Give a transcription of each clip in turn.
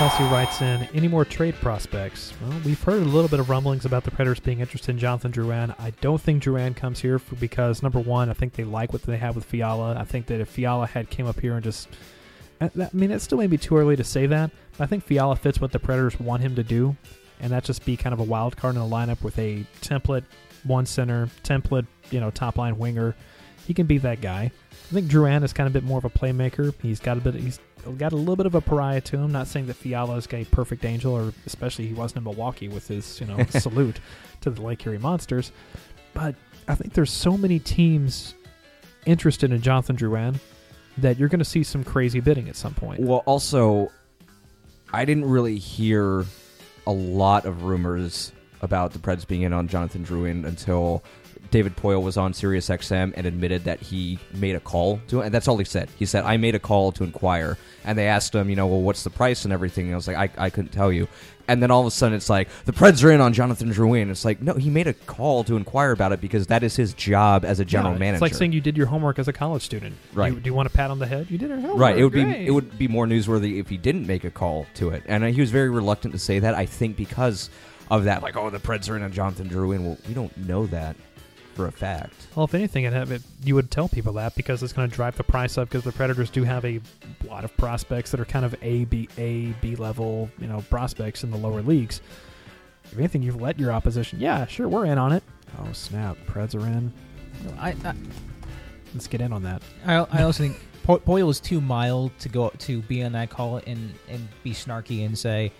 Kelsey writes in, any more trade prospects? Well, we've heard a little bit of rumblings about the Predators being interested in Jonathan Drouin. I don't think Drouin comes here for, because, number one, I think they like what they have with Fiala. I think that if Fiala had came up here and just... I mean, it still may be too early to say that, but I think Fiala fits what the Predators want him to do, and that just be kind of a wild card in the lineup with a template one center, template, you know, top line winger. He can be that guy. I think Drouin is kind of a bit more of a playmaker. He's got a bit. He's got a little bit of a pariah to him. Not saying that Fiala is a perfect angel, or especially he wasn't in Milwaukee with his you know salute to the Lake Erie Monsters. But I think there's so many teams interested in Jonathan Drouin that you're going to see some crazy bidding at some point. Well, also, I didn't really hear a lot of rumors about the Preds being in on Jonathan Drouin until David Poile was on Sirius XM and admitted that he made a call to. And that's all he said. He said, I made a call to inquire. And they asked him, you know, well, what's the price and everything? And I was like, I, I couldn't tell you. And then all of a sudden it's like, the Preds are in on Jonathan Drouin. It's like, no, he made a call to inquire about it because that is his job as a general Yeah, manager. It's like saying you did your homework as a college student. Right. Do you, do you want a pat on the head? You did your homework. Right. It would be it would be more newsworthy if he didn't make a call to it. And uh, he was very reluctant to say that. I think because of that, like, oh, the Preds are in on Jonathan Drouin. Well, we don't know that for a fact. Well, if anything, it have it, you would tell people that because it's going to drive the price up because the Predators do have a lot of prospects that are kind of A, B, A, B level, you know, prospects in the lower leagues. If anything, you've let your opposition. Yeah, sure, we're in on it. Oh snap, Preds are in. I, I, Let's get in on that. I, I also think Po- Poile is too mild to go to be on that call and and be snarky and say,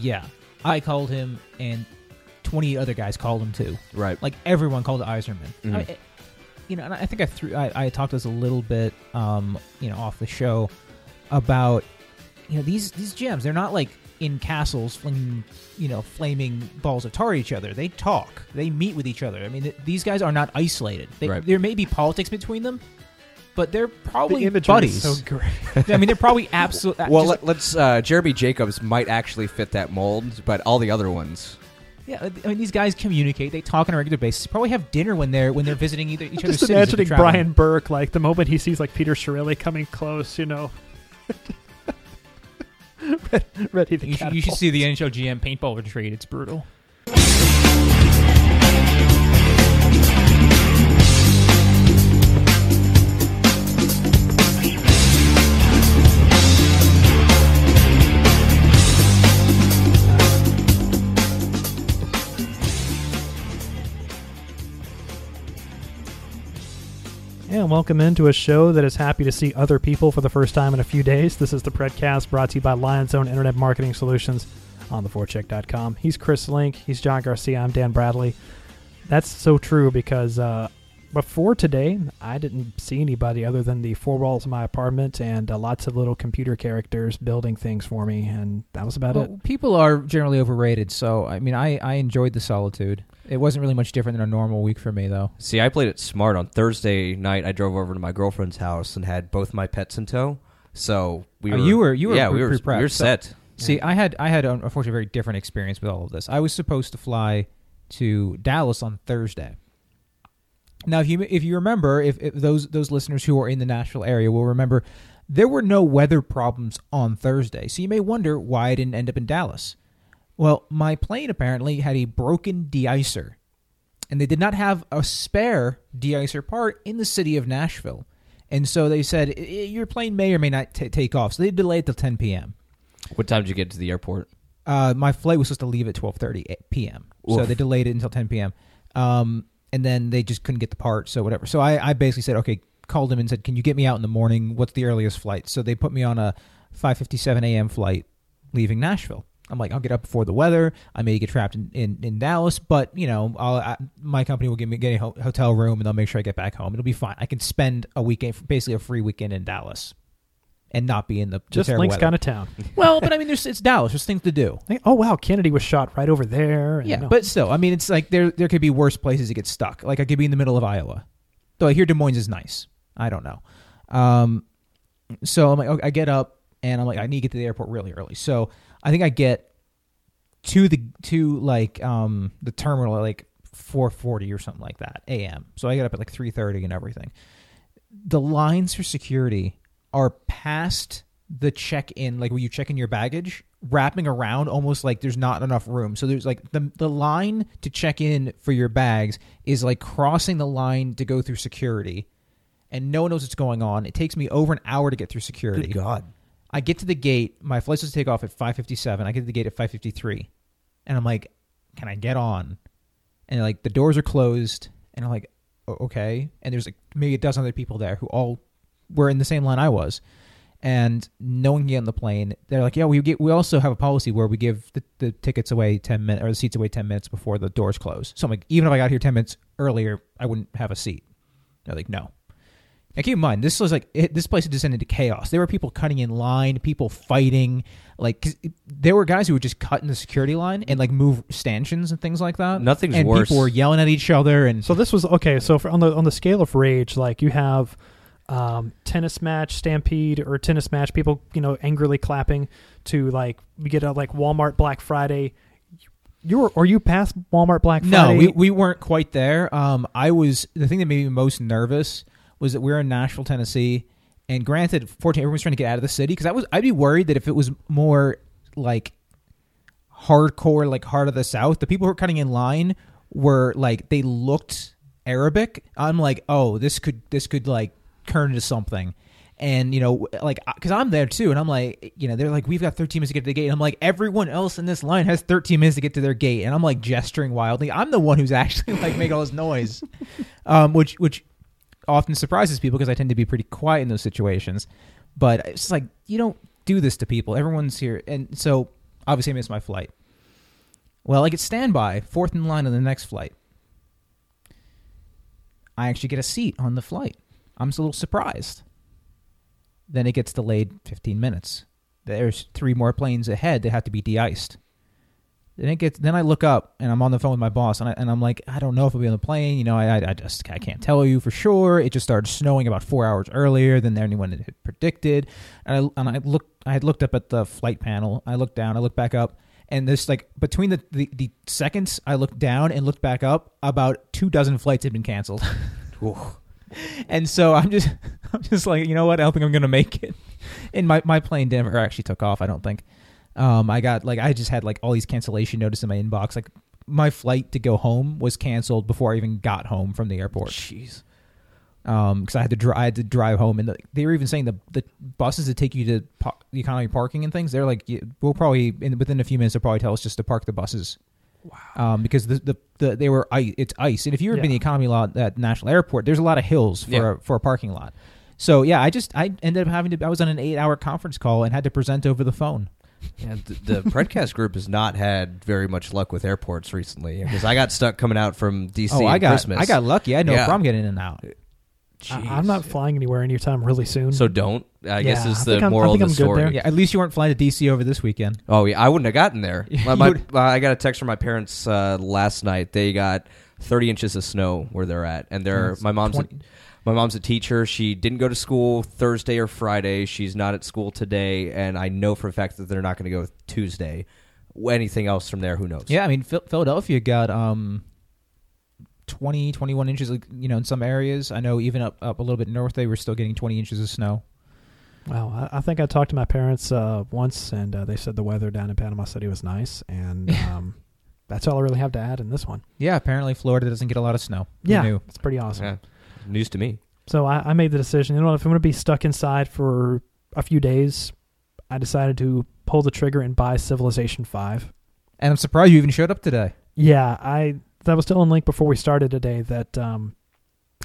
"Yeah, I called him, and twenty other guys called him too." Right. Like everyone called Yzerman. Mhm. I, I- you know, and I think I threw I, I talked to us a little bit, um, you know, off the show about you know these these GMs. They're not like in castles flinging you know flaming balls of tar at each other. They talk. They meet with each other. I mean, th- these guys are not isolated. They, Right. There may be politics between them, but they're probably the buddies. so great. I mean, they're probably absolute. well, just- let, let's. Uh, Jeremy Jacobs might actually fit that mold, but all the other ones. Yeah. I mean, these guys communicate. They talk on a regular basis. Probably have dinner when they're when they're visiting either each other's Just imagining. Brian Burke, like the moment he sees like Peter Chiarelli coming close, you know, ready You should, you should see the NHL GM paintball retreat. It's brutal. And welcome into a show that is happy to see other people for the first time in a few days. This is the Predcast brought to you by Lion's Own Internet Marketing Solutions on theforecheck.com. He's Chris Link. He's John Garcia. I'm Dan Bradley. That's so true because uh, before today, I didn't see anybody other than the four walls of my apartment and uh, lots of little computer characters building things for me, and that was about it. People are generally overrated. So I mean, I I enjoyed the solitude. It wasn't really much different than a normal week for me, though. See, I played it smart. On Thursday night, I drove over to my girlfriend's house and had both my pets in tow. So we Oh, were. you were- you were yeah, pre- we were. We pre-prepped. were So- set. See, I had I had unfortunately a very different experience with all of this. I was supposed to fly to Dallas on Thursday. Now, if you if you remember, if, if those those listeners who are in the Nashville area will remember, there were no weather problems on Thursday. So you may wonder why I didn't end up in Dallas. Well, my plane apparently had a broken de-icer, and they did not have a spare de-icer part in the city of Nashville. And so they said "I- I- your plane may or may not ta take off. So they delayed it till 10 p.m. What time did you get to the airport? Uh, my flight was supposed to leave at 12:30 p.m. So they delayed it until 10 p.m. Um, and then they just couldn't get the part, so whatever. So I, I basically said, okay, called them and said, can you get me out in the morning? What's the earliest flight? So they put me on a 5:57 a.m. flight leaving Nashville. I'm like, I'll get up before the weather. I may get trapped in, in, in Dallas, but you know, I'll, I, my company will give me get a ho- hotel room and they'll make sure I get back home. It'll be fine. I can spend a weekend, basically a free weekend in Dallas, and not be in the the Just Link's kind of town. well, but I mean, there's it's Dallas. There's things to do. Like, oh wow, Kennedy was shot right over there. and Yeah, no. but still, I mean, it's like there there could be worse places to get stuck. Like I could be in the middle of Iowa, though I hear Des Moines is nice. I don't know. Um, so I'm like, okay, I get up and I'm like, I need to get to the airport really early. So I think I get to the to like um the terminal at like 4:40 or something like that a.m. So I get up at like 3:30 and everything. The lines for security are past the check in, like where you check in your baggage, wrapping around almost like there's not enough room. So there's like the the line to check in for your bags is like crossing the line to go through security, and no one knows what's going on. It takes me over an hour to get through security. Good God. I get to the gate. My flight's supposed to take off at 5:57. I get to the gate at 5:53, and I'm like, "Can I get on?" And like the doors are closed, and I'm like, "O- "Okay." And there's like maybe a dozen other people there who all were in the same line I was, and no one can get on the plane. They're like, "Yeah, we get. We also have a policy where we give the, the tickets away 10 minutes or the seats away 10 minutes before the doors close." So I'm like, even if I got here 10 minutes earlier, I wouldn't have a seat. They're like, "No." Now keep in mind, this was like it, this place had descended into chaos. There were people cutting in line, people fighting. Like 'cause it- there were guys who would just cut in the security line and like move stanchions and things like that. Nothing's and worse. people were yelling at each other. And So this was okay. So for, on the on the scale of rage, like you have um, tennis match stampede or tennis match, people you know angrily clapping to like we get a like Walmart Black Friday. You were or you past Walmart Black Friday? no, we we weren't quite there. Um, I was the thing that made me most nervous was that we are in Nashville, Tennessee, and granted, fortunately, everyone's trying to get out of the city because I was I'd be worried that if it was more like hardcore, like heart of the South, the people who were cutting in line were like they looked Arabic. I'm like, oh, this could this could like turn into something. And you know, like, because I'm there too, and I'm like, you know, they're like, we've got 13 minutes to get to the gate. And I'm like, everyone else in this line has 13 minutes to get to their gate, and I'm like gesturing wildly. I'm the one who's actually like making all this noise, um, which which often surprises people because I tend to be pretty quiet in those situations. But it's like you don't do this to people. Everyone's here, and so obviously I missed my flight. Well, I get standby, fourth in line on the next flight. I actually get a seat on the flight. I'm just a little surprised. Then it gets delayed 15 minutes. There's three more planes ahead that have to be de-iced. Then it gets. Then I look up and I'm on the phone with my boss, and, I, and I'm like, I don't know if I'll be on the plane. You know, I, I, just I can't tell you for sure. It just started snowing about four hours earlier than anyone had predicted. And I, and I looked. I had looked up at the flight panel. I looked down. I looked back up, and this like between the, the the seconds I looked down and looked back up, about two dozen flights had been canceled. and so I'm just I'm just like, you know what? I don't think I'm gonna make it. And my my plane never actually took off. I don't think. Um, I got like I just had like all these cancellation notices in my inbox. Like my flight to go home was canceled before I even got home from the airport. Jeez. Um, because I had to dri- I had to drive home, and the, they were even saying the the buses that take you to the economy parking and things. They're like, yeah, we'll probably in, within a few minutes they'll probably tell us just to park the buses. Wow. Um, because the, the, the they were ice, it's ice, and if you've ever been in the economy lot at National Airport, there's a lot of hills for Yeah. a, for a parking lot. So yeah, I just I ended up having to. I was on an eight hour conference call and had to present over the phone. Yeah, the, the Predcast group has not had very much luck with airports recently because I got stuck coming out from DC oh, I got Christmas. I got lucky. I had no Yeah. problem getting in and out. I, I'm not flying anywhere anytime really soon. So don't. I guess is I the think I'm- moral think of the I'm good story. there. Yeah, at least you weren't flying to DC over this weekend. Oh yeah, I wouldn't have gotten there. You My- my- uh, I got a text from my parents uh, last night. They got 30 inches of snow where they're at, and they're Yes. my mom's. A, 20 my mom's a teacher. She didn't go to school Thursday or Friday. She's not at school today, and I know for a fact that they're not going to go Tuesday. Anything else from there, who knows? Yeah, I mean Philadelphia got um 20, 21 inches. You know, in some areas, I know even up up a little bit north, they were still getting twenty inches of snow. Wow, I, I think I talked to my parents uh, once, and uh, they said the weather down in Panama City was nice, and um, that's all I really have to add in this one. Yeah, apparently Florida doesn't get a lot of snow. Who Yeah, knew? it's pretty awesome. Yeah. News to me. So I, I made the decision. You know what? If I'm going to be stuck inside for a few days, I decided to pull the trigger and buy Civilization Five. And I'm surprised you even showed up today. Yeah, I that was telling Link before we started today that um,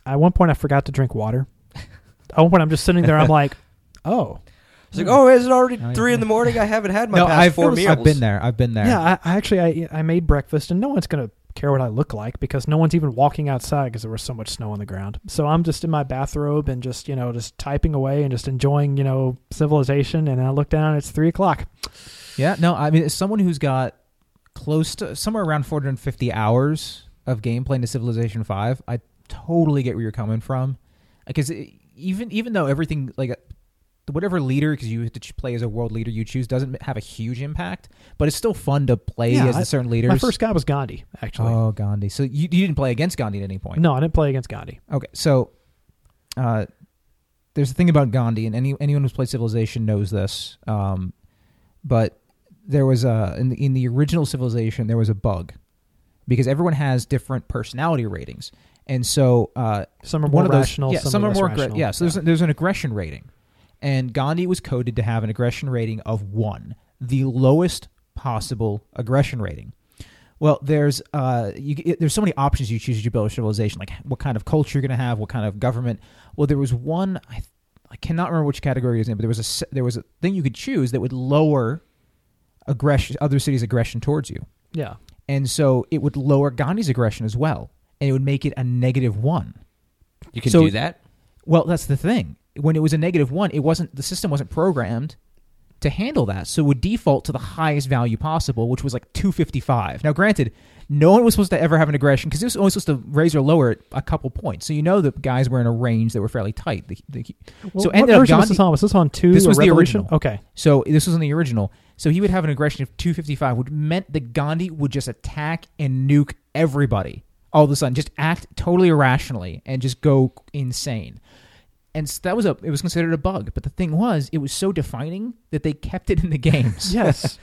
at one point I forgot to drink water. at one point I'm just sitting there. I'm like, oh, It's like, oh, is it already Oh, three in the morning? I haven't had my no, past I've, four meals. I've been there. I've been there. yeah. I, I actually I I made breakfast, and no one's gonna care what I look like because no one's even walking outside because there was so much snow on the ground. So I'm just in my bathrobe and just you know just typing away and just enjoying you know Civilization. And I look down, it's three o'clock. Yeah, no, I mean, as someone who's got close to somewhere around 450 hours of gameplay into Civilization 5, I totally get where you're coming from. Because even even though everything like whatever leader because you have to play as a world leader you choose doesn't have a huge impact, but it's still fun to play Yeah, as I- the certain leader. My first guy was Gandhi, actually. oh, Gandhi. So you, you didn't play against Gandhi at any point. no, I didn't play against Gandhi. Okay, so uh, there's a thing about Gandhi, and any anyone who's played Civilization knows this. Um, but there was a in the, in the original Civilization there was a bug because everyone has different personality ratings, and so uh, Some are one more of those, rational. yeah, some, some, are more. yeah, so there's there's an aggression rating, and Gandhi was coded to have an aggression rating of one, the lowest possible aggression rating. Well, there's uh, you, it- there's so many options you choose as you build a civilization, like what kind of culture you're going to have, what kind of government. Well, there was one I, I cannot remember which category it was in, but there was a there was a thing you could choose that would lower aggression, other cities' aggression towards you, yeah. and so it would lower Gandhi's aggression as well, and it would make it a negative one. You can So- do that. Well, that's the thing. When it was a negative one, it wasn't the system wasn't programmed to handle that, so it would default to the highest value possible, which was like 255. Now, granted, no one was supposed to ever have an aggression because it was only supposed to raise or lower it a couple points. So you know the guys were in a range that were fairly tight. The, the, Well, so ended up version was Gandhi- this on? Was this on two? This was the original. Okay. so this was in the original. So he would have an aggression of 255, which meant that Gandhi would just attack and nuke everybody all of a sudden, just act totally irrationally and just go insane. And that was a it was considered a bug, but the thing was, it was so defining that they kept it in the games. Yes.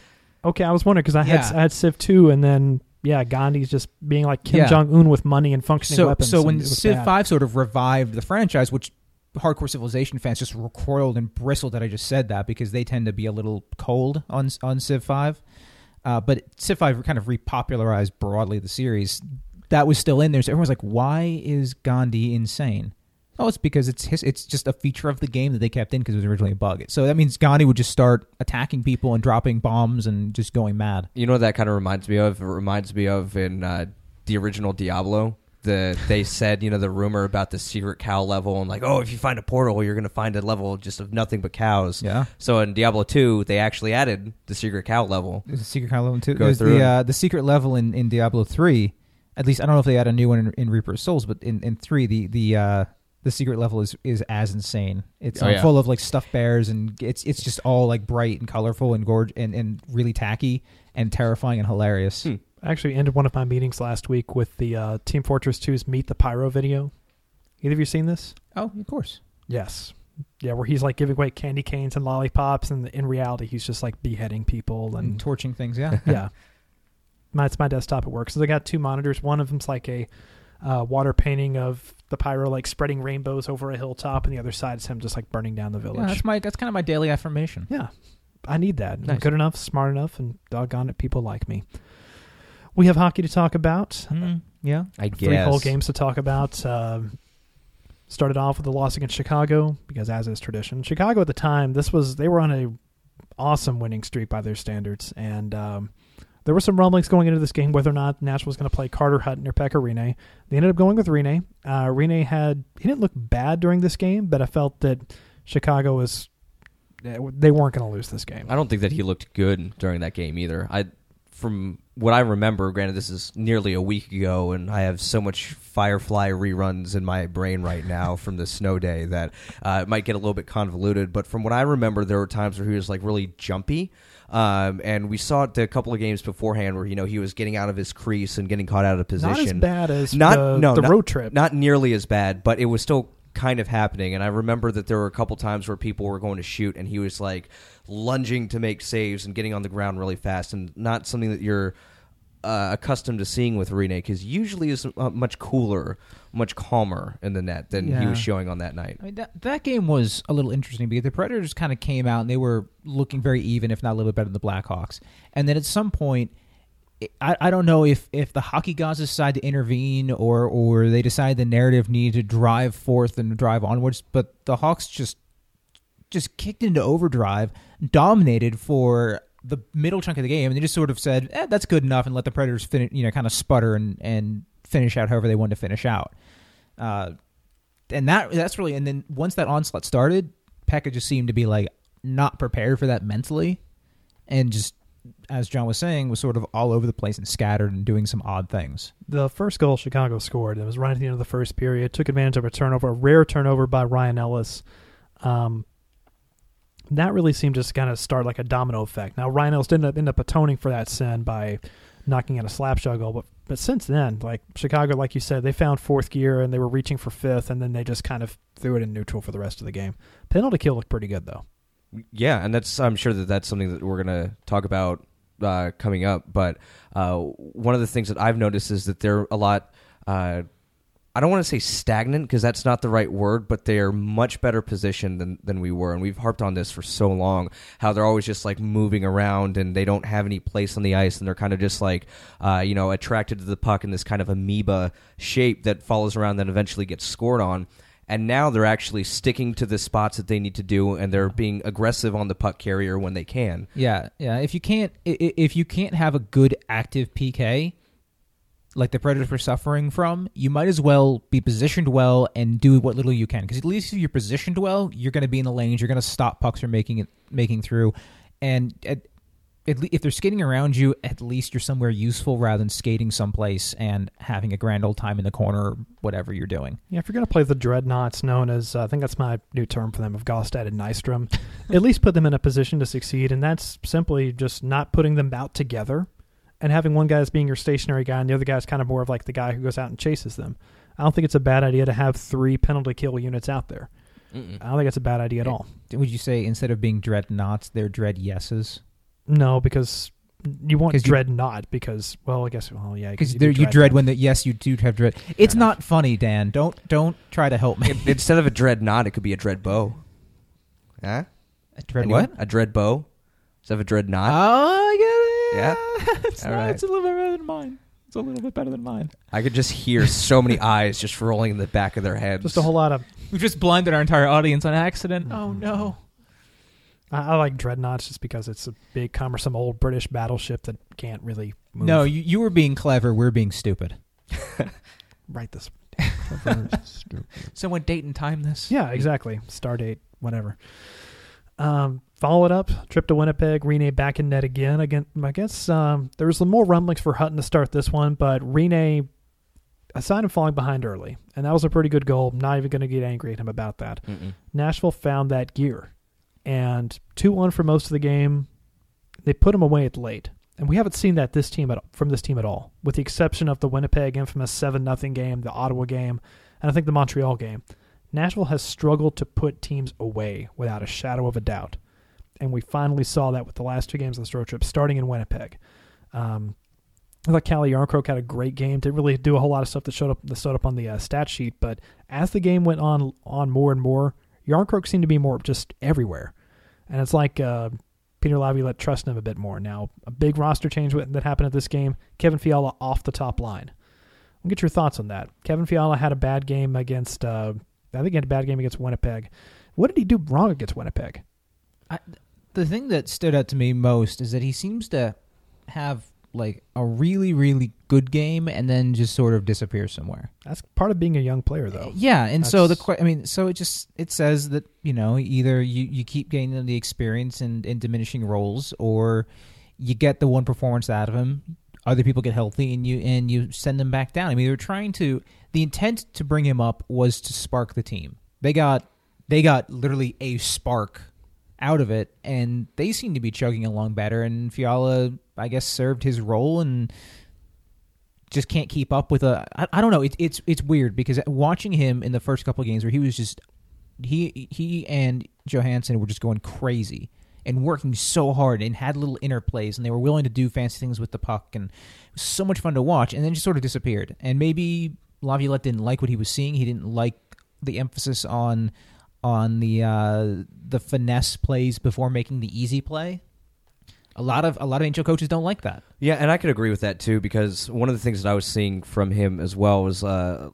okay, I was wondering because I had Yeah. I had Civ two, and then yeah, Gandhi's just being like Kim Yeah. Jong Un with money and functioning so weapons. so when Civ bad. Five sort of revived the franchise, which hardcore Civilization fans just recoiled and bristled that I just said that because they tend to be a little cold on on Civ Five. Uh, but Civ Five kind of repopularized broadly the series. That was still in there, so everyone's like, "Why is Gandhi insane?" Oh, it's because it's his, it's just a feature of the game that they kept in because it was originally a bug. So that means Gandhi would just start attacking people and dropping bombs and just going mad. You know what that kind of reminds me of? It reminds me of in uh, the original Diablo. The they said you know the rumor about the secret cow level and like oh if you find a portal you're gonna find a level just of nothing but cows. Yeah. So in Diablo two they actually added the secret cow level. There's a secret cow level too. Go There's through the uh, the secret level in, in Diablo three. At least I don't know if they had a new one in, in Reaper Souls, but in, in three the the uh, the secret level is is as insane. It's Oh, yeah. full of like stuffed bears and it's it's just all like bright and colorful and gorge and, and really tacky and terrifying and hilarious. Hmm. I actually ended one of my meetings last week with the uh, Team Fortress 2's Meet the Pyro video. Either of you seen this? Oh, of course. Yes. Yeah, where he's like giving away candy canes and lollipops, and in reality, he's just like beheading people And and torching things, yeah. yeah. My, it's my desktop at work. So they got two monitors. One of them's like a uh, water painting of the pyro like spreading rainbows over a hilltop, and the other side is him just like burning down the yeah, village. that's my that's kind of my daily affirmation. Yeah, I need that. I'm good enough, smart enough, and doggone it, people like me. We have hockey to talk about. Mm, yeah. I Three guess whole games to talk about. Um, started off with the loss against Chicago because, as is tradition, Chicago at the time this was they were on a awesome winning streak by their standards, and um, there were some rumblings going into this game whether or not Nashville was going to play Carter Hutton or Pekka Rinne. They ended up going with Rinne. Uh, Rinne had he didn't look bad during this game, but I felt that Chicago was they weren't going to lose this game. I don't think that he looked good during that game either. I, from what I remember, granted this is nearly a week ago, and I have so much Firefly reruns in my brain right now from the snow day that uh, it might get a little bit convoluted. But from what I remember, there were times where he was like really jumpy. Um, and we saw it a couple of games beforehand where you know he was getting out of his crease and getting caught out of position. Not as bad as Not- the, no, the not- road trip. not nearly as bad, but it was still kind of happening. And I remember that there were a couple times where people were going to shoot, and he was like lunging to make saves and getting on the ground really fast, and not something that you're uh, accustomed to seeing with Rinne, because usually is uh, much cooler, much calmer in the net than he was showing on that night. I mean, that that game was a little interesting because the Predators kind of came out and they were looking very even, if not a little bit better than the Blackhawks. And then at some point, I, I don't know if, if the hockey gods decide to intervene or or they decide the narrative needed to drive forth and drive onwards, but the Hawks just just kicked into overdrive, dominated for the middle chunk of the game, and they just sort of said, eh, "That's good enough," and let the Predators finish, you know, kind of sputter and and finish out however they wanted to finish out. Uh, and that that's really and then once that onslaught started, Pekka just seemed to be like not prepared for that mentally, and just as John was saying, was sort of all over the place and scattered and doing some odd things. The first goal Chicago scored, it was right at the end of the first period, took advantage of a turnover, a rare turnover by Ryan Ellis. Um, that really seemed to kind of start like a domino effect. Now, Ryan Ellis didn't end up atoning for that sin by knocking out a slap shot goal, but but since then, like Chicago, like you said, they found fourth gear and they were reaching for fifth, and then they just kind of threw it in neutral for the rest of the game. Penalty kill looked pretty good though. Yeah, and that's I'm sure that that's something that we're gonna talk about uh, coming up. But uh, one of the things that I've noticed is that they're a lot. Uh, I don't want to say stagnant because that's not the right word, but they're much better positioned than, than we were. And we've harped on this for so long how they're always just like moving around and they don't have any place on the ice and they're kind of just like, uh, you know, attracted to the puck in this kind of amoeba shape that follows around that eventually gets scored on. And now they're actually sticking to the spots that they need to do and they're being aggressive on the puck carrier when they can. Yeah, yeah. If you can't, if you can't have a good active PK, like the Predators were suffering from, you might as well be positioned well and do what little you can. Because at least if you're positioned well, you're going to be in the lanes. You're going to stop pucks from making it making through. And at, at le- if they're skating around you, at least you're somewhere useful rather than skating someplace and having a grand old time in the corner or whatever you're doing. Yeah, if you're going to play the dreadnoughts, known as uh, I think that's my new term for them of Gaustad and Nystrom, at least put them in a position to succeed, and that's simply just not putting them out together and having one guy as being your stationary guy and the other guy's kind of more of like the guy who goes out and chases them. I don't think it's a bad idea to have three penalty kill units out there. Mm-mm. I don't think it's a bad idea at eh, all. Would you say instead of being dreadnoughts, they're dread yeses? No, because you want 'Cause you- dread not because well, I guess well yeah Because you, you, dread them. when the yes, you do have dread. It's Fair not funny, Dan. Don't don't try to help me. In- Instead of a dread knot, it could be a dread bow. Huh? dread Anyone? what? A dread bow? Instead of a dread knot? Oh, I get it. Yeah? it's, All not- right. it's a little bit better than mine. It's a little bit better than mine. I could just hear so many eyes just rolling in the back of their heads. just a whole lot of We've just blinded our entire audience on accident. Oh no. I, I like dreadnoughts just because it's a big cumbersome old British battleship that can't really move. No, you, you were being clever. We're being stupid. write this. Someone date and time this. Yeah, exactly. Star date, whatever. Um, follow it up. Trip to Winnipeg. Rinne back in net again. Again, I guess um, there was some more rumblings for Hutton to start this one, but Rinne, aside him falling behind early, and that was a pretty good goal. Not even going to get angry at him about that. Mm-mm. Nashville found that gear, and two one for most of the game. They put him away at late, and we haven't seen that this team at, from this team at all, with the exception of the Winnipeg infamous seven nothing game, the Ottawa game, and I think the Montreal game. Nashville has struggled to put teams away without a shadow of a doubt, and we finally saw that with the last two games of this road trip, starting in Winnipeg. Um, I thought Calle Jarnkrok had a great game. Didn't really do a whole lot of stuff that showed up that showed up on the uh, stat sheet, but as the game went on on more and more, Yarncroke seemed to be more just everywhere, and it's like uh, Peter Laviolette trusting him a bit more now. A big roster change that happened at this game. Kevin Fiala off the top line. I'll get your thoughts on that. Kevin Fiala had a bad game against. Uh, I think he had a bad game against Winnipeg. What did he do wrong against Winnipeg? I, the thing that stood out to me most is that he seems to have like a really really good game and then just sort of disappear somewhere. That's part of being a young player, though. Uh, yeah, and so the That's- que- I mean, so it just it says that you know either you you keep gaining the experience and in diminishing roles, or you get the one performance out of him. Other people get healthy, and you and you send them back down. I mean, they were trying to. The intent to bring him up was to spark the team. They got they got literally a spark out of it, and they seem to be chugging along better. And Fiala, I guess, served his role and just can't keep up with a. I, I don't know. It's it's it's weird because watching him in the first couple of games where he was just he he and Johansen were just going crazy and working so hard and had little interplays and they were willing to do fancy things with the puck and it was so much fun to watch and then just sort of disappeared and maybe Laviolette didn't like what he was seeing he didn't like the emphasis on on the uh, the finesse plays before making the easy play a lot of a lot of NHL coaches don't like that Yeah, and I could agree with that too because one of the things that I was seeing from him as well was uh,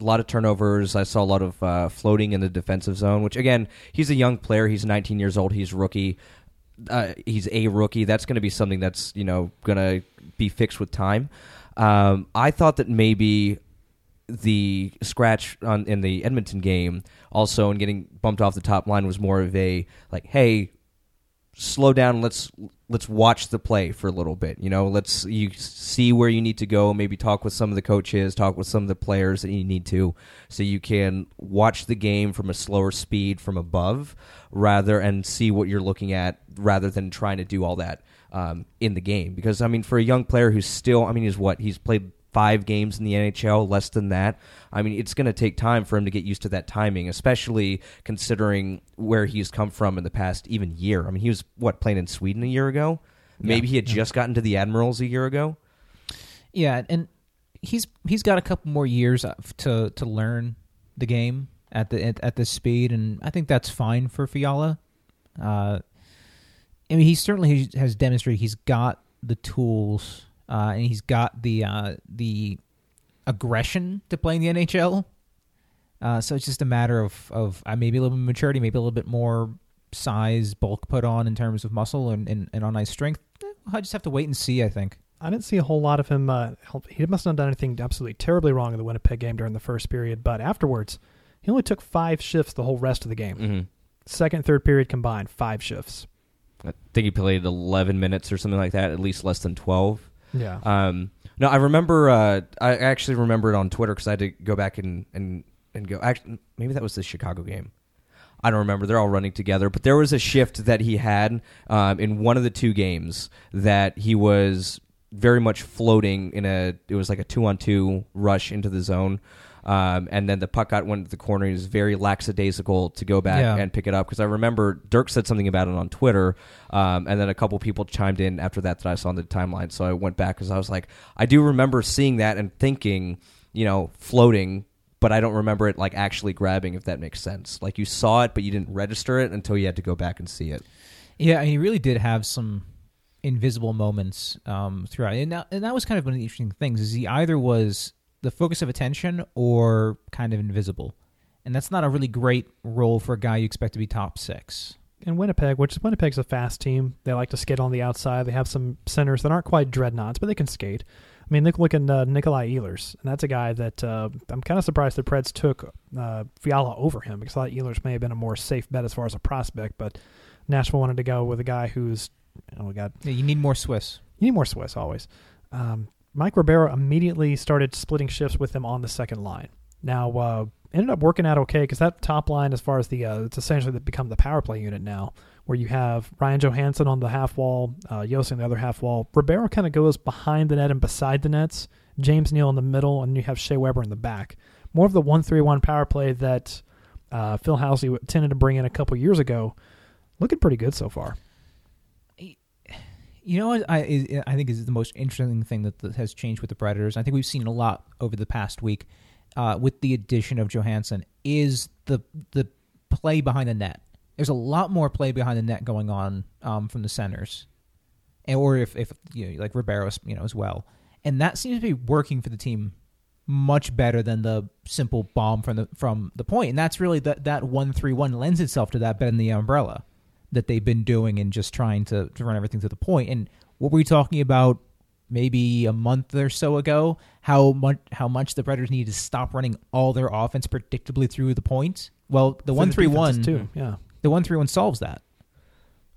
a lot of turnovers. I saw a lot of uh, floating in the defensive zone, which again, he's a young player. He's 19 years old. He's rookie. Uh, he's a rookie. That's going to be something that's you know going to be fixed with time. Um, I thought that maybe the scratch on in the Edmonton game also and getting bumped off the top line was more of a like, hey, slow down. Let's let's watch the play for a little bit. You know, let's you see where you need to go. Maybe talk with some of the coaches, talk with some of the players that you need to, so you can watch the game from a slower speed from above, rather and see what you're looking at, rather than trying to do all that um, in the game. Because I mean, for a young player who's still, I mean, he's what he's played five games in the NHL, less than that. I mean, it's going to take time for him to get used to that timing, especially considering where he's come from in the past even year. I mean, he was what playing in Sweden a year ago. Maybe Yeah. he had just gotten to the Admirals a year ago. Yeah, and he's he's got a couple more years to to learn the game at the at, at this speed, and I think that's fine for Fiala. Uh, I mean, he certainly has demonstrated he's got the tools uh, and he's got the uh, the aggression to play in the NHL. Uh, so it's just a matter of of uh, maybe a little bit of maturity, maybe a little bit more size, bulk put on in terms of muscle and, and, and on ice strength. Eh, I just have to wait and see. I think. I didn't see a whole lot of him. Uh, help- he must not have done anything absolutely terribly wrong in the Winnipeg game during the first period, but afterwards, he only took five shifts the whole rest of the game. Mm-hmm. Second, third period combined, five shifts. I think he played 11 minutes or something like that, at least less than 12. Yeah. Um, no, I remember. Uh, I actually remember it on Twitter because I had to go back and and and go. Actually, maybe that was the Chicago game. I don't remember. They're all running together, but there was a shift that he had um, in one of the two games that he was very much floating in a. It was like a two on two rush into the zone. Um, and then the puck got went to the corner. He was very lackadaisical to go back Yeah. and pick it up because I remember Dirk said something about it on Twitter, um, and then a couple people chimed in after that that I saw on the timeline. So I went back because I was like, I do remember seeing that and thinking, you know, floating, but I don't remember it like actually grabbing. If that makes sense, like you saw it, but you didn't register it until you had to go back and see it. Yeah, and he really did have some invisible moments um, throughout, and that, and that was kind of one of the interesting things. Is he either was the focus of attention or kind of invisible, and that's not a really great role for a guy you expect to be top six. in Winnipeg, which Winnipeg's a fast team. They like to skate on the outside. They have some centers that aren't quite dreadnoughts, but they can skate. I mean, look, look at uh, Nikolai Ehlers, and that's a guy that uh, I'm kind of surprised the Preds took uh, Fiala over him because I thought Ehlers may have been a more safe bet as far as a prospect, but Nashville wanted to go with a guy who's, oh got Yeah, you need more Swiss. you need more Swiss always. Um, Mike Ribeiro immediately started splitting shifts with them on the second line. Now, uh, ended up working out okay because that top line, as far as the, uh, it's essentially become the power play unit now, where you have Ryan Johansen on the half wall, uh, Josi on the other half wall. Ribeiro kind of goes behind the net and beside the nets. James Neal in the middle, and you have Shea Weber in the back. More of the one-three-one power play that uh, Phil Housley tended to bring in a couple years ago. Looking pretty good so far. You know what I I think is the most interesting thing that, has changed with the Predators. I think we've seen a lot over the past week uh, with the addition of Johansen is the the play behind the net. There's a lot more play behind the net going on um, from the centers, and or if if you know, like Ribeiro, you know, as well, and that seems to be working for the team much better than the simple bomb from the from the point. And that's really that that one three one lends itself to that than the umbrella that they've been doing and just trying to, to run everything to the point. And what were we talking about maybe a month or so ago? How much how much the Predators need to stop running all their offense predictably through the point? Well, the For one three defenses, one too. Yeah. the one three one solves that.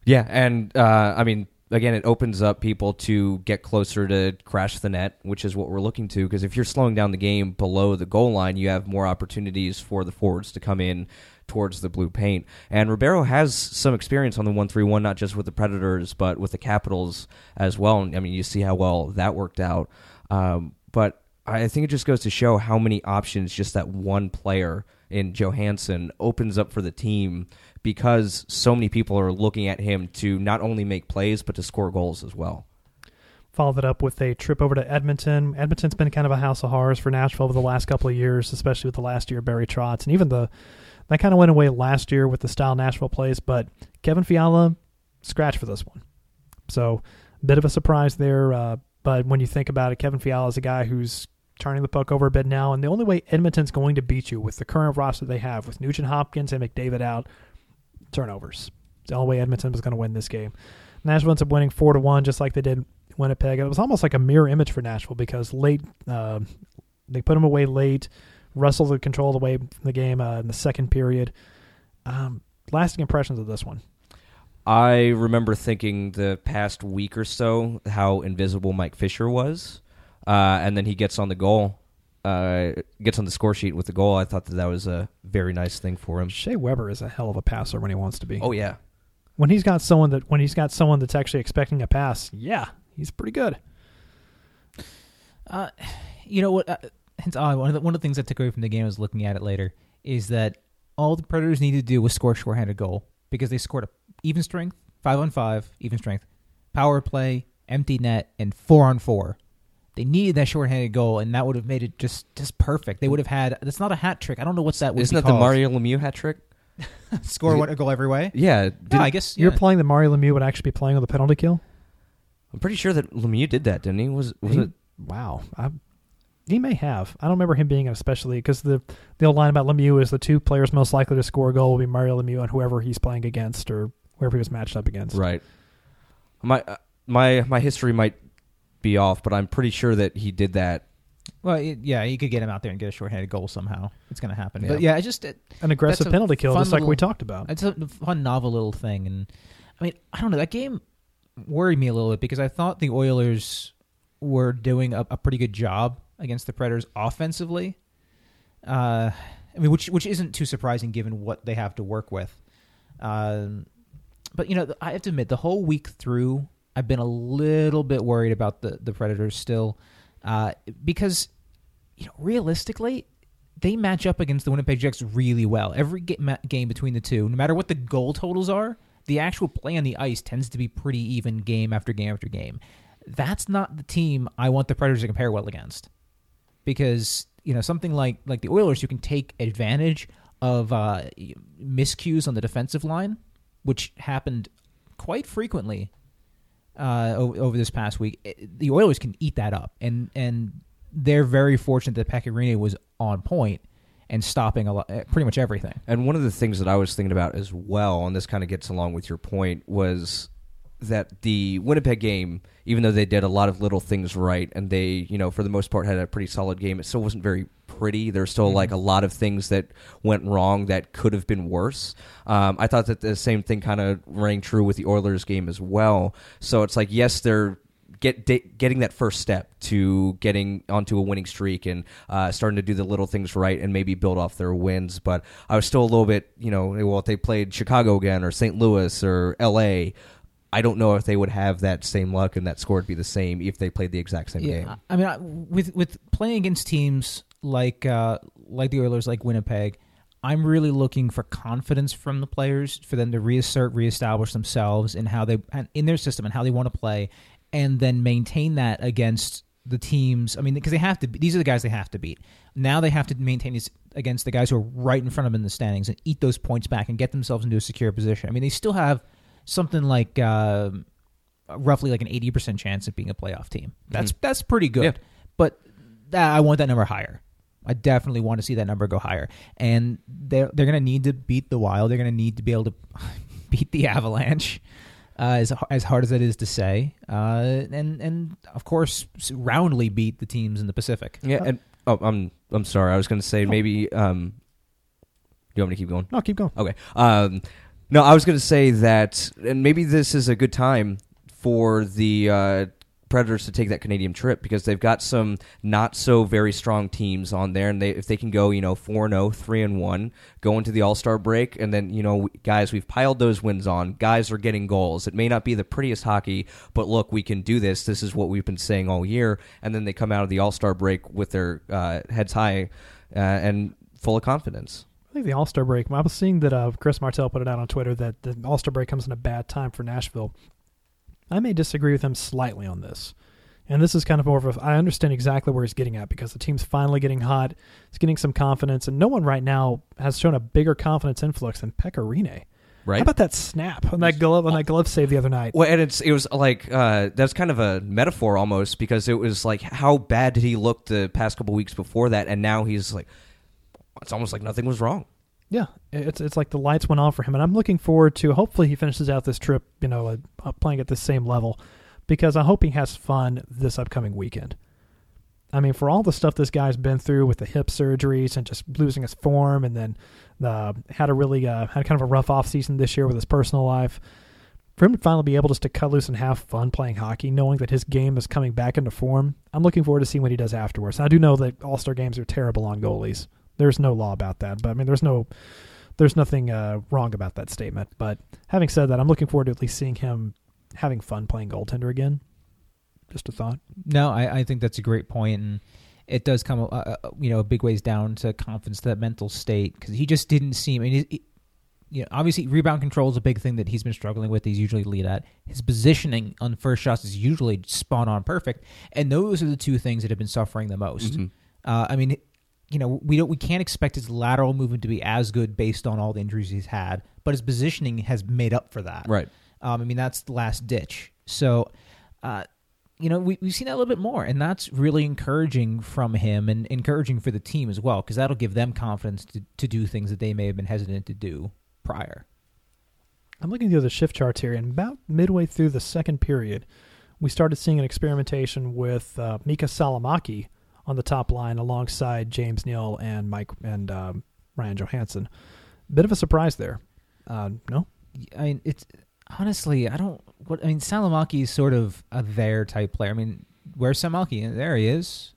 Yeah, and uh, I mean, again, it opens up people to get closer to crash the net, which is what we're looking to. Because if you're slowing down the game below the goal line, you have more opportunities for the forwards to come in towards the blue paint. And Ribeiro has some experience on the one three one, not just with the Predators, but with the Capitals as well. And I mean, you see how well that worked out. Um, but I think it just goes to show how many options just that one player in Johansen opens up for the team because so many people are looking at him to not only make plays but to score goals as well. Followed it up with a trip over to Edmonton. Edmonton's been kind of a house of horrors for Nashville over the last couple of years, especially with the last year Barry Trotz, and even the that kind of went away last year with the style Nashville plays. But Kevin Fiala scratch for this one, so bit of a surprise there. Uh, but when you think about it, Kevin Fiala is a guy who's turning the puck over a bit now, and the only way Edmonton's going to beat you with the current roster they have, with Nugent Hopkins and McDavid out, turnovers. It's the only way Edmonton was going to win this game. Nashville ends up winning four to one, just like they did Winnipeg. And it was almost like a mirror image for Nashville because late uh, they put them away late. Russell the control away from the game uh, in the second period. Um, lasting impressions of this one. I remember thinking the past week or so how invisible Mike Fisher was, uh, and then he gets on the goal, uh, gets on the score sheet with the goal. I thought that that was a very nice thing for him. Shea Weber is a hell of a passer when he wants to be. Oh yeah, When he's got someone that when he's got someone that's actually expecting a pass, yeah, he's pretty good. Uh, you know what? It's odd. One of the one of the things I took away from the game, I was looking at it later, is that all the Predators needed to do was score a shorthanded goal because they scored a even strength, five on five, even strength, power play, empty net, and four on four. They needed that shorthanded goal, and that would have made it just just perfect. They would have had. That's not a hat trick. I don't know what's that. Would Isn't be that the. Mario Lemieux hat trick? score one a goal every way? Yeah, Yeah, didn't- I guess You're yeah. playing that Mario Lemieux would actually be playing with a penalty kill. I'm pretty sure that Lemieux did that, didn't he? Was was He- it? Wow, I, he may have. I don't remember him being especially because the the old line about Lemieux is the two players most likely to score a goal will be Mario Lemieux and whoever he's playing against or whoever he was matched up against. Right. My uh, my my history might be off, but I'm pretty sure that he did that. Well, it, yeah, you could get him out there and get a shorthanded goal somehow. It's going to happen. Yeah. But yeah, I just it, An aggressive penalty kill, fun just like we talked about. it's a fun, novel little thing. And I mean, I don't know. That game worried me a little bit because I thought the Oilers were doing a, a pretty good job against the Predators offensively. Uh, I mean, which which isn't too surprising given what they have to work with. Um, but you know, I have to admit, the whole week through, I've been a little bit worried about the the Predators still, uh, because you know, realistically, they match up against the Winnipeg Jets really well. Every game between the two, no matter what the goal totals are, the actual play on the ice tends to be pretty even game after game after game. That's not the team I want the Predators to compare well against, because you know something like like the Oilers, you can take advantage of uh, miscues on the defensive line, which happened quite frequently uh, over, this past week. It- the Oilers can eat that up, and and they're very fortunate that Pekka Rinne was on point and stopping a lot, eh, pretty much everything. And one of the things that I was thinking about as well, and this kind of gets along with your point, was that the Winnipeg game, even though they did a lot of little things right, and they, you know, for the most part had a pretty solid game, it still wasn't very pretty. There's still like a lot of things that went wrong that could have been worse. Um, I thought that the same thing kind of rang true with the Oilers game as well. So it's like, yes, they're get da- getting that first step to getting onto a winning streak and uh, starting to do the little things right and maybe build off their wins. But I was still a little bit, you know, well, if they played Chicago again or St. Louis or L.A., I don't know if they would have that same luck and that score would be the same if they played the exact same game. I- mean, I- with with playing against teams like uh, like the Oilers, like Winnipeg, I'm really looking for confidence from the players for them to reassert, reestablish themselves in how they and in their system and how they want to play, and then maintain that against the teams. I mean, because they have to. These are the guys they have to beat. Now they have to maintain this against the guys who are right in front of them in the standings and eat those points back and get themselves into a secure position. I mean, they still have something like. um roughly like an 80% chance of being a playoff team. That's that's pretty good. Yeah. But that, I want that number higher. I definitely want to see that number go higher. And they're they're going to need to beat the Wild. They're going to need to be able to beat the Avalanche. Uh, as as hard as that is to say, uh, and and of course roundly beat the teams in the Pacific. Yeah, and oh, I'm I'm sorry. I was going to say maybe. Um, do you want me to keep going? No, keep going. Okay. Um, no, I was going to say that, and maybe this is a good time for the uh, Predators to take that Canadian trip because they've got some not so very strong teams on there, and they if they can go, you know, four and 0, 3 and one, go into the All Star break, and then you know, guys, we've piled those wins on. Guys are getting goals. It may not be the prettiest hockey, but look, we can do this. This is what we've been saying all year, and then they come out of the All Star break with their uh, heads high uh, and full of confidence. I think the All Star break. I was seeing that uh, Chris Martell put it out on Twitter that the All Star break comes in a bad time for Nashville. I may disagree with him slightly on this, and this is kind of more of a. I understand exactly where he's getting at because the team's finally getting hot. It's getting some confidence, and no one right now has shown a bigger confidence influx than Pekka Rinne. Right. How about that snap on that glove on that glove save the other night? Well, and it's it was like uh, that's kind of a metaphor almost because it was like how bad did he look the past couple weeks before that, and now he's like it's almost like nothing was wrong. Yeah, it's it's like the lights went on for him, and I'm looking forward to. Hopefully, he finishes out this trip, you know, uh, playing at the same level, because I hope he has fun this upcoming weekend. I mean, for all the stuff this guy's been through with the hip surgeries and just losing his form, and then uh, had a really uh, had kind of a rough off season this year with his personal life. For him to finally be able just to cut loose and have fun playing hockey, knowing that his game is coming back into form, I'm looking forward to seeing what he does afterwards. I do know that All Star games are terrible on goalies. There's no law about that, but I mean, there's no, there's nothing uh, wrong about that statement. But having said that, I'm looking forward to at least seeing him having fun playing goaltender again. Just a thought. No, I, I think that's a great point, and it does come, uh, uh, you know, a big ways down to confidence, to that mental state, because he just didn't seem. I mean, he, you know, obviously rebound control is a big thing that he's been struggling with. He's usually lead at his positioning on first shots is usually spot on perfect, and those are the two things that have been suffering the most. Mhm. Uh, I mean, you know, we don't we can't expect his lateral movement to be as good based on all the injuries he's had, but his positioning has made up for that. Right. Um, I mean, that's the last ditch. So, uh, you know, we, we've seen that a little bit more, and that's really encouraging from him and encouraging for the team as well, because that'll give them confidence to, to do things that they may have been hesitant to do prior. I'm looking through the other shift charts here, and about midway through the second period, we started seeing an experimentation with uh, Miikka Salomaki on the top line alongside James Neal and Mike and um, Ryan Johansen. Bit of a surprise there. Uh, no, I mean, it's honestly, I don't. What I mean, Salomaki is sort of a there type player. I mean, where's Salomaki? There he is.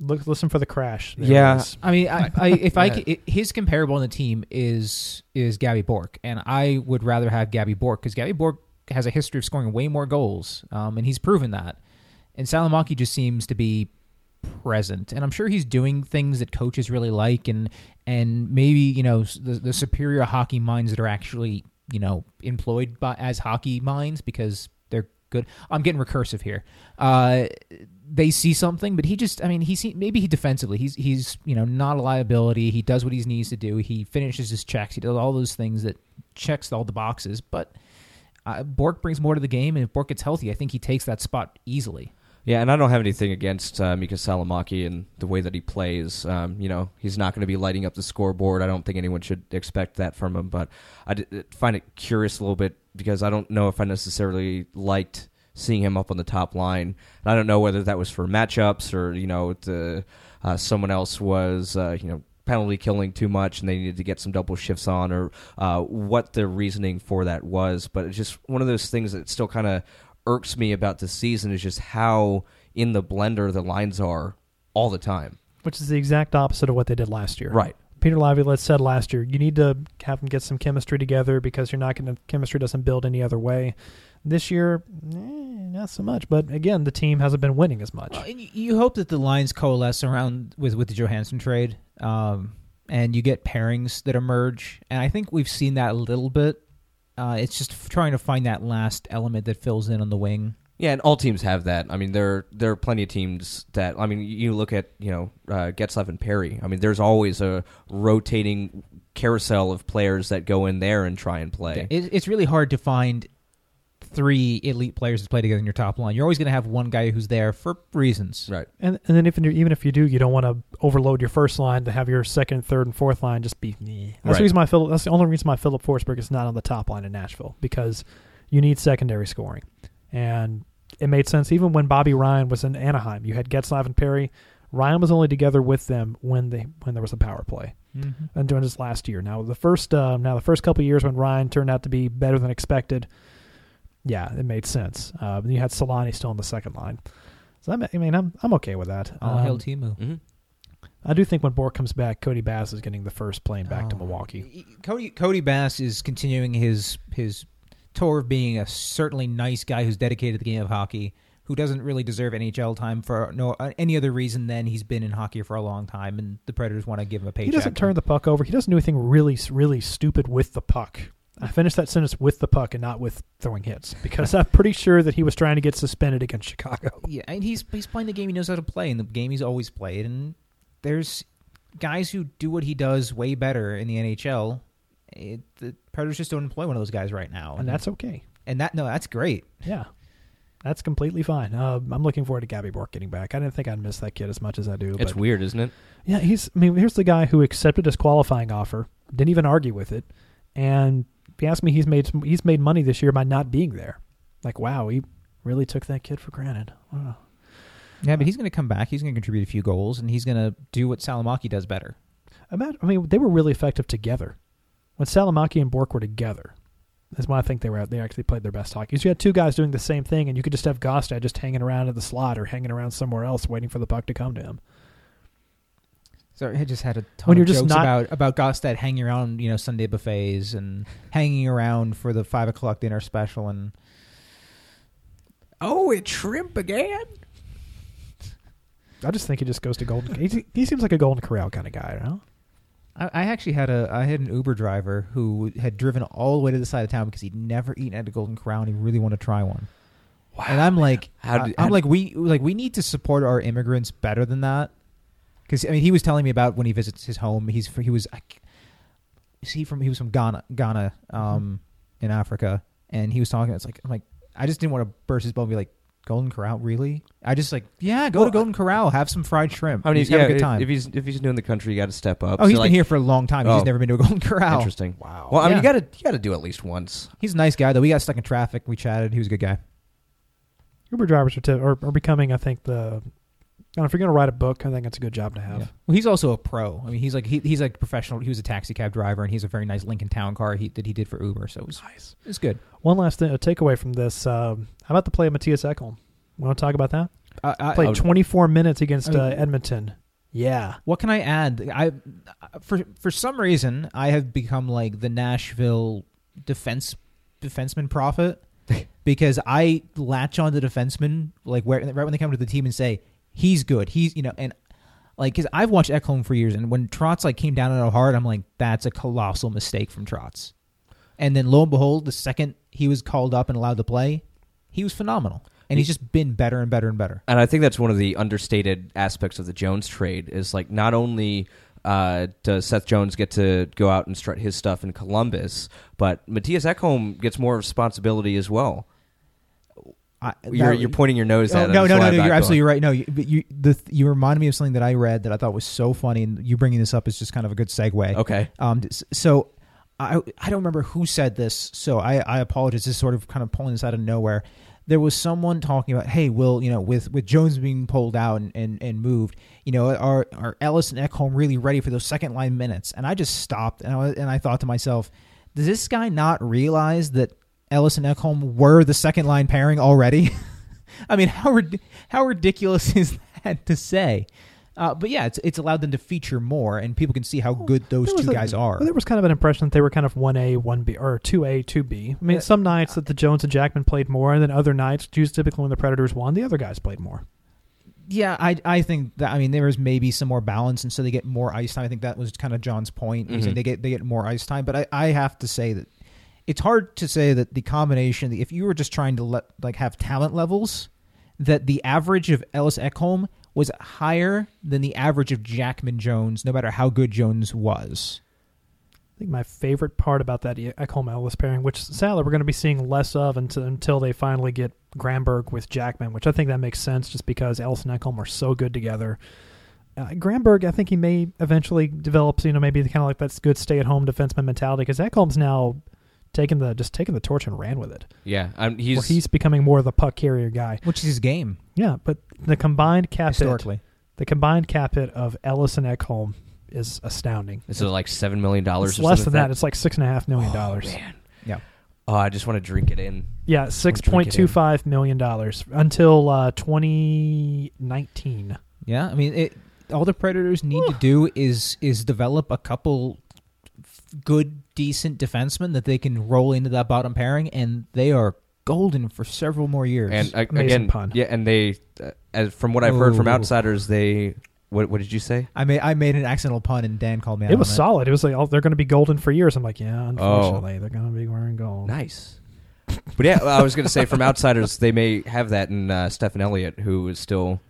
look, listen for the crash. There Yeah. I mean, I, I if I Yeah. i- his comparable on the team is is Gabby Bourque, and I would rather have Gabby Bourque because Gabby Bourque has a history of scoring way more goals, um, and he's proven that. And Salomaki just seems to be present, and I'm sure he's doing things that coaches really like, and and maybe you know the, the superior hockey minds that are actually you know employed by as hockey minds because they're good. I'm getting recursive here. Uh, they see something, but he just, I mean, he see, maybe he defensively, he's he's you know not a liability. He does what he needs to do. He finishes his checks. He does all those things that checks all the boxes. But uh, Bourque brings more to the game, and if Bourque gets healthy, I think he takes that spot easily. Yeah, and I don't have anything against uh, Miikka Salomaki and the way that he plays. Um, you know, he's not going to be lighting up the scoreboard. I don't think anyone should expect that from him. But I d- find it curious a little bit because I don't know if I necessarily liked seeing him up on the top line. And I don't know whether that was for matchups or you know the, uh, someone else was uh, you know penalty killing too much and they needed to get some double shifts on or uh, what the reasoning for that was. But it's just one of those things that still kind of irks me about this season is just how in the blender the lines are all the time. which is the exact opposite of what they did last year. Right. Peter Laviolette said last year, you need to have them get some chemistry together because you're not going to chemistry doesn't build any other way. This year, eh, not so much. But again, the team hasn't been winning as much. Well, and you- you hope that the lines coalesce around with with the Johansen trade, um, and you get pairings that emerge. And I think we've seen that a little bit. Uh, it's just f- trying to find that last element that fills in on the wing. Yeah, and all teams have that. I mean, there there are plenty of teams that. I mean, you look at you know uh, Getzlaf and Perry. I mean, there's always a rotating carousel of players that go in there and try and play. It, it's really hard to find three elite players to play together in your top line. You're always going to have one guy who's there for reasons. Right. And and then if even if you do, you don't want to overload your first line to have your second, third, and fourth line just be. meh. That's Right. the reason my Philip. That's the only reason my Philip Forsberg is not on the top line in Nashville because you need secondary scoring, and it made sense even when Bobby Ryan was in Anaheim. You had Getzlaf and Perry. Ryan was only together with them when they when there was a power play Mhm. and during this last year. Now the first uh, now the first couple of years when Ryan turned out to be better than expected, yeah, it made sense. Uh, you had Selanne still on the second line, so I'm, I mean I'm I'm okay with that. All hail Um, Teemu. hmm I do think when Bourque comes back, Cody Bass is getting the first plane back to Oh. Milwaukee. Cody Cody Bass is continuing his his tour of being a certainly nice guy who's dedicated to the game of hockey, who doesn't really deserve NHL time for no uh, any other reason than he's been in hockey for a long time, and the Predators want to give him a paycheck. He doesn't turn the puck over. He doesn't do anything really really stupid with the puck. I finished that sentence with the puck and not with throwing hits because I'm pretty sure that he was trying to get suspended against Chicago. Yeah, and he's he's playing the game he knows how to play, and the game he's always played. And there's guys who do what he does way better in the NHL. It, the Predators just don't employ one of those guys right now, And that's okay. and that no, that's great. Yeah. That's completely fine. Uh, I'm looking forward to Gabby Bourque getting back. I didn't think I'd miss that kid as much as I do. It's but weird, isn't it? Yeah, he's. I mean, here's the guy who accepted his qualifying offer, didn't even argue with it, and if you ask me, he's made he's made money this year by not being there. Like, wow, he really took that kid for granted. Wow. Yeah, but he's going to come back. He's going to contribute a few goals, and he's going to do what Salomaki does better. Imagine, I mean, they were really effective together. When Salomaki and Bourque were together, that's why I think they were they actually played their best hockey. So you had two guys doing the same thing, and you could just have Gaustad just hanging around in the slot or hanging around somewhere else, waiting for the puck to come to him. So I just had a ton When of you're just jokes not- about about Gaustad hanging around, you know, Sunday buffets and hanging around for the five o'clock dinner special, and Oh, it's shrimp again. I just think he just goes to Golden. He, he seems like a Golden Corral kind of guy, you know? I, I actually had a I had an Uber driver who had driven all the way to the side of town because he'd never eaten at a Golden Corral and he really wanted to try one. Wow. and I'm like, How I- did- I'm how like, we like we need to support our immigrants better than that. Because I mean, he was telling me about when he visits his home. He's he was, I c- is he from? He was from Ghana, Ghana, um, in Africa, and he was talking. It's like I'm like, I just didn't want to burst his bubble and be like, Golden Corral, really? I just like, yeah, go Well, to Golden Corral, have some fried shrimp. I mean, he's yeah, have a good time. If he's if he's new in the country, you got to step up. oh, So, he's like, been here for a long time. He's Oh. just never been to a Golden Corral. Interesting. Wow. Well, I mean, you got to you got to do at least once. He's a nice guy though. We got stuck in traffic. We chatted. He was a good guy. Uber drivers are, t- are, are becoming, I think, the. I if you're going to write a book, I think it's a good job to have. Yeah. Well, he's also a pro. I mean, he's like he, he's like professional. He was a taxi cab driver, and he's a very nice Lincoln Town car he, that he did for Uber. So it was Nice. it's good. One last thing, a takeaway from this. Um, how about the play of Mattias Ekholm? Want to talk about that? I, I, Played would- 24 minutes against I mean- uh, Edmonton. Yeah. what can I add? I for for some reason I have become like the Nashville defense defenseman prophet because I latch on to defensemen like where right when they come to the team and say he's good. He's you know and. Like, cause I've watched Ekholm for years, and when Trotz like came down on it hard, I'm like, that's a colossal mistake from Trotz. And then lo and behold, the second he was called up and allowed to play, he was phenomenal, and he's just been better and better and better. And I think that's one of the understated aspects of the Jones trade is like not only uh, does Seth Jones get to go out and strut his stuff in Columbus, but Mattias Ekholm gets more responsibility as well. I, You're, you're pointing your nose Oh, at it. no, no, no, no. You're off. absolutely right. No, you, but you the you reminded me of something that I read that I thought was so funny, and you bringing this up is just kind of a good segue. Okay. Um. So, I I don't remember who said this, so I I apologize. This is sort of kind of pulling this out of nowhere. There was someone talking about, hey, Will, you know, with with Jones being pulled out and and, and moved, you know, are are Ellis and Ekholm really ready for those second line minutes? And I just stopped and I and I thought to myself, does this guy not realize that Ellis and Ekholm were the second line pairing already? I mean, how rid- how ridiculous is that to say? Uh, but yeah, it's it's allowed them to feature more, and people can see how good those two a- guys are. There was kind of an impression that they were kind of 1A, 1B, or 2A, 2B. I mean, Uh, some nights that the Jones and Jackman played more, and then other nights, just typically when the Predators won, the other guys played more. Yeah, I I think that I mean there was maybe some more balance, and so they get more ice time. I think that was kind of John's point. Mhm. They get they get more ice time, but I, I have to say that it's hard to say that the combination. If you were just trying to let like have talent levels, that the average of Ellis Ekholm was higher than the average of Jackman Jones, no matter how good Jones was. I think my favorite part about that Ekholm Ellis pairing, which sadly we're going to be seeing less of until, until they finally get Granberg with Jackman, which I think that makes sense just because Ellis and Ekholm are so good together. Uh, Granberg, I think he may eventually develop, you know, maybe kind of like that good stay-at-home defenseman mentality because Ekholm's now taking the just taking the torch and ran with it. Yeah, um, Where he's, he's becoming more of the puck carrier guy. Which is his game Yeah, but the combined cap hit, historically. the combined cap hit of Ellis and Ekholm is astounding. Is it like seven million dollars? It's or less something than like that. It's like six and a half million dollars. man. Yeah. Oh, I just want to drink it in. Yeah, six point two five million dollars until uh, twenty nineteen. Yeah, I mean, it, all the Predators need to do is is develop a couple f- good, decent defensemen that they can roll into that bottom pairing, and they are golden for several more years. And uh, again, pun. yeah, and they, uh, as from what I've heard from Ooh. outsiders, they. What, what did you say? I made I made an accidental pun, and Dan called me out. It was on solid. It was like, oh, they're going to be golden for years. I'm like, yeah, Oh. unfortunately, they're going to be wearing gold. Nice. But yeah, I was going to say from outsiders, they may have that in uh, Stefan Elliott, who is still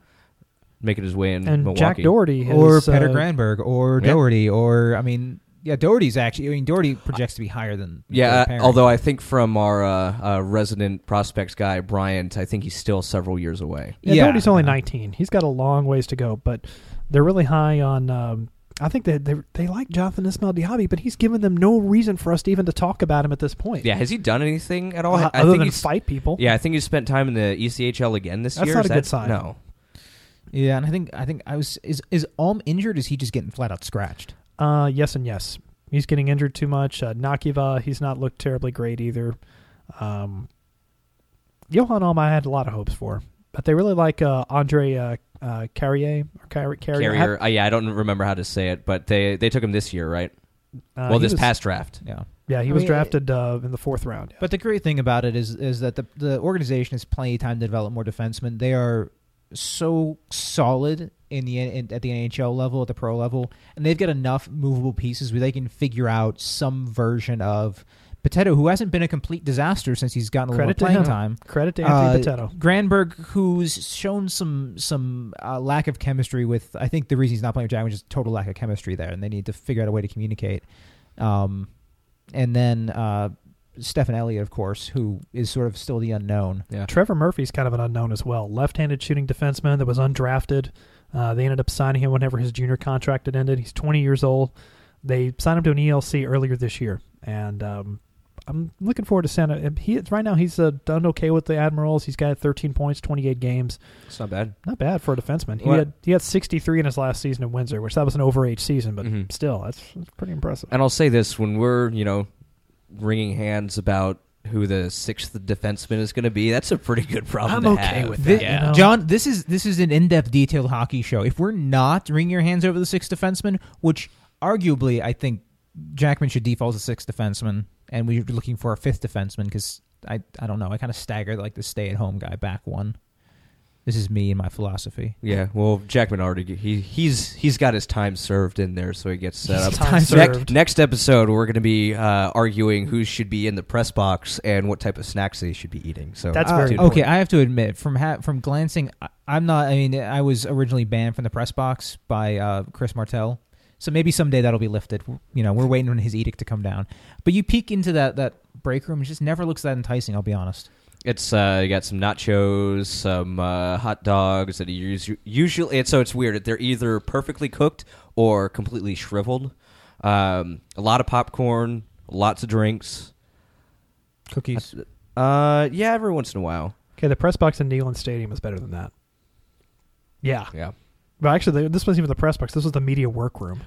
making his way in And Milwaukee. Jack Dougherty has, or Peter uh, Granberg, or Yeah. Dougherty, or I mean, yeah, Dougherty's actually. I mean, Dougherty projects to be higher than Yeah, uh, although I think from our uh, uh, resident prospects guy Bryant, I think he's still several years away. Yeah, Yeah. Dougherty's only 19. He's got a long ways to go, but they're really high on. Um, I think that they, they like Jonathan-Ismael Diaby, but he's given them no reason for us to even to talk about him at this point. Yeah, has he done anything at all? Uh, I other think than he's, fight people. Yeah, I think he's spent time in the ECHL again this That's year. not Is a good sign. No. yeah, and I think I think I was is is Alm injured? Or is he just getting flat out scratched? Uh, yes and yes. He's getting injured too much. Uh, Nakiva, he's not looked terribly great either. Um, Johan Alm, I had a lot of hopes for, but they really like uh, Andre uh, uh, Carrier or Car- Carrier. Carrier. Uh, yeah, I don't remember how to say it, but they they took him this year, right? Uh, well, this was- past draft. Yeah. Yeah, he I was mean, drafted uh, in the fourth round. But the great thing about it is is that the the organization has plenty of time to develop more defensemen. They are so solid in the in, at the NHL level, at the pro level, and they've got enough movable pieces where they can figure out some version of Potato, who hasn't been a complete disaster since he's gotten a little Credit to more playing time. Credit to Anthony Uh, Potato. Granberg, who's shown some some uh, lack of chemistry with, I think the reason he's not playing with Jack is just total lack of chemistry there, and they need to figure out a way to communicate. Um, and then uh, Stefan Elliott, of course, who is sort of still the unknown. Yeah. Trevor Murphy's kind of an unknown as well. Left-handed shooting defenseman that was undrafted. Uh, they ended up signing him whenever his junior contract had ended. He's 20 years old. They signed him to an ELC earlier this year, and um, I'm looking forward to Santa. He right now he's uh, done okay with the Admirals. He's got 13 points, 28 games. It's not bad. Not bad for a defenseman. He What- had he had 63 in his last season in Windsor, which that was an overage season, but Mhm. still, that's, that's pretty impressive. And I'll say this: when we're you know wringing hands about who the sixth defenseman is going to be, that's a pretty good problem. I'm to okay have. with Thi- that. you know? John, this is this is an in-depth, detailed hockey show. If we're not wringing your hands over the sixth defenseman, which arguably I think Jackman should default as a sixth defenseman, and we're looking for a fifth defenseman because I I don't know. I kind of staggered like the stay-at-home guy back one. This is me and my philosophy. Yeah, well, Jackman already he he's he's got his time served in there, so he gets set His up. time Time served. Next, next episode, we're going to be uh, arguing who should be in the press box and what type of snacks they should be eating. So That's very important. okay. I have to admit, from ha- from glancing, I- I'm not. I mean, I was originally banned from the press box by uh, Chris Martell, so maybe someday that'll be lifted. You know, we're waiting on his edict to come down. But you peek into that that break room, it just never looks that enticing. I'll be honest. It's uh, you got some nachos, some uh, hot dogs that you us- usually. It's, so it's weird. They're either perfectly cooked or completely shriveled. Um, a lot of popcorn, lots of drinks. Cookies. Uh, yeah, every once in a while. Okay, the press box in Neyland Stadium is better than that. Yeah, Yeah, but actually, this wasn't even the press box. This was the media workroom.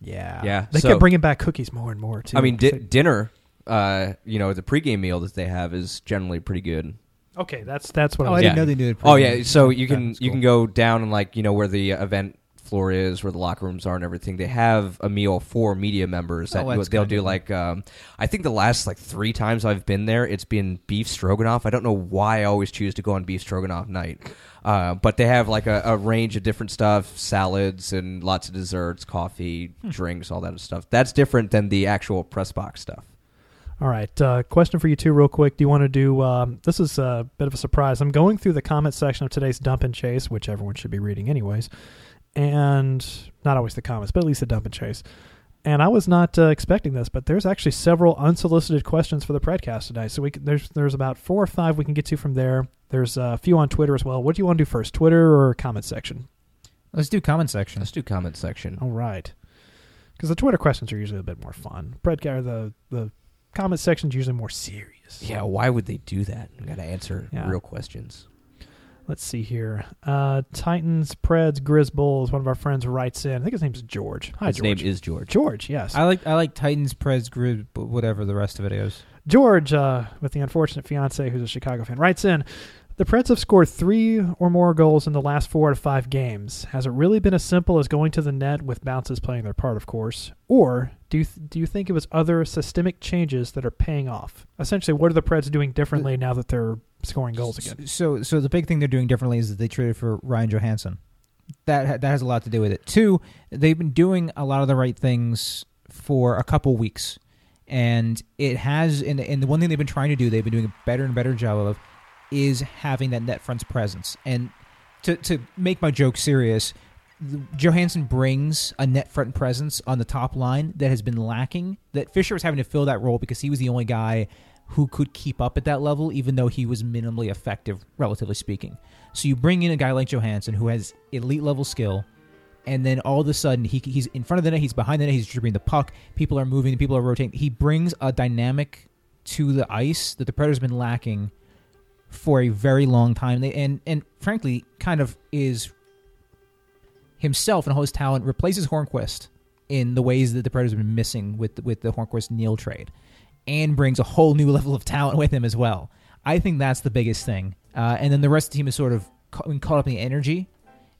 Yeah. yeah. They so, kept bringing back cookies more and more too. I mean, di- dinner. Uh, you know, the pregame meal that they have is generally pretty good. okay, that's that's what Oh, I I was. didn't Yeah. know they did. Oh yeah, so you can That's you can go down and like you know where the event floor is, where the locker rooms are, and everything. They have a meal for media members that Oh, that's they'll kinda do. Like um, I think the last like three times I've been there, it's been beef stroganoff. I don't know why I always choose to go on beef stroganoff night, uh, but they have like a, a range of different stuff, salads and lots of desserts, coffee, Hmm. drinks, all that stuff. That's different than the actual press box stuff. All right, uh, question for you two, real quick. Do you want to do? Um, this is a bit of a surprise. I'm going through the comment section of today's dump and chase, which everyone should be reading anyways, and not always the comments, but at least the dump and chase. And I was not uh, expecting this, but there's actually several unsolicited questions for the predcast today. So we can, there's there's about four or five we can get to from there. There's a few on Twitter as well. What do you want to do first, Twitter or comment section? Let's do comment section. Let's do comment section. All right, because the Twitter questions are usually a bit more fun. Predcast the the comment section's usually more serious. Yeah, why would they do that? You got to answer Yeah. real questions. Let's see here. Uh, Titans, Preds, Grizz Bulls. One of our friends writes in. I think his name's George. Hi, George. His George. name is George. George. Yes, I like I like Titans, Preds, Grid, whatever the rest of it is. George, uh, with the unfortunate fiance who's a Chicago fan, writes in. The Preds have scored three or more goals in the last four out of five games. Has it really been as simple as going to the net with bounces playing their part, of course? Or do you, th- do you think it was other systemic changes that are paying off? Essentially, what are the Preds doing differently now that they're scoring goals again? So, so the big thing they're doing differently is that they traded for Ryan Johansen. That ha- that has a lot to do with it. Two, they've been doing a lot of the right things for a couple weeks, and it has. And, and the one thing they've been trying to do, they've been doing a better and better job of, is having that net front's presence. And to to make my joke serious, Johansen brings a net front presence on the top line that has been lacking. That Fisher was having to fill that role because he was the only guy who could keep up at that level, even though he was minimally effective, relatively speaking. So you bring in a guy like Johansen who has elite level skill, and then all of a sudden he, he's in front of the net, he's behind the net, he's dribbling the puck, people are moving, people are rotating. He brings a dynamic to the ice that the Predators have been lacking for a very long time. And and frankly, kind of is himself and all his talent replaces Hornqvist in the ways that the Predators have been missing with with the Hornqvist Neal trade, and brings a whole new level of talent with him as well. I think that's the biggest thing. Uh, and then the rest of the team is sort of ca- caught up in the energy,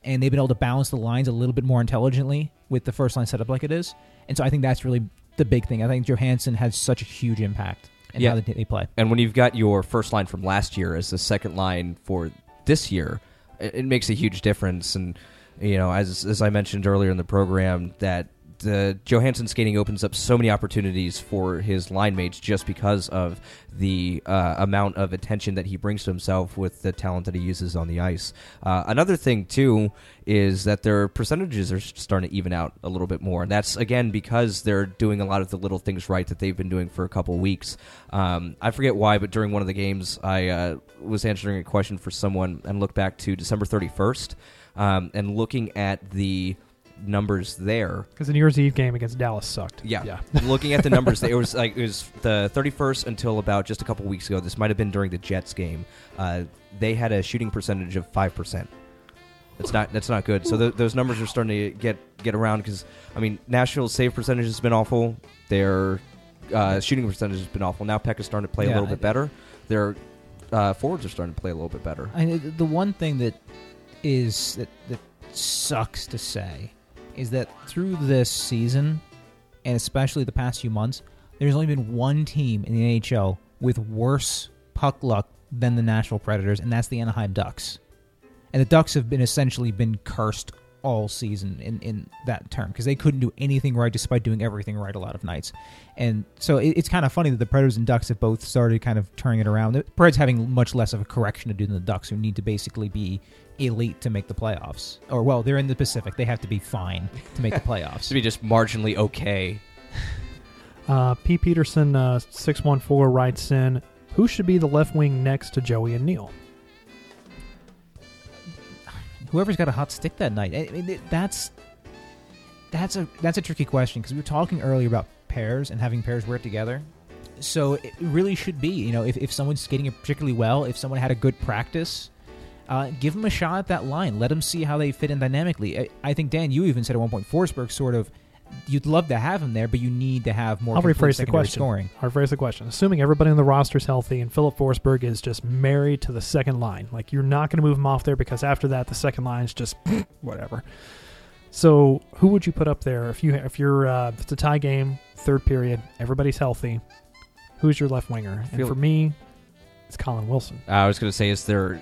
and they've been able to balance the lines a little bit more intelligently with the first line setup like it is. And so I think that's really the big thing. I think Johansen has such a huge impact in Yeah. how they, they play. And when you've got your first line from last year as the second line for this year, it, it makes a huge difference. And you know, as as I mentioned earlier in the program, that the Johansen skating opens up so many opportunities for his line mates just because of the uh, amount of attention that he brings to himself with the talent that he uses on the ice. Uh, another thing too is that their percentages are starting to even out a little bit more, and that's again because they're doing a lot of the little things right that they've been doing for a couple weeks. Um, I forget why, but during one of the games, I uh, was answering a question for someone and looked back to December thirty first. Um, and looking at the numbers there. Because the New Year's Eve game against Dallas sucked. Yeah, yeah. looking at the numbers, it was like it was the 31st until about just a couple weeks ago. This might have been during the Jets game. Uh, they had a shooting percentage of five percent. That's not that's not good. So th- those numbers are starting to get get around because I mean Nashville's save percentage has been awful. Their uh, shooting percentage has been awful. Now Peck is starting to play a Yeah, little I- bit better. Their uh, forwards are starting to play a little bit better. I, the one thing that is that, that sucks to say is that through this season, and especially the past few months, there's only been one team in the NHL with worse puck luck than the Nashville Predators, and that's the Anaheim Ducks. And the Ducks have been essentially been cursed all season in, in that term because they couldn't do anything right despite doing everything right a lot of nights. And so it, it's kind of funny that the Predators and Ducks have both started kind of turning it around. The Preds having much less of a correction to do than the Ducks, who need to basically be elite to make the playoffs. Or, well, they're in the Pacific. They have to be fine to make the playoffs. To be just marginally okay. Uh, P. Peterson, uh, 614, writes in Who should be the left wing next to Joey and Neal? whoever's got a hot stick that night. I mean, that's that's a that's a tricky question because we were talking earlier about pairs and having pairs work together. So it really should be, you know, if, if someone's skating particularly well, if someone had a good practice, uh, give them a shot at that line. Let them see how they fit in dynamically. I, I think Dan, you even said at one point, Forsberg sort of, you'd love to have him there, but you need to have more. I'll rephrase the question. Scoring. I'll rephrase the question. Assuming everybody on the roster is healthy and Philip Forsberg is just married to the second line, like you're not going to move him off there because after that the second line is just whatever. So who would you put up there if you if you're uh, if it's a tie game, third period, everybody's healthy? Who's your left winger? And Feel- for me, it's Colin Wilson. I was going to say, is there?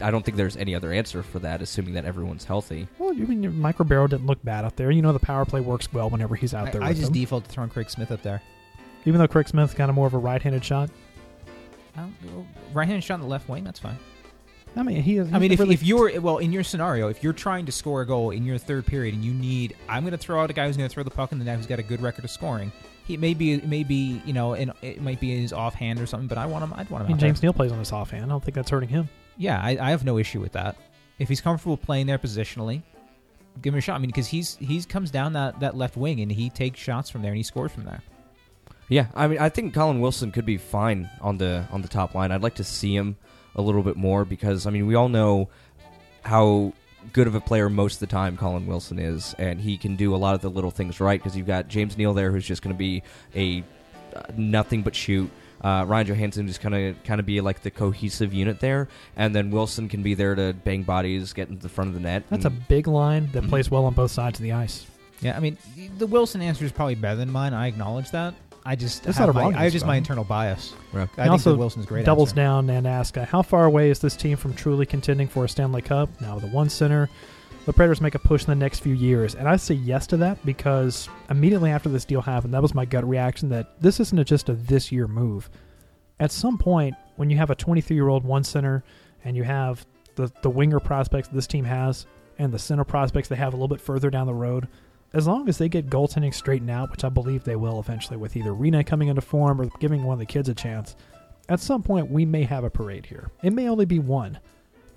I don't think there's any other answer for that, assuming that everyone's healthy. Well, you mean Mike Ribeiro didn't look bad out there. You know the power play works well whenever he's out there. I, I with just them. default to throwing Craig Smith up there. even though Craig Smith's kind of more of a right-handed shot. Right handed shot on the left wing, that's fine. I mean, he. Is, I mean, if, really, if you're well in your scenario, if you're trying to score a goal in your third period and you need, I'm going to throw out a guy who's going to throw the puck in the net who's got a good record of scoring. He may be, it may be, you know, and it might be his offhand or something, but I want him. I'd want I him. mean, out there. James Neal plays on his offhand. I don't think that's hurting him. Yeah, I, I have no issue with that. If he's comfortable playing there positionally, give him a shot. I mean, because he's he's comes down that, that left wing and he takes shots from there and he scores from there. Yeah, I mean, I think Colin Wilson could be fine on the on the top line. I'd like to see him a little bit more because I mean, we all know how good of a player most of the time Colin Wilson is, and he can do a lot of the little things right because you've got James Neal there, who's just going to be a uh, nothing but shoot. Uh, Ryan Johansen just kind of kind of be like the cohesive unit there, and then Wilson can be there to bang bodies, get into the front of the net. That's a big line that Mhm. plays well on both sides of the ice. Yeah, I mean, the Wilson answer is probably better than mine. I acknowledge that. I just That's have not a my, wrong I have just my internal bias. Yeah. I He think also Wilson's great. doubles answer. down and asks, uh, how far away is this team from truly contending for a Stanley Cup? Now with the one center, the Predators make a push in the next few years, and I say yes to that because immediately after this deal happened, that was my gut reaction that this isn't just a this year move. At some point, when you have a 23 year old one center and you have the the winger prospects this team has and the center prospects they have a little bit further down the road, as long as they get goaltending straightened out, which I believe they will eventually with either Rinne coming into form or giving one of the kids a chance, at some point we may have a parade here. It may only be one,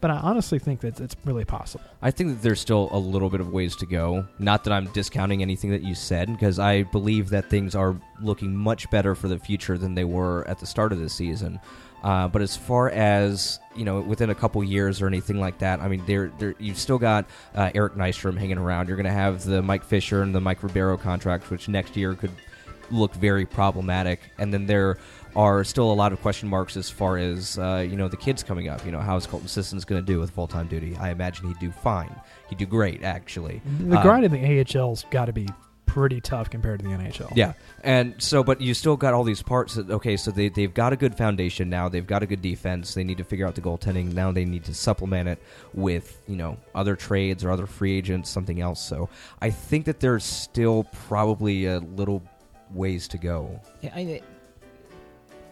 but I honestly think that it's really possible. I think that there's still a little bit of ways to go. Not that I'm discounting anything that you said, because I believe that things are looking much better for the future than they were at the start of the season. Uh, but as far as you know, within a couple years or anything like that, I mean, there, there you've still got uh, Eric Nystrom hanging around. You're going to have the Mike Fisher and the Mike Ribeiro contract, which next year could look very problematic. And then there are still a lot of question marks as far as uh, you know the kids coming up. You know, how is Colton Sissons going to do with full time duty? I imagine he'd do fine. He'd do great, actually. The Uh, grind in the AHL's got to be pretty tough compared to the NHL. Yeah, and so, but you still got all these parts. That, okay, so they they've got a good foundation now. They've got a good defense. They need to figure out the goaltending. Now they need to supplement it with you know other trades or other free agents, something else. So I think that there's still probably a little ways to go. Yeah, I,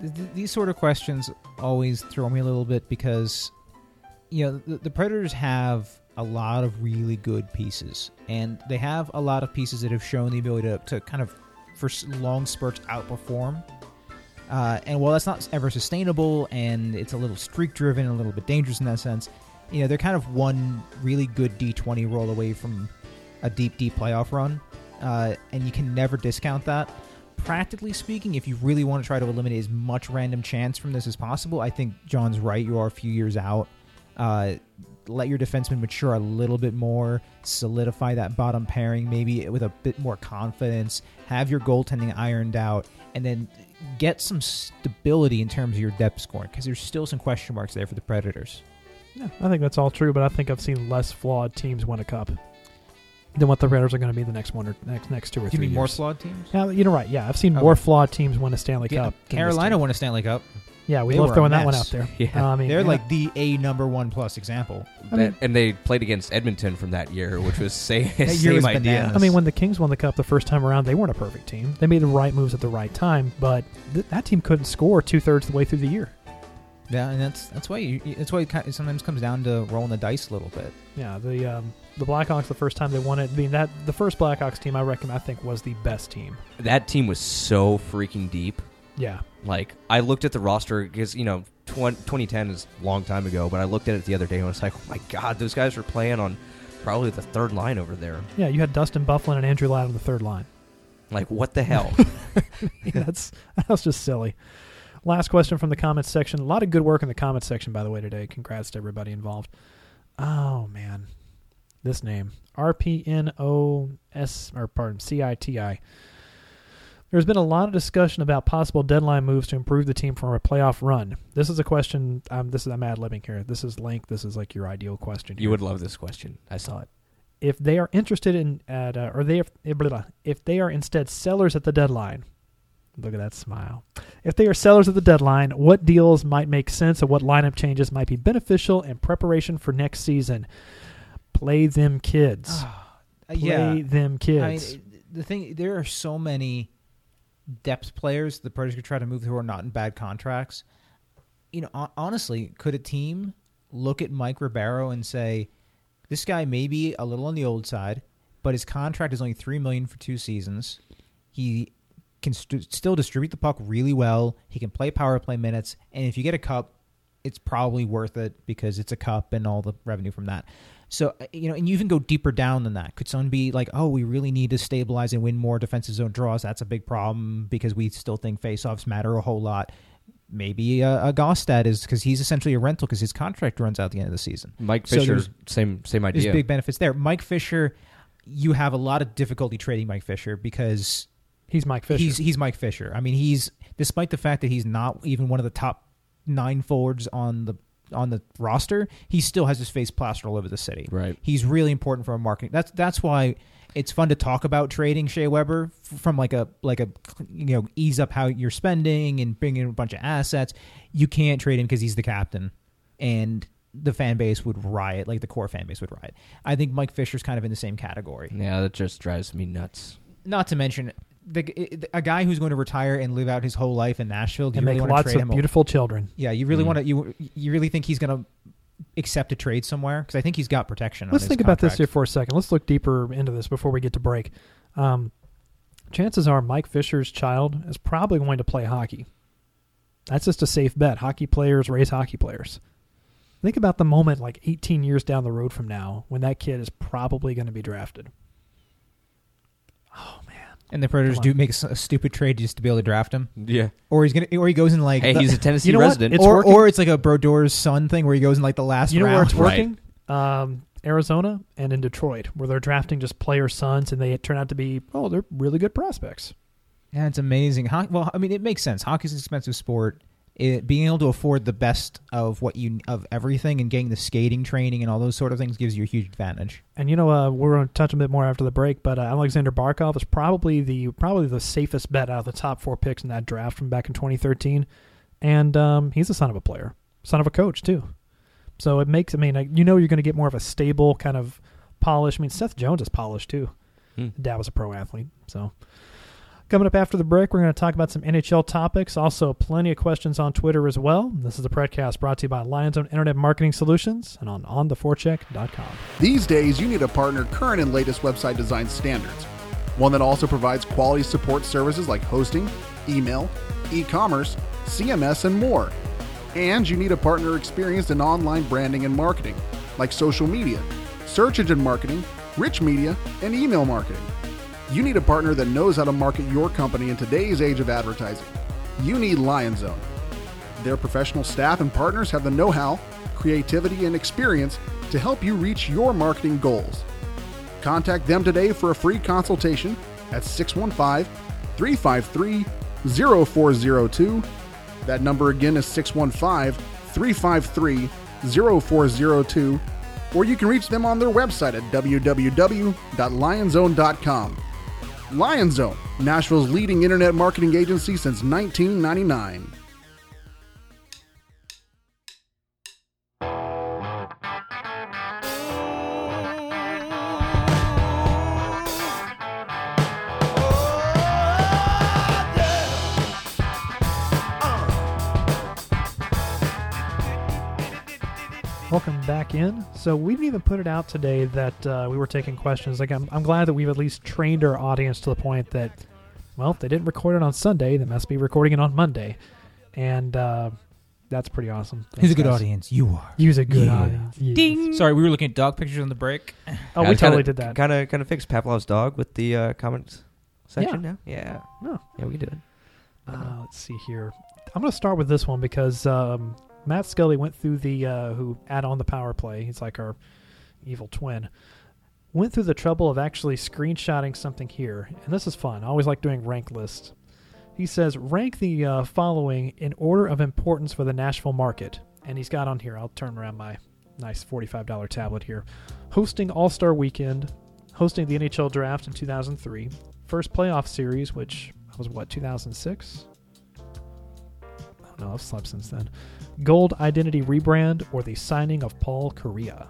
th- th- these sort of questions always throw me a little bit because, you know, the, the Predators have a lot of really good pieces, and they have a lot of pieces that have shown the ability to, to kind of, for long spurts, outperform. Uh, and while that's not ever sustainable, and it's a little streak driven, and a little bit dangerous in that sense, you know, they're kind of one really good D20 roll away from a deep, deep playoff run, uh, and you can never discount that practically speaking, if you really want to try to eliminate as much random chance from this as possible, I think John's right. You are a few years out. Uh, let your defenseman mature a little bit more, solidify that bottom pairing maybe with a bit more confidence, have your goaltending ironed out, and then get some stability in terms of your depth scoring because there's still some question marks there for the Predators. Yeah, I think that's all true, but I think I've seen less flawed teams win a cup than what the Predators are going to be the next one or next next two or Do you three mean more years. flawed teams? Yeah, you're right. Yeah, I've seen Okay. more flawed teams win a Stanley Yeah, Cup. Carolina won a Stanley Cup. Yeah, we They love throwing that one out there. Yeah. I mean, They're yeah. like the a number one plus example. I mean- and they played against Edmonton from that year, which was same, year same was idea. bananas. I mean, when the Kings won the cup the first time around, they weren't a perfect team. They made the right moves at the right time, but th- that team couldn't score two thirds of the way through the year. Yeah, and that's that's why you that's why it sometimes comes down to rolling the dice a little bit. Yeah, the um, the Blackhawks the first time they won it. I mean that the first Blackhawks team I reckon I think was the best team. That team was so freaking deep. Yeah, Like I looked at the roster because you know 20, 2010 is a long time ago, but I looked at it the other day and I was like, oh my god, those guys were playing on probably the third line over there. yeah. You had Dustin Byfuglien and Andrew Ladd on the third line. Like what the hell? that's that's just silly. Last question from the comments section. A lot of good work in the comments section, by the way, today. Congrats to everybody involved. Oh man, this name R P N O S or pardon C I T I. There's been a lot of discussion about possible deadline moves to improve the team for a playoff run. This is a question. Um, this is I'm ad libbing here. This is Link. This is like your ideal question. you would love this question. I saw it. if they are interested in at uh, or they if, if they are instead sellers at the deadline look at that smile if they are sellers at the deadline what deals might make sense and what lineup changes might be beneficial in preparation for next season play them kids Uh, play them I kids mean, the thing there are so many depth players the Predators could try to move who are not in bad contracts. You know, honestly, could a team look at Mike Ribeiro and say, "This guy may be a little on the old side, but his contract is only three million for two seasons. He can st- still distribute the puck really well. He can play power play minutes, and if you get a cup, it's probably worth it because it's a cup and all the revenue from that." So uh, you know, and you even go deeper down than that. Could someone be like, "Oh, we really need to stabilize and win more defensive zone draws. That's a big problem because we still think faceoffs matter a whole lot." Maybe uh, a Gaustad is because he's essentially a rental because his contract runs out at the end of the season. Mike So Fisher, there's- same same There's idea. big benefits there. Mike Fisher, you have a lot of difficulty trading Mike Fisher because he's mike fisher he's he's Mike Fisher. I mean, he's despite the fact that he's not even one of the top nine forwards on the on the roster, he still has his face plastered all over the city. Right. He's really important for our marketing. That's that's why it's fun to talk about trading Shea Weber from like a like a you know ease up how you're spending and bring in a bunch of assets. You can't trade him because he's the captain, and the fan base would riot. Like the core fan base would riot. I think Mike Fisher's kind of in the same category. yeah, that just drives me nuts. Not to mention the a guy who's going to retire and live out his whole life in Nashville. Do and you really make want to lots trade of him? beautiful children Yeah, you really Mm. want to you you really think he's going to accept a trade somewhere? Because I think he's got protection. let's think about this here for a second let's look deeper into this before we get to break um, chances are mike fisher's child is probably going to play hockey that's just a safe bet hockey players raise hockey players think about the moment like 18 years down the road from now when that kid is probably going to be drafted oh man And the Predators do make a stupid trade just to be able to draft him, Yeah. or he's gonna, or he goes in like, Hey, the- he's a Tennessee You know what? resident. It's or working. or it's like a Brodeur's son thing where he goes in like the last you know where round. it's Right. working um, arizona and in detroit where they're drafting just player sons and they turn out to be oh they're really good prospects Yeah, it's amazing. Ho- well, I mean, it makes sense. Hockey's an expensive sport. It, being able to afford the best of what you of everything and getting the skating training and all those sort of things gives you a huge advantage. And you know, uh, we're going to touch a bit more after the break, but uh, Alexander Barkov is probably the probably the safest bet out of the top four picks in that draft from back in 2013, and um, he's a son of a player, son of a coach too. So it makes, I mean, uh, you know, you're going to get more of a stable kind of polish. I mean, Seth Jones is polished too. Hmm. Dad was a pro athlete, so. Coming up after the break, we're going to talk about some NHL topics. Also, plenty of questions on Twitter as well. This is the Predcast brought to you by LionZone Internet Marketing Solutions and on ontheforecheck.com. These days, you need a partner current and latest website design standards. One that also provides quality support services like hosting, email, e commerce, CMS, and more. And you need a partner experienced in online branding and marketing, like social media, search engine marketing, rich media, and email marketing. You need a partner that knows how to market your company in today's age of advertising. You need LionZone. Their professional staff and partners have the know how, creativity, and experience to help you reach your marketing goals. Contact them today for a free consultation at 615 353 0402. That number again is 615 353 0402. Or you can reach them on their website at www.lionzone.com. LionZone, Nashville's leading internet marketing agency since 1999. Welcome back in. So we didn't even put it out today that uh, we were taking questions. Like I'm, I'm glad that we've at least trained our audience to the point that, well, if they didn't record it on Sunday, they must be recording it on Monday, and uh, that's pretty awesome. He's a good guys. audience? You are. He's a good Yeah. audience. Yes. Sorry, we were looking at dog pictures on the break. Oh, we totally did that. Kind of, kind of fixed Pavlov's dog with the uh, comments section now. Yeah, No. yeah, we can do it. Uh, let's see here. I'm going to start with this one because um, Matt Scully went through the uh, who add on the power play. He's like our evil twin. Went through the trouble of actually screenshotting something here, and this is fun. I always like doing rank lists. He says rank the uh, following in order of importance for the Nashville market, and he's got on here. I'll turn around my nice $45 tablet here. Hosting All Star Weekend, hosting the NHL Draft in 2003, first playoff series, which was what 2006. I don't know. I've slept since then. Gold identity rebrand or the signing of Paul Kariya.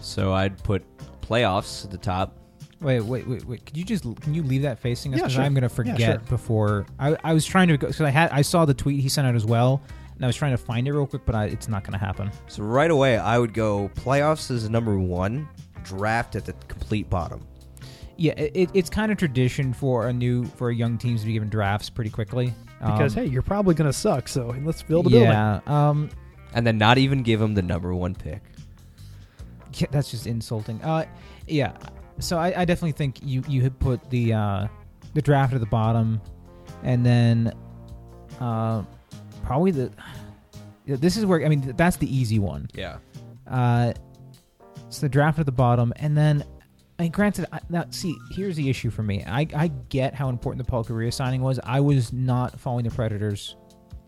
So I'd put playoffs at the top. Wait, wait, wait, wait. Could you just can you leave that facing us? Yeah, Because sure. I'm gonna Yeah, forget sure. before. I, I was trying to go because I had I saw the tweet he sent out as well, and I was trying to find it real quick, but I, it's not gonna happen. So right away, I would go playoffs is number one, draft at the complete bottom. Yeah, it, it, it's kind of tradition for a new for young teams to be given drafts pretty quickly. Because Um, hey, you're probably going to suck, so let's build a building. yeah, um, And then not even give him the number one pick. yeah, that's just insulting. Uh, yeah. So I, I definitely think you you had put the uh, the draft at the bottom, and then uh, probably the. This is where I mean that's the easy one. Yeah. Uh, it's the draft at the bottom, and then. And granted, I, now see, here's the issue for me. I, I get how important the Paul Kariya signing was. I was not following the Predators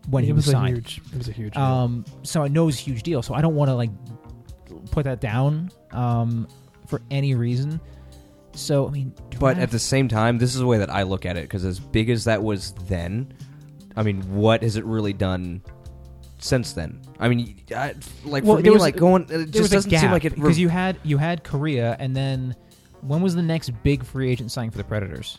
when it he was was signed. huge. It was a huge. deal. Um, so I know it was a huge deal. So I don't want to like put that down um, for any reason. So I mean, But draft- at the same time, this is the way that I look at it because as big as that was then, I mean, what has it really done since then? I mean, I, like Well, for there me, was- like going, it just doesn't gap seem like it. because you had you had Kariya, and then when was the next big free agent signing for the Predators?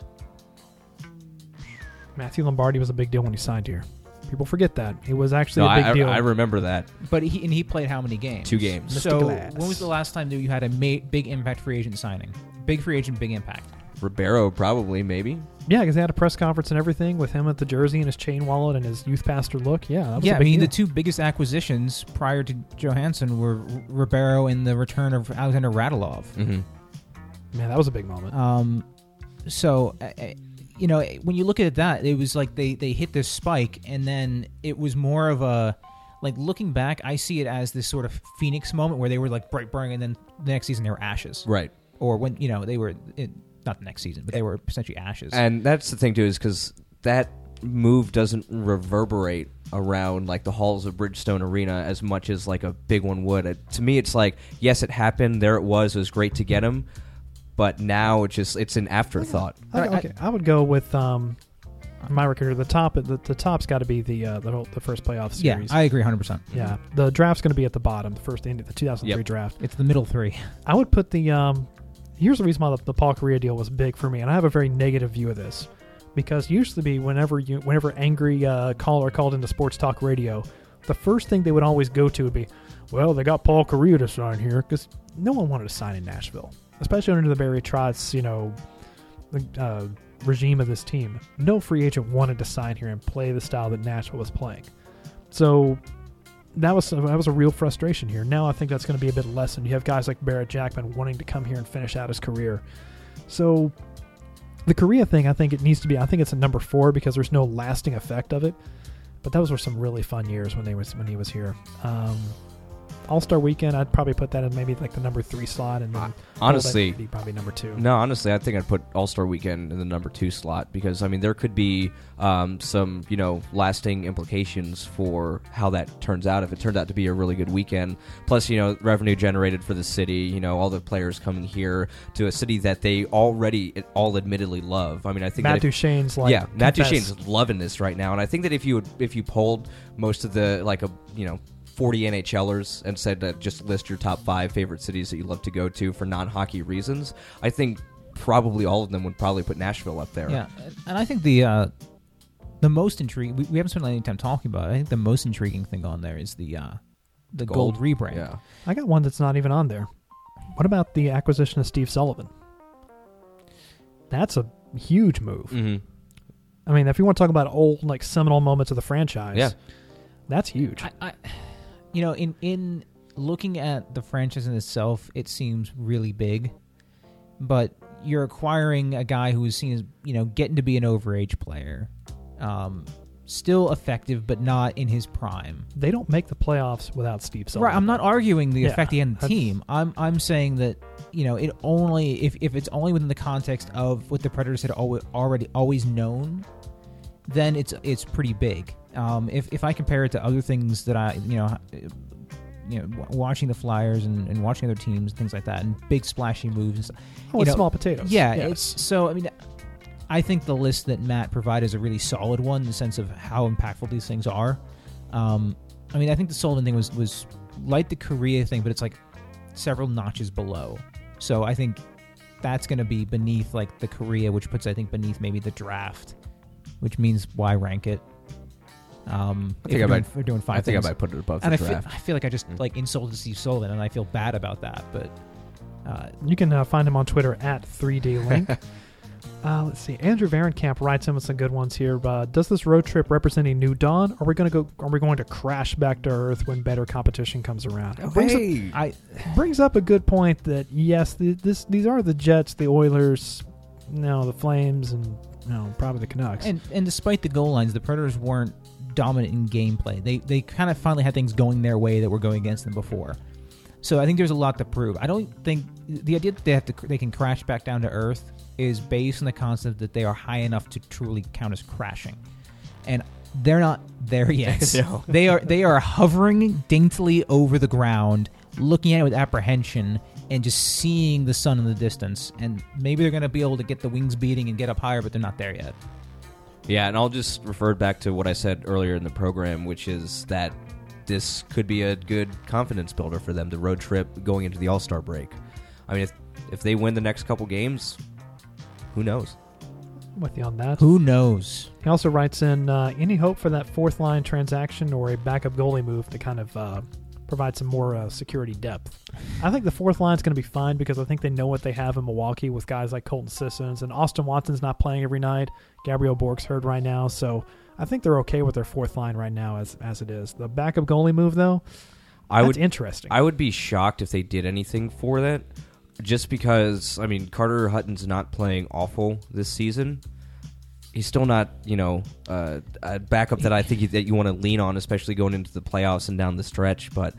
Matthew Lombardi was a big deal when he signed here. People forget that it was actually No, a big I, I- deal. I remember that But he and he played how many games? two games. Mr. So Glass. when was the last time that you had a ma- big impact free agent signing? Big free agent, big impact. Ribeiro probably maybe. yeah, because they had a press conference and everything with him at the jersey and his chain wallet and his youth pastor look. Yeah, that was Yeah, a I big mean deal. the two biggest acquisitions prior to Johansen were R- Ribeiro and the return of Alexander Radulov. Mm-hmm. Man, that was a big moment. Um, so uh, uh, you know when you look at that, it was like they they hit this spike, and then it was more of a like looking back. I see it as this sort of phoenix moment where they were like bright burning, and then the next season they were ashes, Right. or when you know they were it, not the next season, but they were essentially ashes. And that's the thing too, is because that move doesn't reverberate around like the halls of Bridgestone Arena as much as like a big one would. It, to me, it's like yes, it happened. There it was. It was great to get him, but now it's just it's an afterthought. I, I- okay, I would go with um, my record. The top, the, the top's got to be the uh, the, whole, the first playoff Yeah, series. I agree 100%. yeah, the draft's going to be at the bottom. The first end, of the 2003 Yep. draft. It's the middle three. I would put the um. Here's the reason why the, the Paul Kariya deal was big for me, and I have a very negative view of this because used to be whenever you whenever angry uh, caller called into sports talk radio, the first thing they would always go to would be, "Well, they got Paul Kariya to sign here," because no one wanted to sign in Nashville, especially under the Barry Trotz, you know, uh, regime of this team. No free agent wanted to sign here and play the style that Nashville was playing. So that was that was a real frustration here. Now I think that's going to be a bit lessened. You have guys like Barrett Jackman wanting to come here and finish out his career. So the Kariya thing, I think it needs to be. I think it's a number four because there's no lasting effect of it. But those were some really fun years when they was when he was here. Um, All Star Weekend, I'd probably put that in maybe like the number three slot, and then Honestly, be probably number two. No, honestly, I think I'd put All Star Weekend in the number two slot because I mean there could be um, some you know lasting implications for how that turns out if it turned out to be a really good weekend. Plus, you know, revenue generated for the city. You know, all the players coming here to a city that they already all admittedly love. I mean, I think Matt if- Duchene's like yeah, Matt confessed- Duchene's loving this right now, and I think that if you would, if you polled most of the like a you know. 40 NHLers and said that just list your top five favorite cities that you love to go to for non hockey reasons. I think probably all of them would probably put Nashville up there. Yeah, and I think the uh, the most intriguing we, we haven't spent any time talking about. it. I think the most intriguing thing on there is the uh, the gold, Gold? rebrand. Yeah. I got one that's not even on there. What about the acquisition of Steve Sullivan? That's a huge move. hmm I mean, if you want to talk about old, like seminal moments of the franchise, Yeah. that's huge. I, I, you know, in in looking at the franchise in itself, it seems really big, but you're acquiring a guy who is seen as you know getting to be an overage player, um, still effective but not in his prime. they don't make the playoffs without Steve Sullivan. Right. I'm not arguing the Yeah, effect he had on the that's- team. I'm I'm saying that you know it only if if it's only within the context of what the Predators had always, already always known, then it's it's pretty big. Um, if if I compare it to other things that I you know. You know, watching the Flyers and, and watching other teams, and things like that, and big splashy moves. And. Oh, it's know, small potatoes. Yeah, Yes. so. I mean, I think the list that Matt provided is a really solid one in the sense of how impactful these things are. Um, I mean, I think the Sullivan thing was was like the Kariya thing, but it's like several notches below. So I think that's going to be beneath like the Kariya, which puts I think beneath maybe the draft, which means why rank it? Um, I think I we're doing, might- we're doing five I think things. I might put it above and the I feel. I feel like I just Mm. like insulted Steve Sullivan, and I feel bad about that. But uh, You can uh, find him on Twitter at 3D Link. uh, let's see. Andrew Varenkamp writes in with some good ones here. Uh, does this road trip represent a new dawn? Or are we going to go? Are we going to crash back to earth when better competition comes around? It brings, Hey! I up, brings up a good point that yes, the, this these are the Jets, the Oilers, no, the Flames, and no, probably the Canucks. And and despite the goal lines, the Predators weren't dominant in gameplay. They they kind of finally had things going their way that were going against them before. So I think there's a lot to prove. I don't think the idea that they have to they can crash back down to earth is based on the concept that they are high enough to truly count as crashing, and they're not there yet. No. They are they are hovering daintily over the ground, looking at it with apprehension, and just seeing the sun in the distance. And maybe they're going to be able to get the wings beating and get up higher, but they're not there yet. Yeah, and I'll just refer back to what I said earlier in the program, which is that this could be a good confidence builder for them, the road trip going into the All Star break. I mean, if if they win the next couple games, who knows? I'm with you on that. Who knows? He also writes in uh, any hope for that fourth line transaction or a backup goalie move to kind of uh, provide some more uh, security depth. I think the fourth line is going to be fine because I think they know what they have in Milwaukee with guys like Colton Sissons and Austin Watson's not playing every night. Gabriel Bourque's hurt right now, so I think they're okay with their fourth line right now as as it is. The backup goalie move though, I would interesting. I would be shocked if they did anything for that, just because I mean Carter Hutton's not playing awful this season. He's still not, you know, uh, a backup that I think that you want to lean on, especially going into the playoffs and down the stretch. But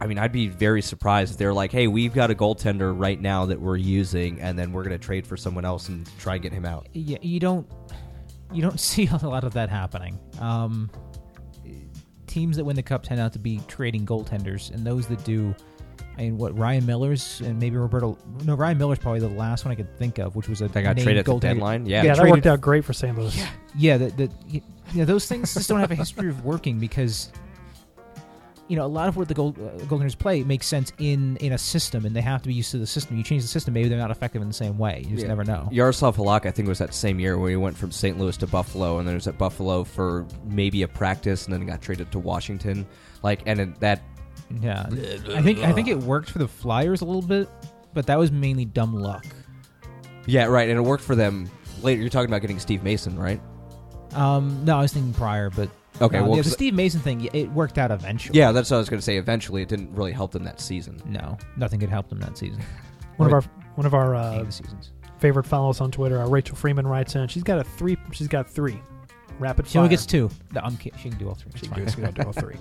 I mean, I'd be very surprised if they're like, "Hey, we've got a goaltender right now that we're using, and then we're going to trade for someone else and try and get him out." Yeah, you don't. you don't see a lot of that happening. Um, teams that win the cup tend not to be trading goaltenders, and those that do. I mean, what Ryan Miller's and maybe Roberto. No, Ryan Miller's probably the last one I could think of, which was a They got named traded at the deadline. Yeah. Yeah, that traded- worked out great for St. Louis. Yeah, that that yeah, those things just don't have a history of working because you know a lot of what the goal, uh, goaltenders play makes sense in in a system, and they have to be used to the system. You change the system, maybe they're not effective in the same way. You just Yeah. never know. Yaroslav Halak, I think, was that same year when he went from St. Louis to Buffalo, and then he was at Buffalo for maybe a practice, and then he got traded to Washington. Like, and it, that Yeah, I think I think it worked for the Flyers a little bit, but that was mainly dumb luck. Yeah, right, and it worked for them later. You're talking about getting Steve Mason, right? Um, no, I was thinking prior, but Okay, uh, well, yeah, the 'cause- Steve Mason thing, it worked out eventually. Yeah, that's what I was going to say. Eventually, it didn't really help them that season. no, nothing could help them that season. One of our one of our uh, seasons. favorite follows on Twitter, uh, Rachel Freeman writes in. She's got a three. She's got three. Rapid She fire. only gets two. No, I'm kidding. She can do all three. It's She fine. goes, do all three.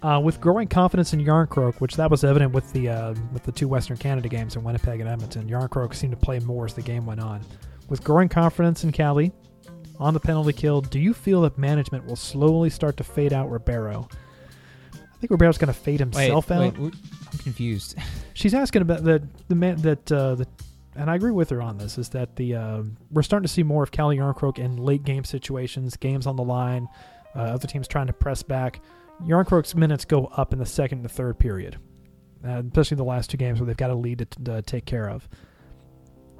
Uh, with growing confidence in Jarnkrok, which that was evident with the uh, with the two Western Canada games in Winnipeg and Edmonton, Jarnkrok seemed to play more as the game went on. With growing confidence in Calle on the penalty kill, do you feel that management will slowly start to fade out Ribeiro? I think Ribeiro's going to fade Wait, himself out. wait, I'm confused. She's asking about the the man that uh, the, and I agree with her on this. Is that the uh, we're starting to see more of Calle Jarnkrok in late game situations, games on the line, uh, other teams trying to press back. Jarnkrok's minutes go up in the second and the third period, uh, especially the last two games where they've got a lead to, to take care of.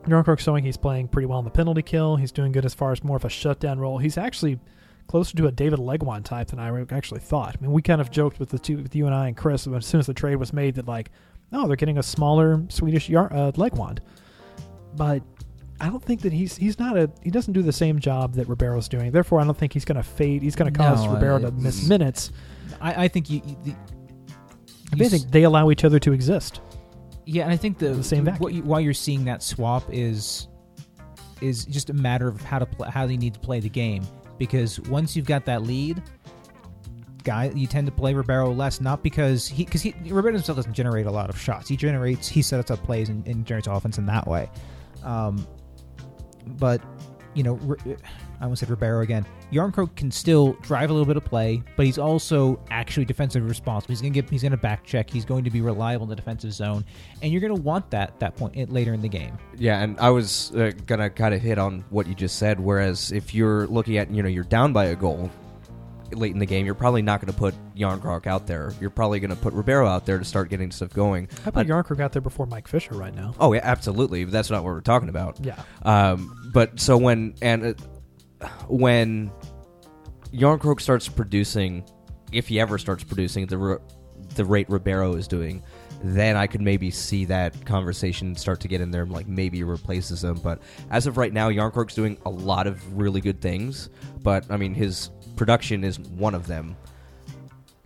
Jarnkrok's showing he's playing pretty well in the penalty kill. He's doing good as far as more of a shutdown role. He's actually closer to a David Legwand type than I actually thought. I mean, we kind of joked with the two, with you and I and Chris, as soon as the trade was made, that like, oh, they're getting a smaller Swedish yar- uh, Legwand. But I don't think that he's he's not a he doesn't do the same job that Ribeiro's doing. Therefore, I don't think he's going to fade. He's going to cause No, Ribeiro to miss minutes. I, I think you. you, the, If you anything, they allow each other to exist. Yeah, and I think the, The same vacuum. what you, why you're seeing that swap is is just a matter of how to play, how they need to play the game. Because once you've got that lead, guy, you tend to play Ribeiro less, not because he because he Ribeiro himself doesn't generate a lot of shots. He generates he sets up plays and, and generates offense in that way. Um, but you know, R- I almost said Ribeiro again. Jarnkrok can still drive a little bit of play, but he's also actually defensively responsible. He's gonna get, he's gonna back check. He's going to be reliable in the defensive zone, and you're gonna want that at that point in- later in the game. Yeah, and I was uh, gonna kind of hit on what you just said. Whereas if you're looking at, you know, you're down by a goal late in the game, you're probably not going to put Jarnkrok out there. You're probably going to put Ribeiro out there to start getting stuff going. I put Uh, Jarnkrok out there before Mike Fisher right now. Oh yeah, absolutely. But that's not what we're talking about. Yeah. Um, but so when and uh, when Jarnkrok starts producing, if he ever starts producing the r- the rate Ribeiro is doing, then I could maybe see that conversation start to get in there. Like maybe replaces him. But as of right now, Jarnkrok's doing a lot of really good things. But I mean, his production is one of them.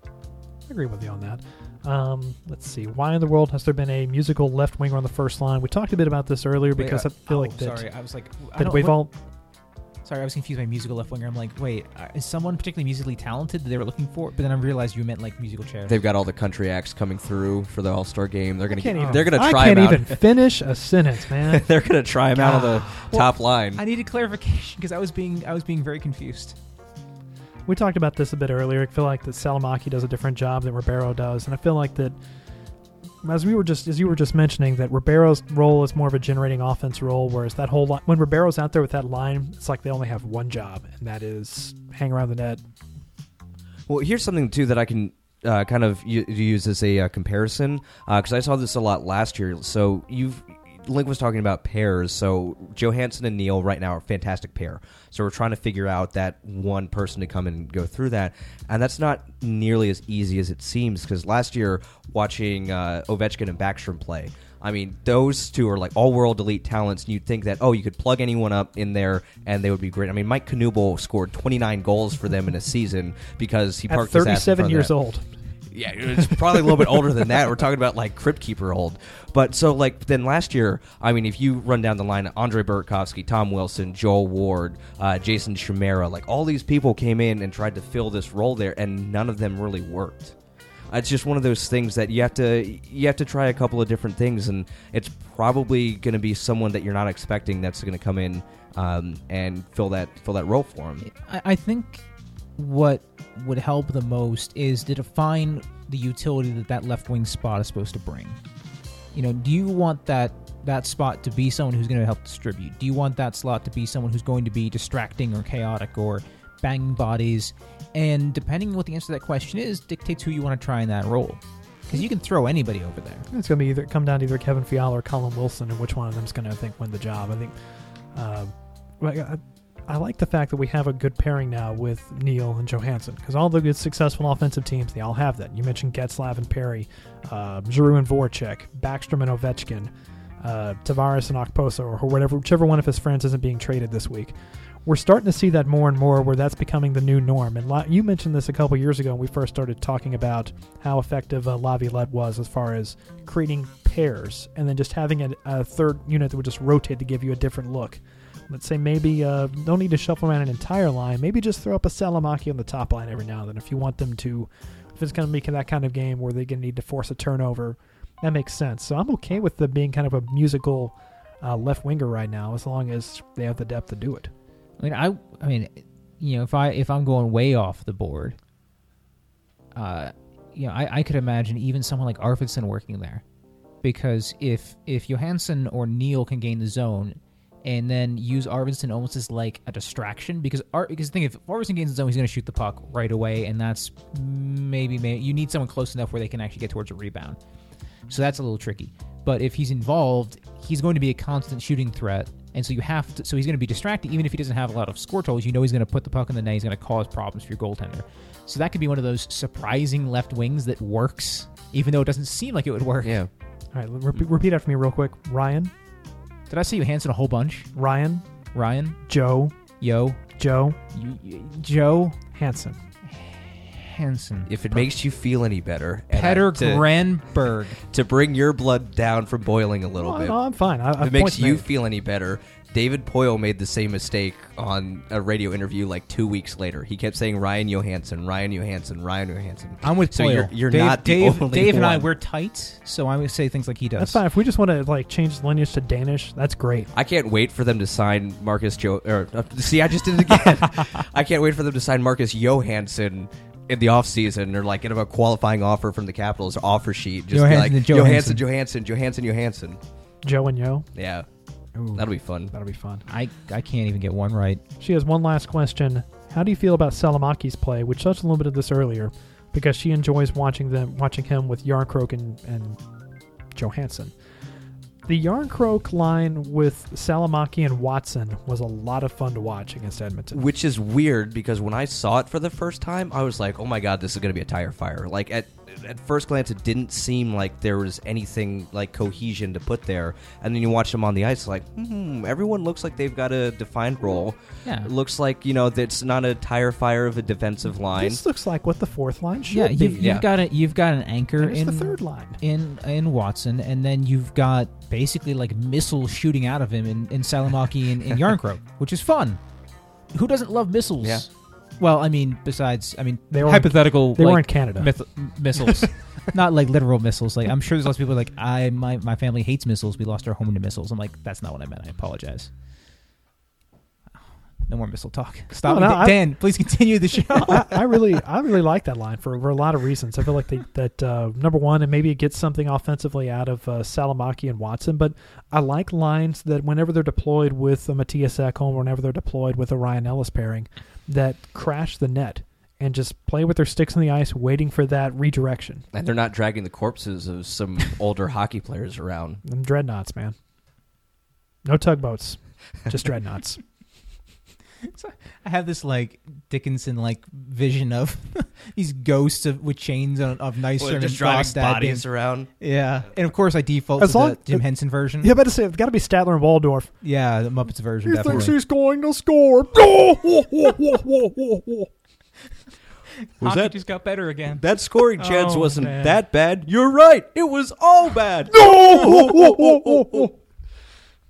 I agree with you on that. Um, let's see. Why in the world has there been a musical left winger on the first line? We talked a bit about this earlier because I feel like that, oh, sorry, I was like, I that we've what- all Sorry, I was confused by musical left winger. I'm like, wait, uh, is someone particularly musically talented that they were looking for? But then I realized you meant like musical chair. They've got all the country acts coming through for the All Star game. They're gonna can't get, even, they're gonna I try can't him out. even finish a sentence, man. they're gonna try him out on the Well, top line. I needed clarification because I was being I was being very confused. we talked about this a bit earlier. I feel like that Salomaki does a different job than Ribeiro does, and I feel like that as we were just as you were just mentioning that Ribeiro's role is more of a generating offense role, whereas that whole line, when Ribeiro's out there with that line, it's like they only have one job, and that is hang around the net. Well, here's something too that I can uh, kind of u- use as a uh, comparison because I saw this a lot last year. So you've Link was talking about pairs. So Johansson and Neal right now are a fantastic pair. So we're trying to figure out that one person to come and go through that, and that's not nearly as easy as it seems. Because last year, watching uh, Ovechkin and Backstrom play. I mean, those two are like all world elite talents, and you'd think that, oh, you could plug anyone up in there and they would be great. I mean, Mike Knuble scored 29 goals for them in a season because he At parked his ass in 37 front of years old, Yeah, it's probably a little bit older than that. We're talking about like Crypt Keeper old. But so like then last year, I mean, if you run down the line, Andre Burakovsky, Tom Wilson, Joel Ward, uh, Jason Chimera, like all these people came in and tried to fill this role there, and none of them really worked. It's just one of those things that you have to you have to try a couple of different things, and it's probably going to be someone that you're not expecting that's going to come in um, and fill that fill that role for him. I, I think what would help the most is to define the utility that that left wing spot is supposed to bring. You know, do you want that that spot to be someone who's going to help distribute? Do you want that slot to be someone who's going to be distracting or chaotic or banging bodies? And depending on what the answer to that question is, dictates who you want to try in that role. Because you can throw anybody over there. It's going to be either come down to either Kevin Fiala or Colin Wilson, and which one of them is going to think win the job. I think. Uh, like, I, like the fact that we have a good pairing now with Neal and Johansson because all the good successful offensive teams they all have that. You mentioned Getzlaf and Perry, uh, Giroux and Voracek, Backstrom and Ovechkin, uh, Tavares and Okposo, or whatever, whichever one of his friends isn't being traded this week. We're starting to see that more and more, where that's becoming the new norm. And you mentioned this a couple years ago when we first started talking about how effective uh, Laviolette was as far as creating pairs and then just having a, a third unit that would just rotate to give you a different look. Let's say maybe uh, don't need to shuffle around an entire line. Maybe just throw up a Salomaki on the top line every now and then if you want them to. If it's going to be that kind of game where they're going to need to force a turnover, that makes sense. So I'm okay with them being kind of a musical uh, left winger right now, as long as they have the depth to do it. I mean, I, I mean, you know, if I if I'm going way off the board, uh, you know, I, I could imagine even someone like Arvidsson working there, because if if Johansson or Neal can gain the zone, and then use Arvidsson almost as like a distraction, because Ar- because the thing if Arvidsson gains the zone, he's going to shoot the puck right away, and that's maybe maybe you need someone close enough where they can actually get towards a rebound. So that's a little tricky. But if he's involved, he's going to be a constant shooting threat. And so you have to, so he's going to be distracted even if he doesn't have a lot of score totals. You know he's going to put the puck in the net. He's going to cause problems for your goaltender. So that could be one of those surprising left wings that works, even though it doesn't seem like it would work. Yeah, All right, repeat, repeat after me real quick. Ryan, Did I say you Hanson a whole bunch? Ryan, Ryan, Joe, Yo, Joe, you, you- Joe Hanson. Hansen, if it makes you feel any better, and I- Petter to, Granberg. to bring your blood down from boiling a little Oh, bit. no, I'm fine. I, if I've it makes you made. feel any better, David Poile made the same mistake on a radio interview like two weeks later. He kept saying Ryan Johansson, Ryan Johansson, Ryan Johansson. I'm with so Poile. you're, you're Dave, not the Dave. only Dave and I one. we're tight, so I would say things like he does. That's fine. If we just want to like change the lineage to Danish, that's great. I can't wait for them to sign Marcus Joe. Or uh, see, I just did it again. I can't wait for them to sign Marcus Johansson in the offseason or like get him a qualifying offer from the Capitals offer sheet. Just be Johansson like and Johansson, Johansson. Johansson, Johansson, Johansson. Joe and Yo. Yeah, Ooh, that'll be fun. that'll be fun. I I can't even get one right. She has one last question. How do you feel about Salomaki's play? We touched a little bit of this earlier, because she enjoys watching them, watching him with Jarnkrok and, and Johansson. The Jarnkrok line with Salomaki and Watson was a lot of fun to watch against Edmonton. Which is weird because when I saw it for the first time, I was like, "Oh my god, this is going to be a tire fire!" Like at at first glance, it didn't seem like there was anything like cohesion to put there. And then you watch them on the ice, like, hmm, everyone looks like they've got a defined role. Yeah. It looks like you know that's not a tire fire of a defensive line. This looks like what the fourth line should Yeah, be. you've, you've yeah. got a you've got an anchor in the third line. in in Watson, and then you've got basically like missiles shooting out of him in, in Salomaki and, and Jarnkrok, which is fun. Who doesn't love missiles? Yeah. Well, I mean, besides, I mean, They were- hypothetical. They like, were in Canada. myth- missiles, not like literal missiles. Like I'm sure there's lots of people like I my my family hates missiles. We lost our home to missiles. I'm like that's not what I meant. I apologize. No more missile talk. Stop, No, no, Dan, I- Dan, Please continue the show. I, I really, I really like that line for, for a lot of reasons. I feel like they, that uh, number one, and maybe it gets something offensively out of uh, Salomaki and Watson. But I like lines that whenever they're deployed with a Mattias Ekholm, or whenever they're deployed with a Ryan Ellis pairing, that crash the net and just play with their sticks in the ice, waiting for that redirection. and they're not dragging the corpses of some older hockey players around. Them dreadnoughts, man. No tugboats, just dreadnoughts. I have this like Dickinson like vision of these ghosts of with chains on, of Nystrom and just driving Gaustad bodies being- around. Yeah, and of course I default As to long- the Jim Henson version. Yeah, but it's, it's got to be Statler and Waldorf. Yeah, the Muppets version He definitely. thinks he's going to score. Was Hockey that- just got better again? That scoring chance Oh, wasn't man. that bad. You're right. It was all bad.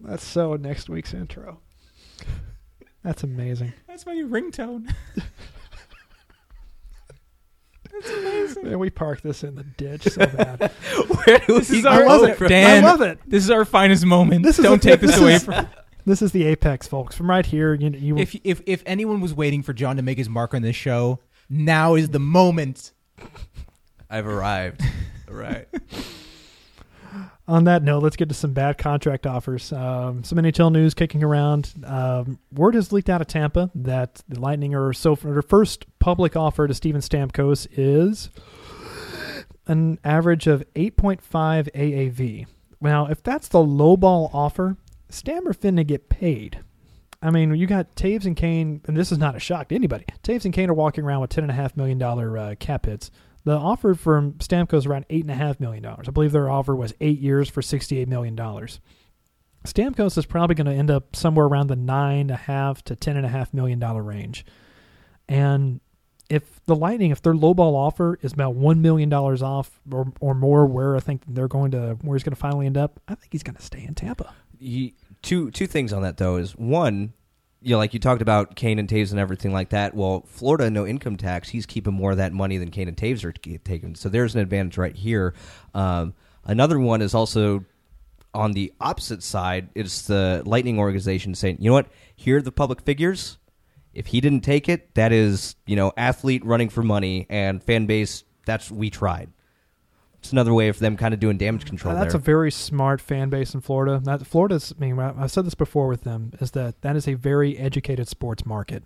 That's so next week's intro. That's amazing. That's my new ringtone. That's amazing. Man, we parked this in the ditch so bad. Where do This is our I love it. Dan. I love it. This is our finest moment. This is Don't a- take this this away is- from. This is the apex, folks. From right here, you, you If if if anyone was waiting for John to make his mark on this show, now is the moment. I've arrived. All right. On that note, let's get to some bad contract offers. Um, some NHL news kicking around. Um, word has leaked out of Tampa that the Lightning are so their first public offer to Steven Stamkos is an average of 8.5 AAV. Now, if that's the lowball offer, Stammer finna get paid. I mean, you got Toews and Kane, and this is not a shock to anybody. Toews and Kane are walking around with ten and a half million dollar uh, cap hits. The offer from Stamkos is around eight and a half million dollars. I believe their offer was eight years for sixty-eight million dollars. Stamkos is probably going to end up somewhere around the nine and a half to ten and a half million dollar range. And if the Lightning, if their lowball offer is about one million dollars off or, or more, where I think they're going to, where he's going to finally end up, I think he's going to stay in Tampa. He, two two things on that though is one, you know, like you talked about Kane and Toews and everything like that. Well, Florida no income tax. He's keeping more of that money than Kane and Toews are taking. So there's an advantage right here. Um, another one is also on the opposite side. It's the Lightning organization saying, you know what? Here are the public figures. If he didn't take it, that is you know athlete running for money and fan base. That's we tried. It's another way of them kind of doing damage control. Uh, that's there. a very smart fan base in Florida. That Florida's. I mean, I've said this before with them is that that is a very educated sports market.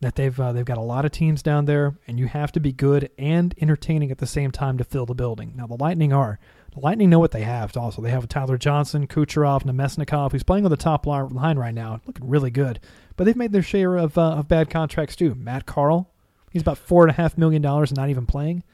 That they've uh, they've got a lot of teams down there, and you have to be good and entertaining at the same time to fill the building. Now the Lightning are. The Lightning know what they have. Also, they have Tyler Johnson, Kucherov, Namestnikov, who's playing on the top line right now, looking really good. But they've made their share of uh, of bad contracts too. Matt Carle, he's about four and a half million dollars and not even playing.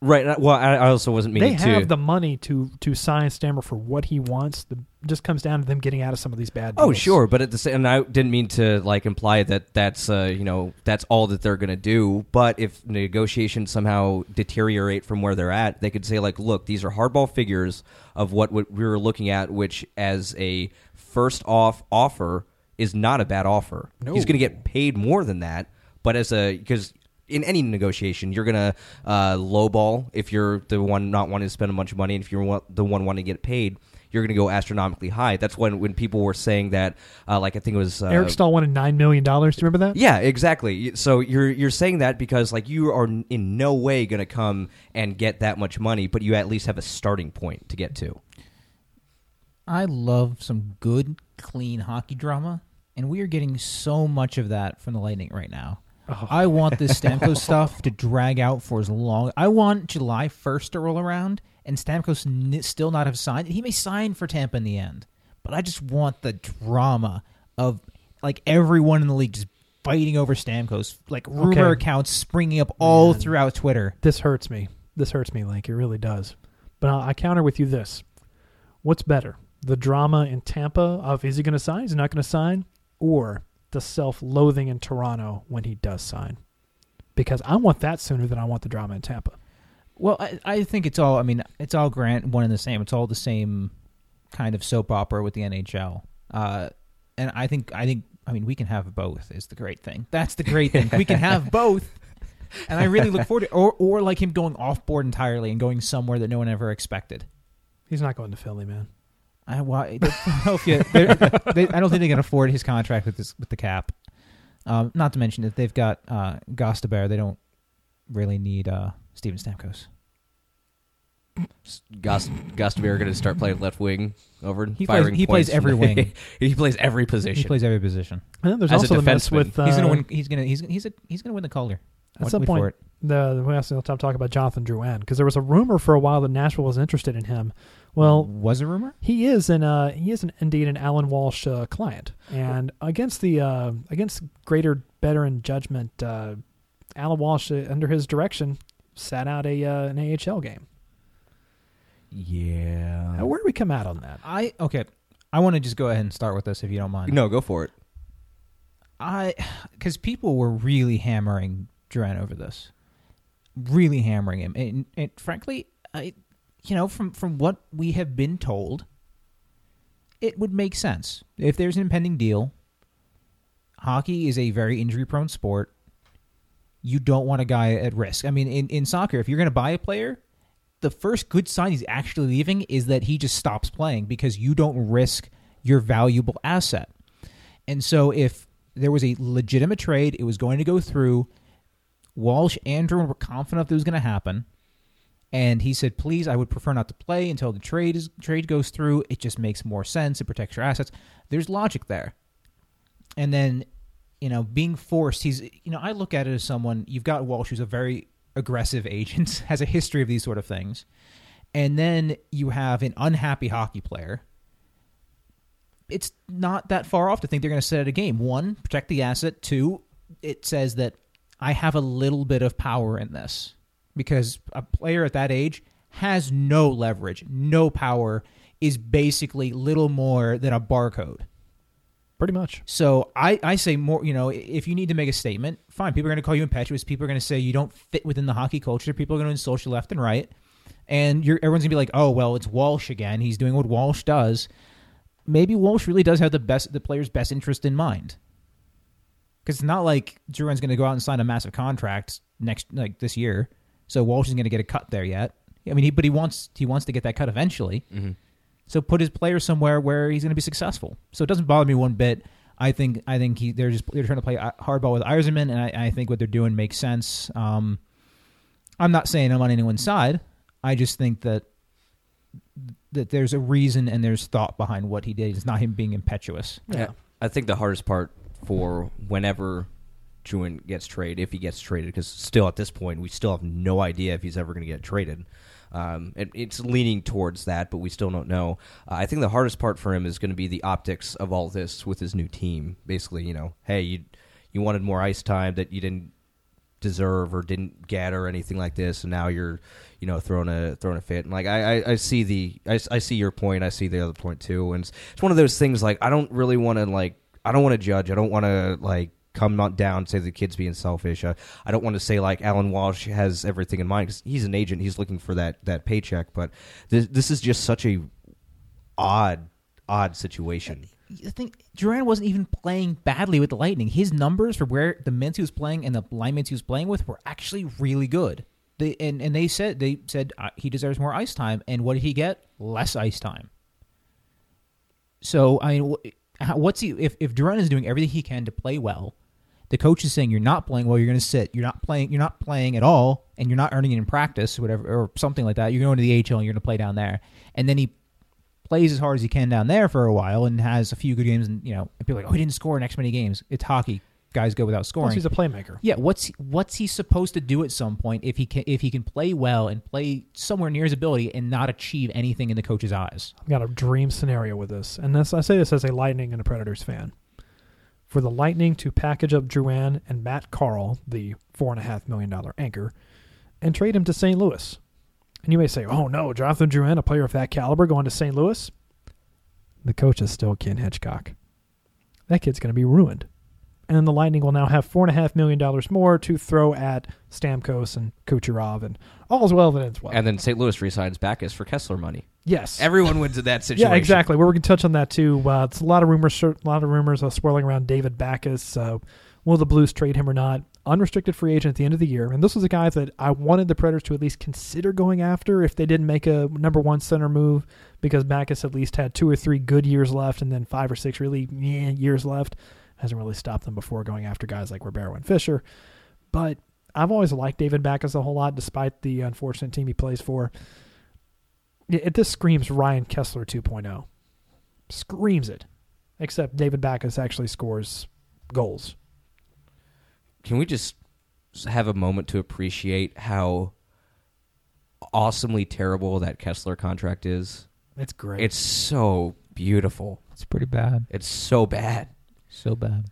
Right. uh, Well, I, I also wasn't They meaning to. They have the money to to sign Stammer for what he wants. The just comes down to them getting out of some of these bad. Oh, sure, but at the same, and I didn't mean to like imply that that's uh, you know that's all that they're going to do. But if negotiations somehow deteriorate from where they're at, they could say like, look, these are hardball figures of what, what we were looking at, which as a first off offer is not a bad offer. No. He's going to get paid more than that, but as a because. In any negotiation, you're gonna uh, lowball if you're the one not wanting to spend a bunch of money, and if you're the one wanting to get paid, you're going to go astronomically high. That's when when people were saying that, uh, like I think it was uh, Eric Staal wanted nine million dollars. Do you remember that? Yeah, exactly. So you're you're saying that because like you are in no way going to come and get that much money, but you at least have a starting point to get to. I love some good, clean hockey drama, and we are getting so much of that from the Lightning right now. Oh. I want this Stamkos stuff to drag out for as long. I want July first to roll around and Stamkos n- still not have signed. He may sign for Tampa in the end, but I just want the drama of like everyone in the league just fighting over Stamkos, like rumor Okay. accounts springing up all Man. throughout Twitter. This hurts me. This hurts me, Link. It really does. But I I counter with you this: What's better, the drama in Tampa of is he going to sign? Is he not going to sign? Or the self-loathing in Toronto when he does sign? Because I want that sooner than I want the drama in Tampa. Well, I, I think it's all. I mean, it's all Grant one and the same. It's all the same kind of soap opera with the NHL. Uh, and I think I think I mean we can have both. Is the great thing. That's the great thing. we can have both. And I really look forward to, or or like him going off board entirely and going somewhere that no one ever expected. He's not going to Philly, man. I why the Philadelphia. they're- they, I don't think they can afford his contract with this with the cap. Um, not to mention that they've got uh, Gostisbehere. They don't really need uh, Steven Stamkos. Gost Gostisbehere going to start playing left wing over He plays- he plays every wing. he plays every position. He plays every position. And then there's As also the mess defenseman. with uh, he's gonna win. He's gonna. He's he's a, he's gonna win the Calder. At Wait- some point, for it. the we also have to talk about Jonathan Drouin because there was a rumor for a while that Nashville was interested in him. Well, was a rumor. He is an uh, he is an, indeed an Alan Walsh uh, client, and against the uh, against greater better in judgment, uh, Alan Walsh uh, under his direction sat out a uh, an AHL game. yeah. Now, where do we come out on that? I okay. I want to just go ahead and start with this if you don't mind. No, go for it. I because people were really hammering Drouin over this, really hammering him, and, and frankly, I, you know, from from what we have been told, it would make sense if there's an impending deal. Hockey is a very injury-prone sport. You don't want a guy at risk. I mean, in, in soccer, if you're going to buy a player, the first good sign he's actually leaving is that he just stops playing because you don't risk your valuable asset. And so if there was a legitimate trade, it was going to go through. Walsh and Drouin were confident that it was going to happen. And he said, "Please, I would prefer not to play until the trade is trade goes through. It just makes more sense. It protects your assets. There's logic there." And then, you know, being forced, he's, you know, I look at it as someone you've got Walsh, who's a very aggressive agent, has a history of these sort of things, and then you have an unhappy hockey player. It's not that far off to think they're going to set a game. One, protect the asset. Two, it says that I have a little bit of power in this because a player at that age has no leverage, no power, is basically little more than a barcode. Pretty much. So I, I say more, you know, if you need to make a statement, fine. People are going to call you impetuous. People are going to say you don't fit within the hockey culture. People are going to insult you left and right. And you're, everyone's going to be like, oh, well, it's Walsh again. He's doing what Walsh does. Maybe Walsh really does have the best, the player's best interest in mind. Because it's not like Drouin's going to go out and sign a massive contract next, like this year. So Walsh isn't going to get a cut there yet. I mean, he, but he wants he wants to get that cut eventually. Mm-hmm. So put his player somewhere where he's going to be successful. So it doesn't bother me one bit. I think I think he they're just they're trying to play hardball with Yzerman, and I, I think what they're doing makes sense. Um, I'm not saying I'm on anyone's side. I just think that that there's a reason and there's thought behind what he did. It's not him being impetuous. Yeah. I think the hardest part for whenever Drouin gets traded, if he gets traded, because still at this point we still have no idea if he's ever going to get traded. Um, it, it's leaning towards that, but we still don't know. Uh, I think the hardest part for him is going to be the optics of all this with his new team. Basically, you know, hey, you you wanted more ice time that you didn't deserve or didn't get or anything like this, and now you're you know throwing a throwing a fit. And like I, I, I see the I, I see your point. I see the other point too. And it's, it's one of those things like I don't really want to like I don't want to judge. I don't want to like come not down say the kid's being selfish. I, I don't want to say like Alan Walsh has everything in mind because he's an agent. He's looking for that that paycheck. But this this is just such a odd odd situation. I think Drouin wasn't even playing badly with the Lightning. His numbers for where the minutes he was playing and the line he was playing with were actually really good. They and, and they said they said uh, he deserves more ice time. And what did he get? Less ice time. So I mean, what's he if if Drouin is doing everything he can to play well? The coach is saying you're not playing well. You're going to sit. You're not playing. You're not playing at all, and you're not earning it in practice, or whatever, or something like that. You're going to the AHL and you're going to play down there, and then he plays as hard as he can down there for a while and has a few good games, and you know, and people are like, oh, he didn't score in X many games. It's hockey. Guys go without scoring. Plus, he's a playmaker. Yeah, what's what's he supposed to do at some point if he can if he can play well and play somewhere near his ability and not achieve anything in the coach's eyes? I've got a dream scenario with this, and this I say this as a Lightning and a Predators fan. For the Lightning to package up Drouin and Matt Carle, the four and a half million dollar anchor, and trade him to St. Louis. And you may say, "Oh no, Jonathan Drouin, a player of that caliber, going to St. Louis." The coach is still Ken Hitchcock. That kid's going to be ruined and the Lightning will now have four and a half million dollars more to throw at Stamkos and Kucherov, and all's well that ends well. And then St. Louis resigns Backes for Kesler money. Yes, everyone wins in that situation. Yeah, exactly. We're going to touch on that too. Uh, it's a lot of rumors, a lot of rumors uh, swirling around David Backes. Uh, will the Blues trade him or not? Unrestricted free agent at the end of the year, and this was a guy that I wanted the Predators to at least consider going after if they didn't make a number one center move, because Backes at least had two or three good years left, and then five or six really years left hasn't really stopped them before going after guys like Ribeiro and Fisher, But I've always liked David Backes a whole lot, despite the unfortunate team he plays for. It, it this screams Ryan Kesler 2.0. Screams it. Except David Backes actually scores goals. Can we just have a moment to appreciate how awesomely terrible that Kesler contract is? It's great. It's so beautiful. It's pretty bad. It's so bad. So bad.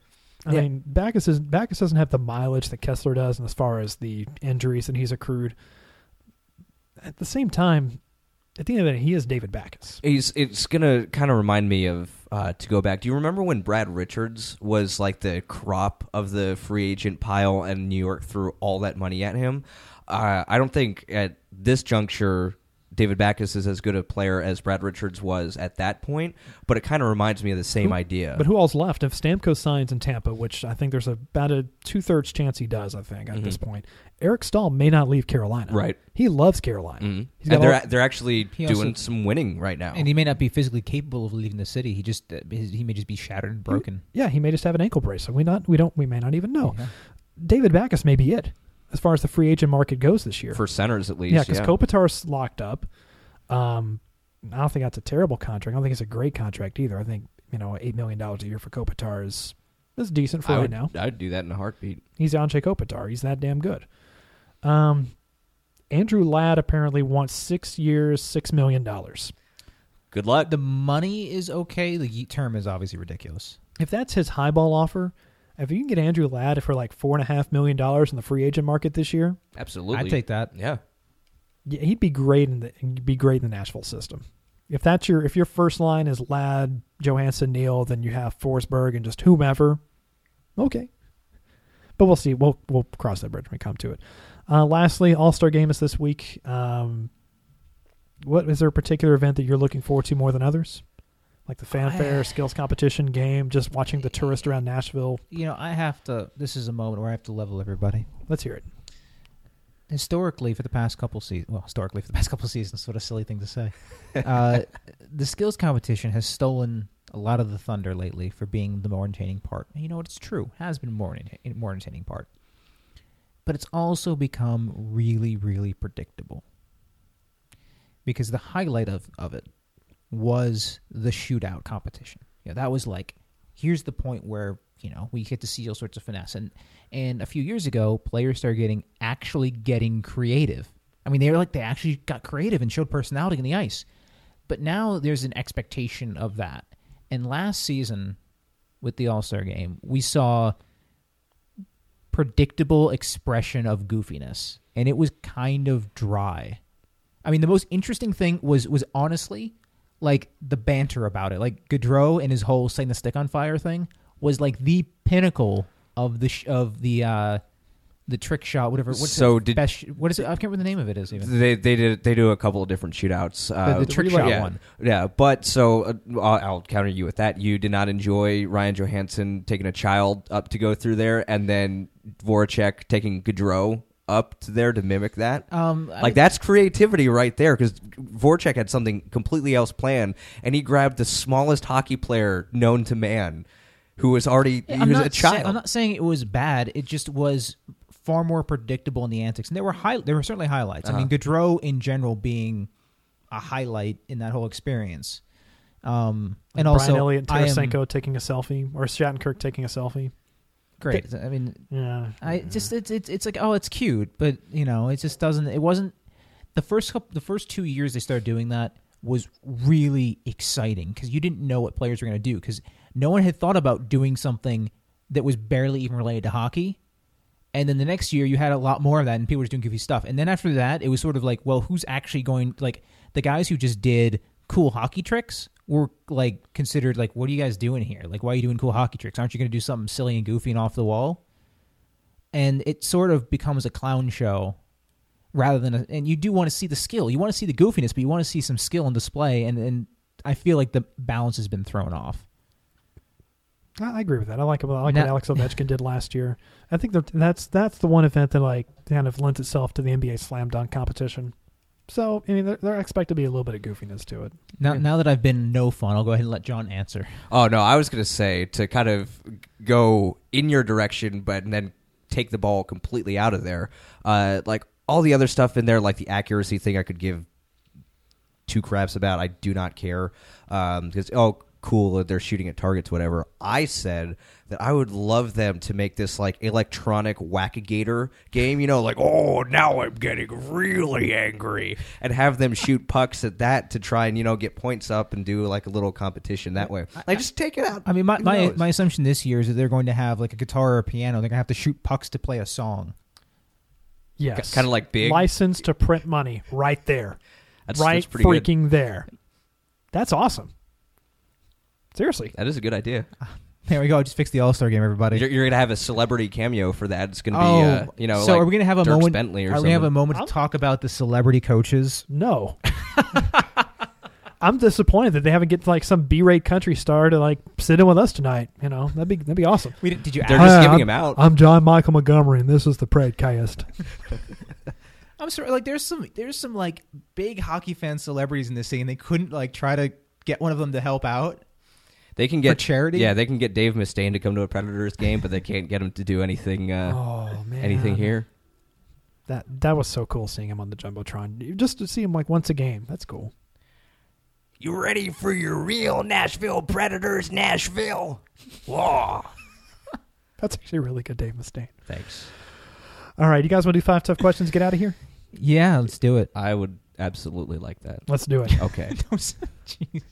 I yeah. mean, Backes, is, Backes doesn't have the mileage that Kesler does, and as far as the injuries that he's accrued. At the same time, at the end of the day, he is David Backes. He's it's gonna kind of remind me of uh, to go back. Do you remember when Brad Richards was like the crop of the free agent pile, and New York threw all that money at him? Uh, I don't think at this juncture David Backes is as good a player as Brad Richards was at that point, but it kind of reminds me of the same Who- idea. But who all's left? If Stamkos signs in Tampa, which I think there's about a two thirds chance he does, I think at this Mhm. point, Eric Staal may not leave Carolina. Right. He loves Carolina. Mhm. He's got And they're all- they're actually doing also- some winning right now. And he may not be physically capable of leaving the city. He just uh, he may just be shattered and broken. yeah, he may just have an ankle brace. So we not we don't we may not even know. Yeah. David Backes may be it as far as the free agent market goes this year. for centers at least. yeah, because Kopitar's locked up. Um, I don't think that's a terrible contract. I don't think it's a great contract either. I think you know eight million dollars a year for Kopitar is is decent for I right would, now. I'd do that in a heartbeat. He's Anze Kopitar. He's that damn good. Um, Andrew Ladd apparently wants six years, six million dollars. Good luck. The money is okay. The ye- term is obviously ridiculous. If that's his highball offer, if you can get Andrew Ladd for like four and a half million dollars in the free agent market this year, Absolutely. I'd take that. Yeah. yeah, he'd be great in the he'd be great in the Nashville system. If that's your if your first line is Ladd, Johansson, Neal, then you have Forsberg and just whomever. Okay, but we'll see. We'll we'll cross that bridge when we come to it. Uh, lastly, All Star Game is this week. Um, what is there a particular event that you're looking forward to more than others? Like the fanfare, skills competition, game, just watching the tourist around Nashville. You know, I have to. This is a moment where I have to level everybody. Let's hear it. Historically, for the past couple seasons, well, historically for the past couple seasons, what a silly thing to say. uh, the skills competition has stolen a lot of the thunder lately for being the more entertaining part. And you know what? It's true. Has been more more entertaining part. But it's also become really, really predictable. Because the highlight of, of it was the shootout competition. Yeah, that was like, here's the point where you know we get to see all sorts of finesse. And and a few years ago, players started getting actually getting creative. I mean, they were like they actually got creative and showed personality in the ice. But now there's an expectation of that. And last season, with the All Star game, we saw predictable expression of goofiness, and it was kind of dry. I mean, the most interesting thing was was honestly like the banter about it. Like Gaudreau and his whole setting the stick on fire thing was like the pinnacle of the sh- of the uh the trick shot, whatever. What's So the did- best? What is it? I can't remember the name of it. Is even They they did they do a couple of different shootouts. Uh, the trick shot yeah, one. Yeah, but so uh, I'll, I'll counter you with that. You did not enjoy Ryan Johansson taking a child up to go through there, and then Voracek taking Gaudreau up to there to mimic that. Um, Like that's creativity right there because Voracek had something completely else planned, and he grabbed the smallest hockey player known to man, who was already Yeah, he I'm was a child. Say, I'm not saying it was bad. It just was far more predictable in the antics, and there were high. There were certainly highlights. I mean, Uh-huh. Gaudreau in general being a highlight in that whole experience. Um, and Brian also, Elliott, I am- Tarasenko taking a selfie, or Shattenkirk taking a selfie. great. I mean, Yeah, I just it's it's it's like oh it's cute, but you know it just doesn't. It wasn't the first couple, the first two years they started doing that was really exciting because you didn't know what players were going to do because no one had thought about doing something that was barely even related to hockey. And then the next year you had a lot more of that, and people were just doing goofy stuff. And then after that, it was sort of like, well, who's actually going? Like the guys who just did cool hockey tricks were like considered like, what are you guys doing here? Like, why are you doing cool hockey tricks? Aren't you going to do something silly and goofy and off the wall? and it sort of becomes a clown show rather than a, and you do want to see the skill you want to see the goofiness but you want to see some skill and display and and i feel like the balance has been thrown off I I agree with that. I like I like Now- what Alex Ovechkin did last year. I think that that's that's the one event that like kind of lends itself to the NBA slam dunk competition. So I mean, there, there expect to be a little bit of goofiness to it. now Yeah. now that i've been no fun i'll go ahead and let john answer Oh no, I was gonna say to kind of go in your direction, but then take the ball completely out of there. Uh, like all the other stuff in there, like the accuracy thing, I could give two craps about. I do not care because oh, cool, that they're shooting at targets, whatever. I said that I would love them to make this like electronic whack-a-gator game. You know, like oh, now I'm getting really angry, and have them shoot pucks at that to try and you know get points up and do like a little competition that way. Like just take it out. i mean my, my, my assumption this year is that they're going to have like a guitar or a piano they're going to have to shoot pucks to play a song Yes, kind of like big. license to print money right there, That's, right that's pretty good. freaking there. That's awesome. Seriously, That is a good idea. there we go just fix the all-star game everybody You're, you're gonna have a celebrity cameo for that. It's gonna be, oh uh, you know, so like are we going to have a Dirk moment Bentley or are we gonna have a moment I'll- to talk about the celebrity coaches no. I'm disappointed that they haven't get like some B-rate country star to like sit in with us tonight. You know, that'd be that'd be awesome. We didn't, did you? They're ask- just Hi, giving I'm- him out. I'm John Michael Montgomery, and this is the Predcast. I'm sorry. Like, there's some there's some like big hockey fan celebrities in this scene. And they couldn't like try to get one of them to help out. They can get charity? Yeah, they can get Dave Mustaine to come to a Predators game, but they can't get him to do anything. Uh, oh man, anything here? That that was so cool seeing him on the jumbotron. Just to see him like once a game. That's cool. You ready for your real Nashville Predators, Nashville? Whoa! That's actually a really good, Dave Mustaine. Thanks. All right, you guys want to do five tough questions? Get out of here. Yeah, let's do it. I would absolutely like that. Let's do it. Okay. Jeez.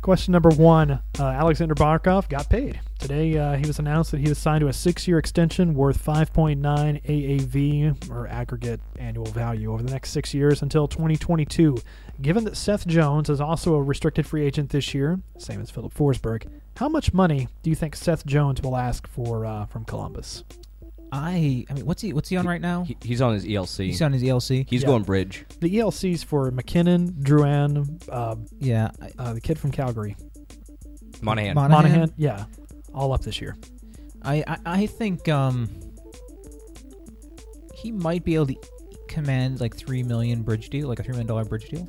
Question number one: uh, Alexander Barkov got paid today. Uh, he was announced that he was signed to a six-year extension worth 5.9 AAV or aggregate annual value over the next six years until 2022. Given that Seth Jones is also a restricted free agent this year, same as Filip Forsberg, how much money do you think Seth Jones will ask for uh, from Columbus? I I mean, what's he what's he on right now? He, he's on his ELC. He's on his ELC. He's Yeah. going bridge. The ELCs for MacKinnon, Drouin, uh, yeah, I- uh, the kid from Calgary, Monahan. Mon- Monahan. Monahan? yeah, all up this year. I, I I think um he might be able to command like three million bridge deal, like a three million dollar bridge deal.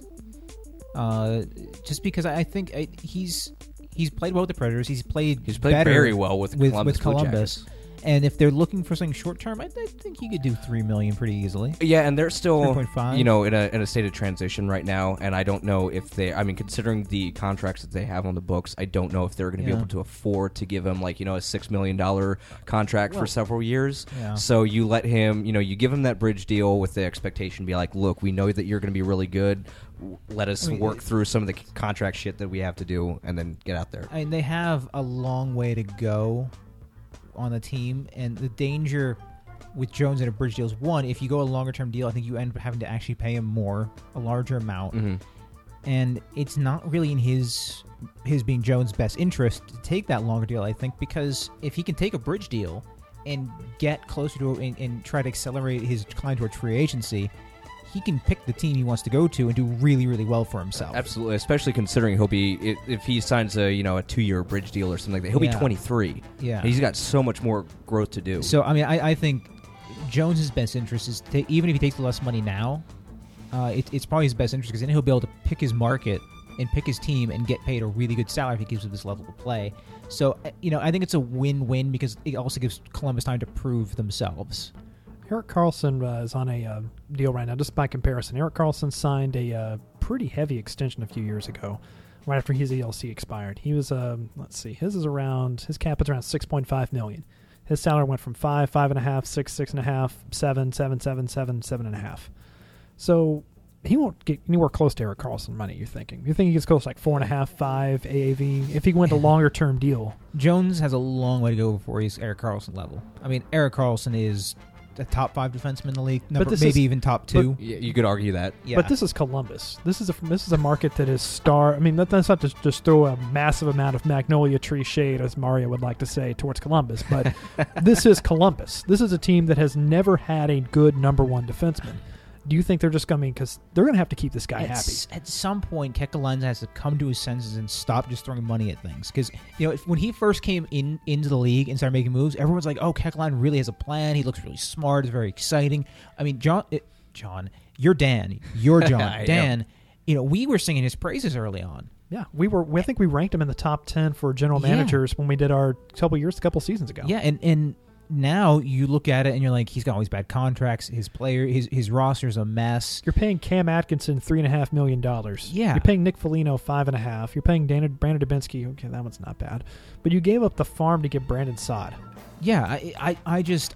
Uh, just because I I think I, he's he's played well with the Predators. He's played he's played better very well with, with Columbus. with Blue Columbus. And if they're looking for something short term, I, I think you could do three million pretty easily. Yeah, and they're still 3.5. you know in a in a state of transition right now, and I don't know if they. I mean, considering the contracts that they have on the books, I don't know if they're going to be able to afford to give him like you know a six million dollar contract for several years. yeah. So you let him, you know, you give him that bridge deal with the expectation, be like, look, we know that you're going to be really good. W- Let us work through some of the c- contract shit that we have to do, and then get out there. I mean, they have a long way to go on the team, and the danger with Jones in a bridge deal is one: if you go a longer term deal, I think you end up having to actually pay him more, a larger amount, hmm and it's not really in his his being Jones' best interest to take that longer deal. I think because if he can take a bridge deal and get closer to and, and try to accelerate his climb towards free agency, he can pick the team he wants to go to and do really, really well for himself. Absolutely, especially considering he'll be if he signs a you know a two year bridge deal or something like that, he'll Yeah. be 23. Yeah. He's got so much more growth to do. So I mean, I, I think Jones's best interest is to, even if he takes less money now, uh, it, it's probably his best interest because then he'll be able to pick his market and pick his team and get paid a really good salary if he keeps with this level of play. So uh, you know, I think it's a win-win because it also gives Columbus time to prove themselves. Erik Karlsson uh, is on a uh, deal right now. Just by comparison, Erik Karlsson signed a uh, pretty heavy extension a few years ago, right after his ELC expired. He was, um, let's see, his is around his cap is around six point five million. His salary went from five, five and a half, six, six and a half, seven, seven, seven, seven, seven and a half. So he won't get anywhere close to Erik Karlsson money. You're thinking? You think he gets close to like four and a half, five AAV if he went a longer term deal? Jones has a long way to go before he's Erik Karlsson level. I mean, Erik Karlsson is a top five defenseman in the league, number, this maybe is- even top two. Y- you could argue that. yeah, But this is Columbus. This is a this is a market that is star. I mean, that, that's not to just throw a massive amount of magnolia tree shade, as Mario would like to say, towards Columbus. But this is Columbus. This is a team that has never had a good number one defenseman. Do you think they're just coming because they're going to have to keep this guy at, happy? at some point, Kekalainen has to come to his senses and stop just throwing money at things. Because you know, if, when he first came in into the league and started making moves, everyone's like, "Oh, Kekalainen really has a plan. He looks really smart. It's very exciting." I mean, John, it, John, you're Dan, you're John. Dan. You know, we were singing his praises early on. Yeah, we were. We, I think we ranked him in the top ten for general Yeah. managers when we did our couple years, a couple seasons ago. Yeah, and and now you look at it and you're like, he's got all these bad contracts. His player, his his roster's a mess. You're paying Cam Atkinson three and a half million dollars. Yeah. You're paying Nick Foligno five and a half. You're paying Dana, Brandon Dubinsky. Okay, that one's not bad. But you gave up the farm to get Brandon Saad. Yeah, I, I, I just,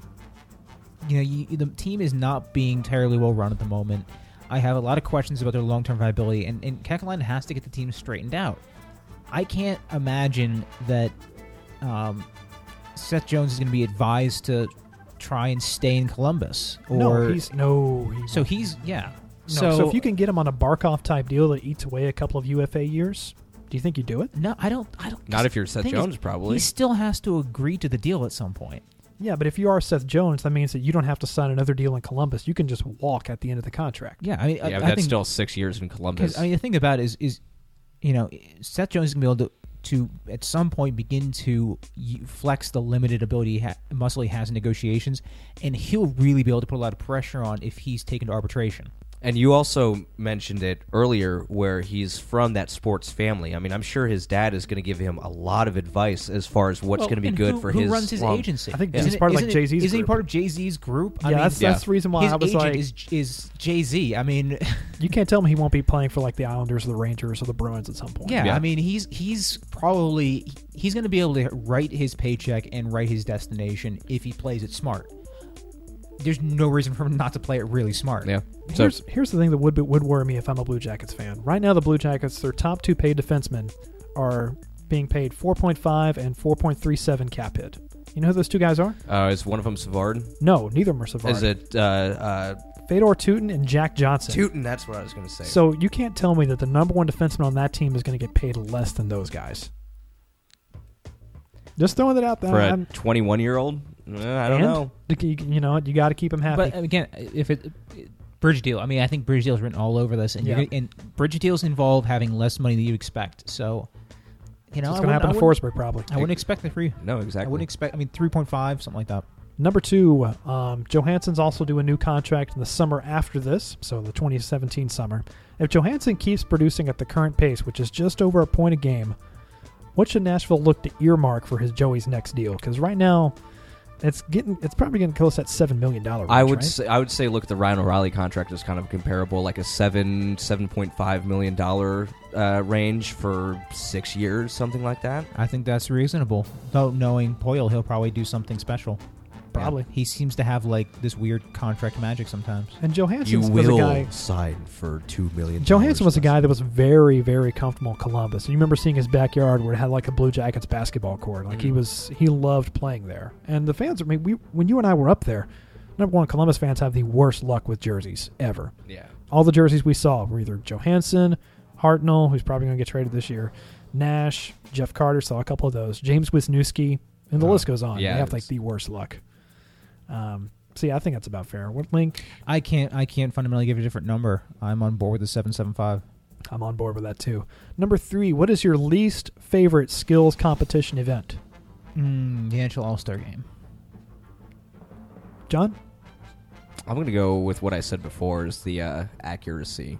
you know, you, the team is not being terribly well run at the moment. I have a lot of questions about their long term viability, and, and Kekalainen has to get the team straightened out. I can't imagine that um, Seth Jones is going to be advised to try and stay in Columbus. Or no, he's no. He so he's yeah. no. so, So, if you can get him on a Barkov type deal that eats away a couple of UFA years, do you think you do it? no, I don't. I don't. Not if you're Seth thing is, Jones, probably. He still has to agree to the deal at some point. Yeah, but if you are Seth Jones, that means that you don't have to sign another deal in Columbus. You can just walk at the end of the contract. Yeah, I mean, Yeah, I, but I that's think still six years in Columbus. I mean, the thing about it is, is you know, Seth Jones is gonna be able to, to at some point begin to flex the limited ability ha- muscle he has in negotiations, and he'll really be able to put a lot of pressure on if he's taken to arbitration. And you also mentioned it earlier where he's from that sports family. I mean, I'm sure his dad is going to give him a lot of advice as far as what's Well, going to be good who, for who his. runs his well, agency. I think Isn't he's part of, like, Jay-Z's Isn't he part of Jay Z's group? Yeah, that's, yeah. that's the reason why his I was agent like, is is Jay Z. I mean, you can't tell me he won't be playing for like the Islanders or the Rangers or the Bruins at some point. yeah, Yeah. I mean, he's he's probably he's going to be able to write his paycheck and write his destination if he plays it smart. There's no reason for him not to play it really smart. Yeah. So Here's, here's the thing that would be, would worry me if I'm a Blue Jackets fan. Right now, the Blue Jackets, their top two paid defensemen are being paid 4.5 and 4.37 cap hit. You know who those two guys are? uh, is one of them Savard? No, neither of them are Savard. Is it uh, uh, Fedor Tyutin and Jack Johnson. Tyutin? That's what I was going to say. So you can't tell me that the number one defenseman on that team is going to get paid less than those guys. Just throwing that out there. for a I'm- 21 year old, I don't and know. You, you know, you got to keep them happy. But again, if it bridge deal, I mean, I think bridge deals written all over this, and Yeah. you're, and bridge deals involve having less money than you expect. So, you know, it's going to happen I to wouldn't- Forsberg probably. I wouldn't expect it for you. No, exactly. I wouldn't expect. I mean, three point five, something like that. Number two, um, Johansen's also due a new contract in the summer after this, so the 2017 summer. If Johansen keeps producing at the current pace, which is just over a point a game, what should Nashville look to earmark for his Joey's next deal? Because right now, it's getting it's probably getting close to that seven million dollar. I would right? say, I would say look at the Ryan O'Reilly contract is kind of comparable, like a seven seven point five million dollar uh, range for six years, something like that. I think that's reasonable. Though knowing Poile, he'll probably do something special. Probably. He seems to have like this weird contract magic sometimes. And Johansen was a guy. sign for two million. Johansen was a guy that was very, very comfortable in Columbus. And you remember seeing his backyard where it had like a Blue Jackets basketball court. Like he Mhm. was, he loved playing there. And the fans, I mean, we when you and I were up there, number one, Columbus fans have the worst luck with jerseys ever. Yeah. All the jerseys we saw were either Johansen, Hartnell, who's probably going to get traded this year, Nash, Jeff Carter, saw a couple of those, James Wisniewski, and the Oh, list goes on. yeah, they have like the worst luck. Um, so yeah, I think that's about fair. What link? I can't. I can't fundamentally give a different number. I'm on board with the seven seven five. I'm on board with that too. Number three, what is your least favorite skills competition event? Mm, the NHL All Star Game. John? I'm gonna go with what I said before is the uh, accuracy.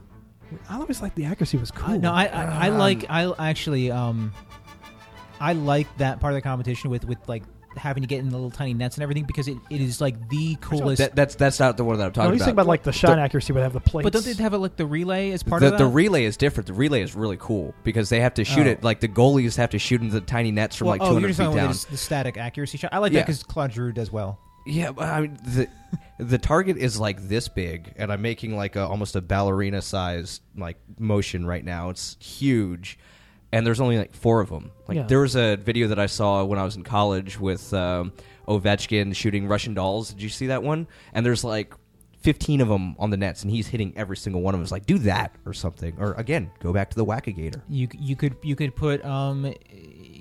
I always like the accuracy was cool. No, I, I, I Um, like I actually um I like that part of the competition with with like having to get in the little tiny nets and everything because it, it is like the coolest. That, that's that's not the one that I'm no, talking he's about. thinking about like the shot The- accuracy would have the plates. but don't they have it like the relay as part the, of that? the relay is different. The relay is really cool because they have to shoot Oh. it like the goalies have to shoot into the tiny nets from well, like oh, 200 you're feet down. the, the static accuracy shot. I like Yeah. that because Claude Giroux does well. Yeah, but I mean the the target is like this big, and I'm making like a, almost a ballerina size like motion right now. It's huge, and there's only like four of them. Like Yeah. there was a video that I saw when I was in college with um, Ovechkin shooting Russian dolls. Did you see that one? And there's like 15 of them on the nets, and he's hitting every single one of them. It's like do that or something, or again go back to the Wackagator. You you could you could put um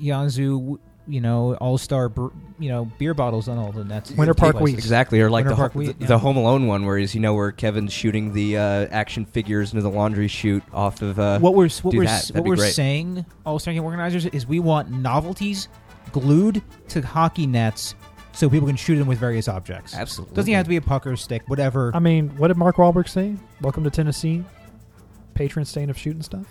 Yanzu you know All Star you know beer bottles on all the nets. Winter Park Places. Wheat. Exactly, or like Winter the, Park ho- Wheat, yeah. the Home Alone one, where he's you know where Kevin's shooting the uh, action figures into the laundry chute off of. Uh, what we're what we're that. what we're great. saying, All Star Game organizers, is we want novelties glued to hockey nets so people can shoot them with various objects. Absolutely. Doesn't have to be a puck or stick, whatever. I mean, what did Mark Wahlberg say? Welcome to Tennessee, patron saint of shooting stuff.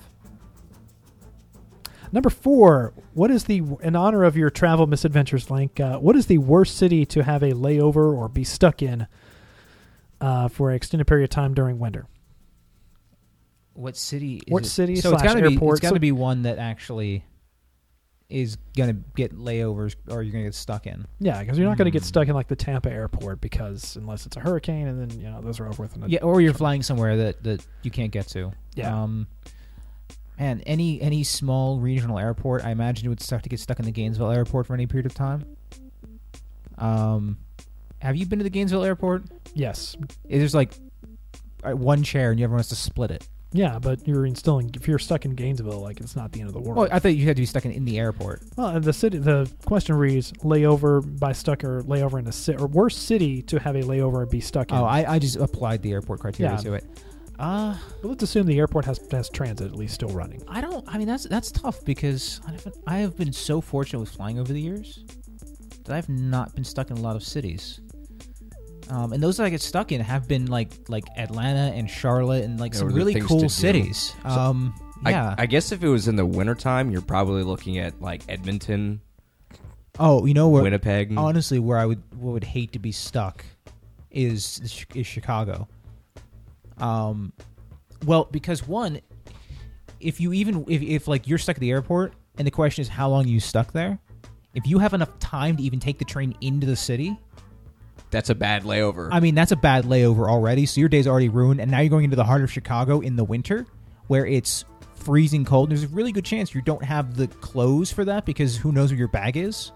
Number four, what is the in honor of your travel misadventures, Link? Uh, what is the worst city to have a layover or be stuck in uh, for an extended period of time during winter? what city? Is What it? city So it's slash gotta be airport? it's got to So- be one that actually is gonna get layovers or you're gonna get stuck in. Yeah, because you're not going to get Hmm. stuck in like the Tampa airport because unless it's a hurricane, and then you know those are over with. in a- Yeah, or you're flying somewhere that, that you can't get to. Yeah. Um, and any any small regional airport, I imagine it would start to get stuck in the Gainesville airport for any period of time. Um, have you been to the Gainesville airport? Yes, There's like uh, one chair, and everyone has to split it. Yeah, but you're in still if you're stuck in Gainesville, like it's not the end of the world. Well, I thought you had to be stuck in, in the airport. Well, the city. The question reads: layover by stuck or layover in a city or worst city to have a layover and be stuck in. Oh, I, I just applied the airport criteria Yeah. to it. Uh, But let's assume the airport has has transit at least still running. I don't. I mean, that's that's tough because I haven't, I have been so fortunate with flying over the years that I've not been stuck in a lot of cities. Um, and those that I get stuck in have been like like Atlanta and Charlotte and like Yeah, some where there are really cool do. cities. Um, yeah. I, I guess if it was in the wintertime, you're probably looking at like Edmonton, oh, you know where? Winnipeg. Honestly, where I would what would hate to be stuck is is Chicago. Um, well, because one, if you even if, if like you're stuck at the airport and the question is how long you stuck there, if you have enough time to even take the train into the city, That's a bad layover. I mean that's a bad layover already. So your day's already ruined, and now you're going into the heart of Chicago in the winter, where it's freezing cold. There's a really good chance you don't have the clothes for that because who knows where your bag is.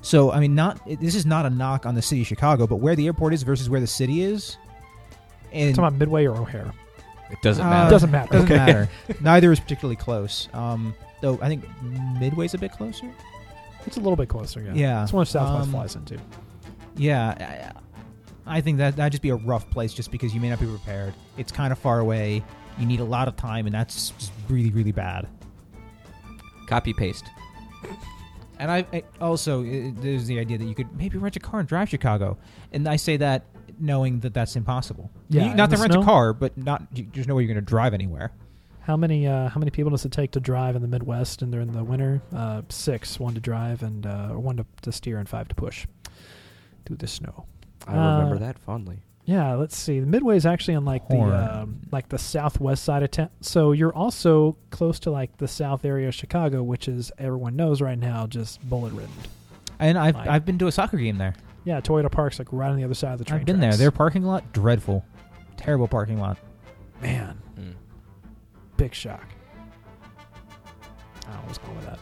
So I mean, not this is not a knock on the city of Chicago, but where the airport is versus where the city is. And Talking about Midway or O'Hare. it doesn't uh, matter. Doesn't matter. Doesn't Okay. matter. Neither is particularly close. Um, though I think Midway's a bit closer. It's a little bit closer. Yeah. Yeah. It's one of Southwest Um, flies into. Yeah, I, I think that that'd just be a rough place, just because you may not be prepared. It's kind of far away. You need a lot of time, and that's just really, really bad. Copy paste. And I, I also uh, there's the idea that you could maybe rent a car and drive Chicago, and I say that knowing that that's impossible. Yeah, You- in not the to rent snow? a car, but not you- there's no way you're going to drive anywhere. How many uh, how many people does it take to drive in the Midwest and during the winter? Uh, six, one to drive and uh, or one to, to steer and five to push through the snow. I remember Uh, that fondly. Yeah, let's see. The Midway is actually on like Horn. the um, like the southwest side of town. So you're also close to like the south area of Chicago, which is everyone knows right now just bullet ridden. And I've Like- I've been to a soccer game there. Yeah, Toyota Park's like right on the other side of the train. I've been there. tracks. Their parking lot dreadful, terrible parking lot. man, Mm. big shock. I don't going with that.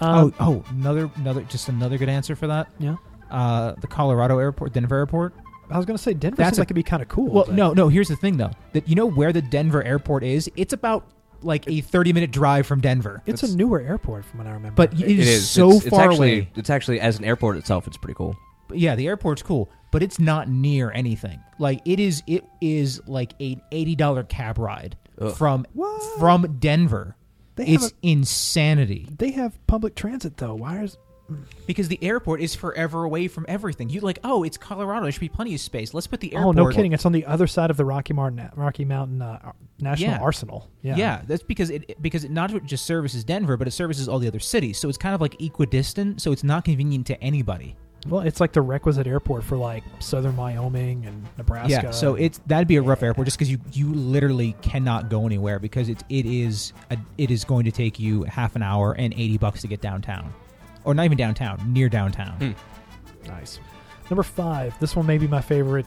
oh Um, oh another another just another good answer for that. yeah. Uh, the Colorado airport, Denver airport. I was gonna say Denver That's seems a- like it'd be kind of cool. Well, but- no, no. Here's the thing, though. That you know where the Denver airport is. It's about like a 30 minute drive from Denver. it's a newer airport from what I remember. But it is, is so it's, it's far actually, away. It's actually as an airport itself, it's pretty cool. Yeah, the airport's cool, but it's not near anything. Like it is. It is like an eighty dollar cab ride Ugh. from What? from Denver. They have it's insanity they have public transit though. Why is because the airport is forever away from everything. You like, oh, it's Colorado. There should be plenty of space. Let's put the airport. Oh no, kidding! It's on the other side of the Rocky Mountain Rocky Mountain uh, National Yeah. Arsenal. Yeah. Yeah. that's because it because it not just services Denver, but it services all the other cities. So it's kind of like equidistant. So it's not convenient to anybody. Well, it's like the requisite airport for like southern Wyoming and Nebraska. Yeah, so it's that'd be a rough airport just because you you literally cannot go anywhere because it it is a, it is going to take you half an hour and eighty bucks to get downtown, or not even downtown, near downtown. Hmm. nice. Number five. This one may be my favorite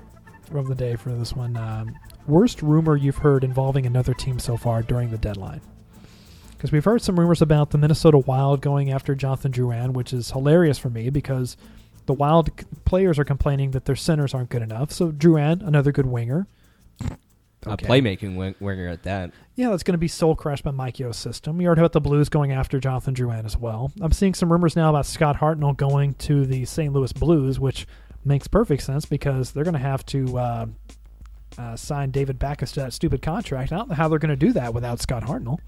of the day for this one. Um, worst rumor you've heard involving another team so far during the deadline. Because we've heard some rumors about the Minnesota Wild going after Jonathan Drouin, which is hilarious for me because the Wild c- players are complaining that their centers aren't good enough. So Drouin, another good winger. A playmaking wing- winger at that. Yeah, that's going to be soul crushed by Mike Yeo's system. We already heard about the Blues going after Jonathan Drouin as well. I'm seeing some rumors now about Scott Hartnell going to the St. Louis Blues, which makes perfect sense because they're going to have to uh, uh, sign David Backes to that stupid contract. I don't know how they're going to do that without Scott Hartnell.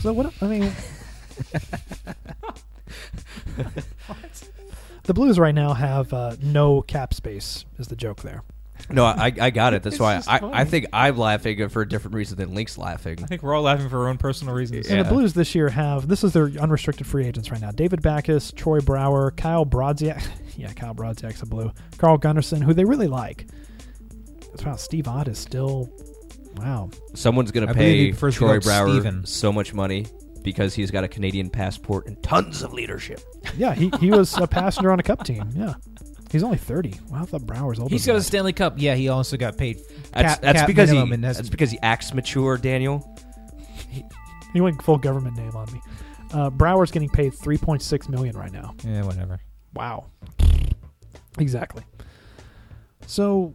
So what? I mean, the Blues right now have uh, no cap space. Is the joke there? No, I, I got it. That's why just I, I think I'm laughing for a different reason than Link's laughing. I think we're all laughing for our own personal reasons. And the Blues this year have this is their unrestricted free agents right now: David Backes, Troy Brouwer, Kyle Brodziak. yeah, Kyle Brodziak's a Blue. Carl Gunnarsson, who they really like. Wow, Steve Ott is still. Wow. Someone's gonna believe he pay prefers to Troy Brouwer Steven. so much money because he's got a Canadian passport and tons of leadership. Yeah, he, he was a passenger on a cup team. Yeah. He's only 30. Wow, I thought Brouwer's older. He's than got a that. Stanley Cup. Yeah, he also got paid. That's, cap- that's cap because he minimum and that's because he acts mature, Daniel. He went full government name on me. Uh, Brouwer's getting paid 3.6 million right now. Yeah, whatever. Wow. Exactly. So,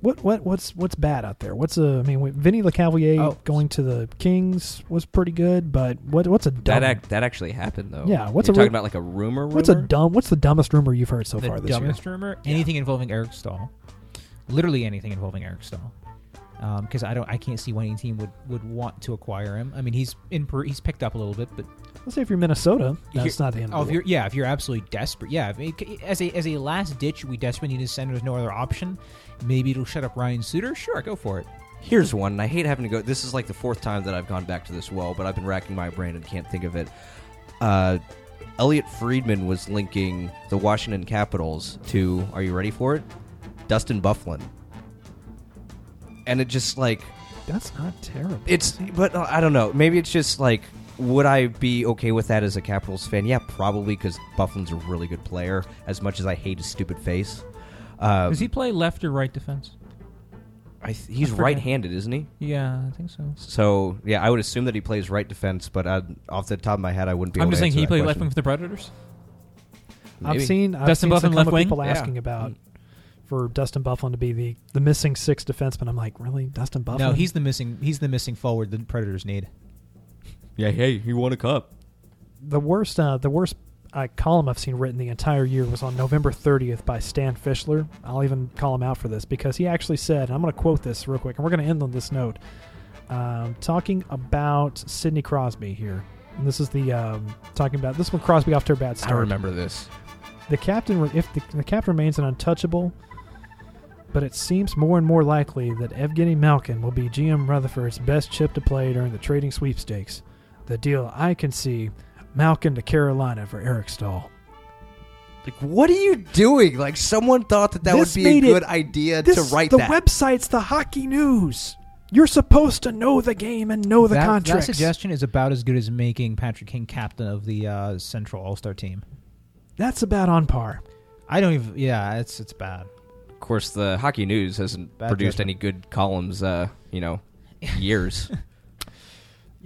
What what what's what's bad out there? What's a I mean, wait, Vinny Lecavalier Oh. going to the Kings was pretty good, but what what's a dumb, That ac- that actually happened though. Yeah, what's You're a talking about like a rumor? what's a dumb what's the dumbest rumor you've heard so the far this year? dumbest rumor? Anything involving Eric Staal. Literally anything involving Eric Staal. Because um, I don't, I can't see why any team would, would want to acquire him. I mean, he's in, per- he's picked up a little bit, but? Let's say if you're Minnesota, Here- that's not the end. Oh, of if you're yeah, if you're absolutely desperate, yeah. If it- as a as a last ditch, we desperately need a center. There's no other option. Maybe it'll shut up Ryan Suter. Sure, go for it. Here's one. and I hate having to go. This is like the fourth time that I've gone back to this well, but I've been racking my brain and can't think of it. Uh, Elliotte Friedman was linking the Washington Capitals to. Are you ready for it? Dustin Byfuglien. And it just like that's not terrible. it's, but uh, I don't know. Maybe it's just like, would I be okay with that as a Capitals fan? Yeah, probably because Byfuglien's a really good player. As much as I hate his stupid face, um, Does he play left or right defense? I th- he's I right-handed, isn't he? Yeah, I think so. So yeah, I would assume that he plays right defense, but i off the top of my head, I wouldn't be. I'm able just saying answer he that played left wing for the Predators. I've seen I've Dustin seen some Byfuglien left wing? people Yeah. asking about for Dustin Byfuglien to be the the missing six defenseman. I'm like, really, Dustin Byfuglien? No, he's the missing he's the missing forward the Predators need. Yeah, hey, he won a cup. the worst. Uh, the worst uh, column I've seen written the entire year was on November 30th by Stan Fischler. I'll even call him out for this because he actually said, and I'm going to quote this real quick, and we're going to end on this note, um, talking about Sidney Crosby here. And this is the um, talking about this one. Crosby off to a bad start. I remember this. The captain, if the, the captain remains an untouchable, but it seems more and more likely that Evgeny Malkin will be GM Rutherford's best chip to play during the trading sweepstakes. The deal I can see, Malkin to Carolina for Eric Staal. Like, what are you doing? Like, someone thought that that This would be a made it- good idea to write the that. website's the hockey news. You're supposed to know the game and know the that, contracts. that suggestion is about as good as making Patrick King captain of the uh, Central All Star team. That's about on par. I don't even. Yeah, it's it's bad. of course, the Hockey News hasn't Bad produced judgment. any good columns. Uh, you know, years.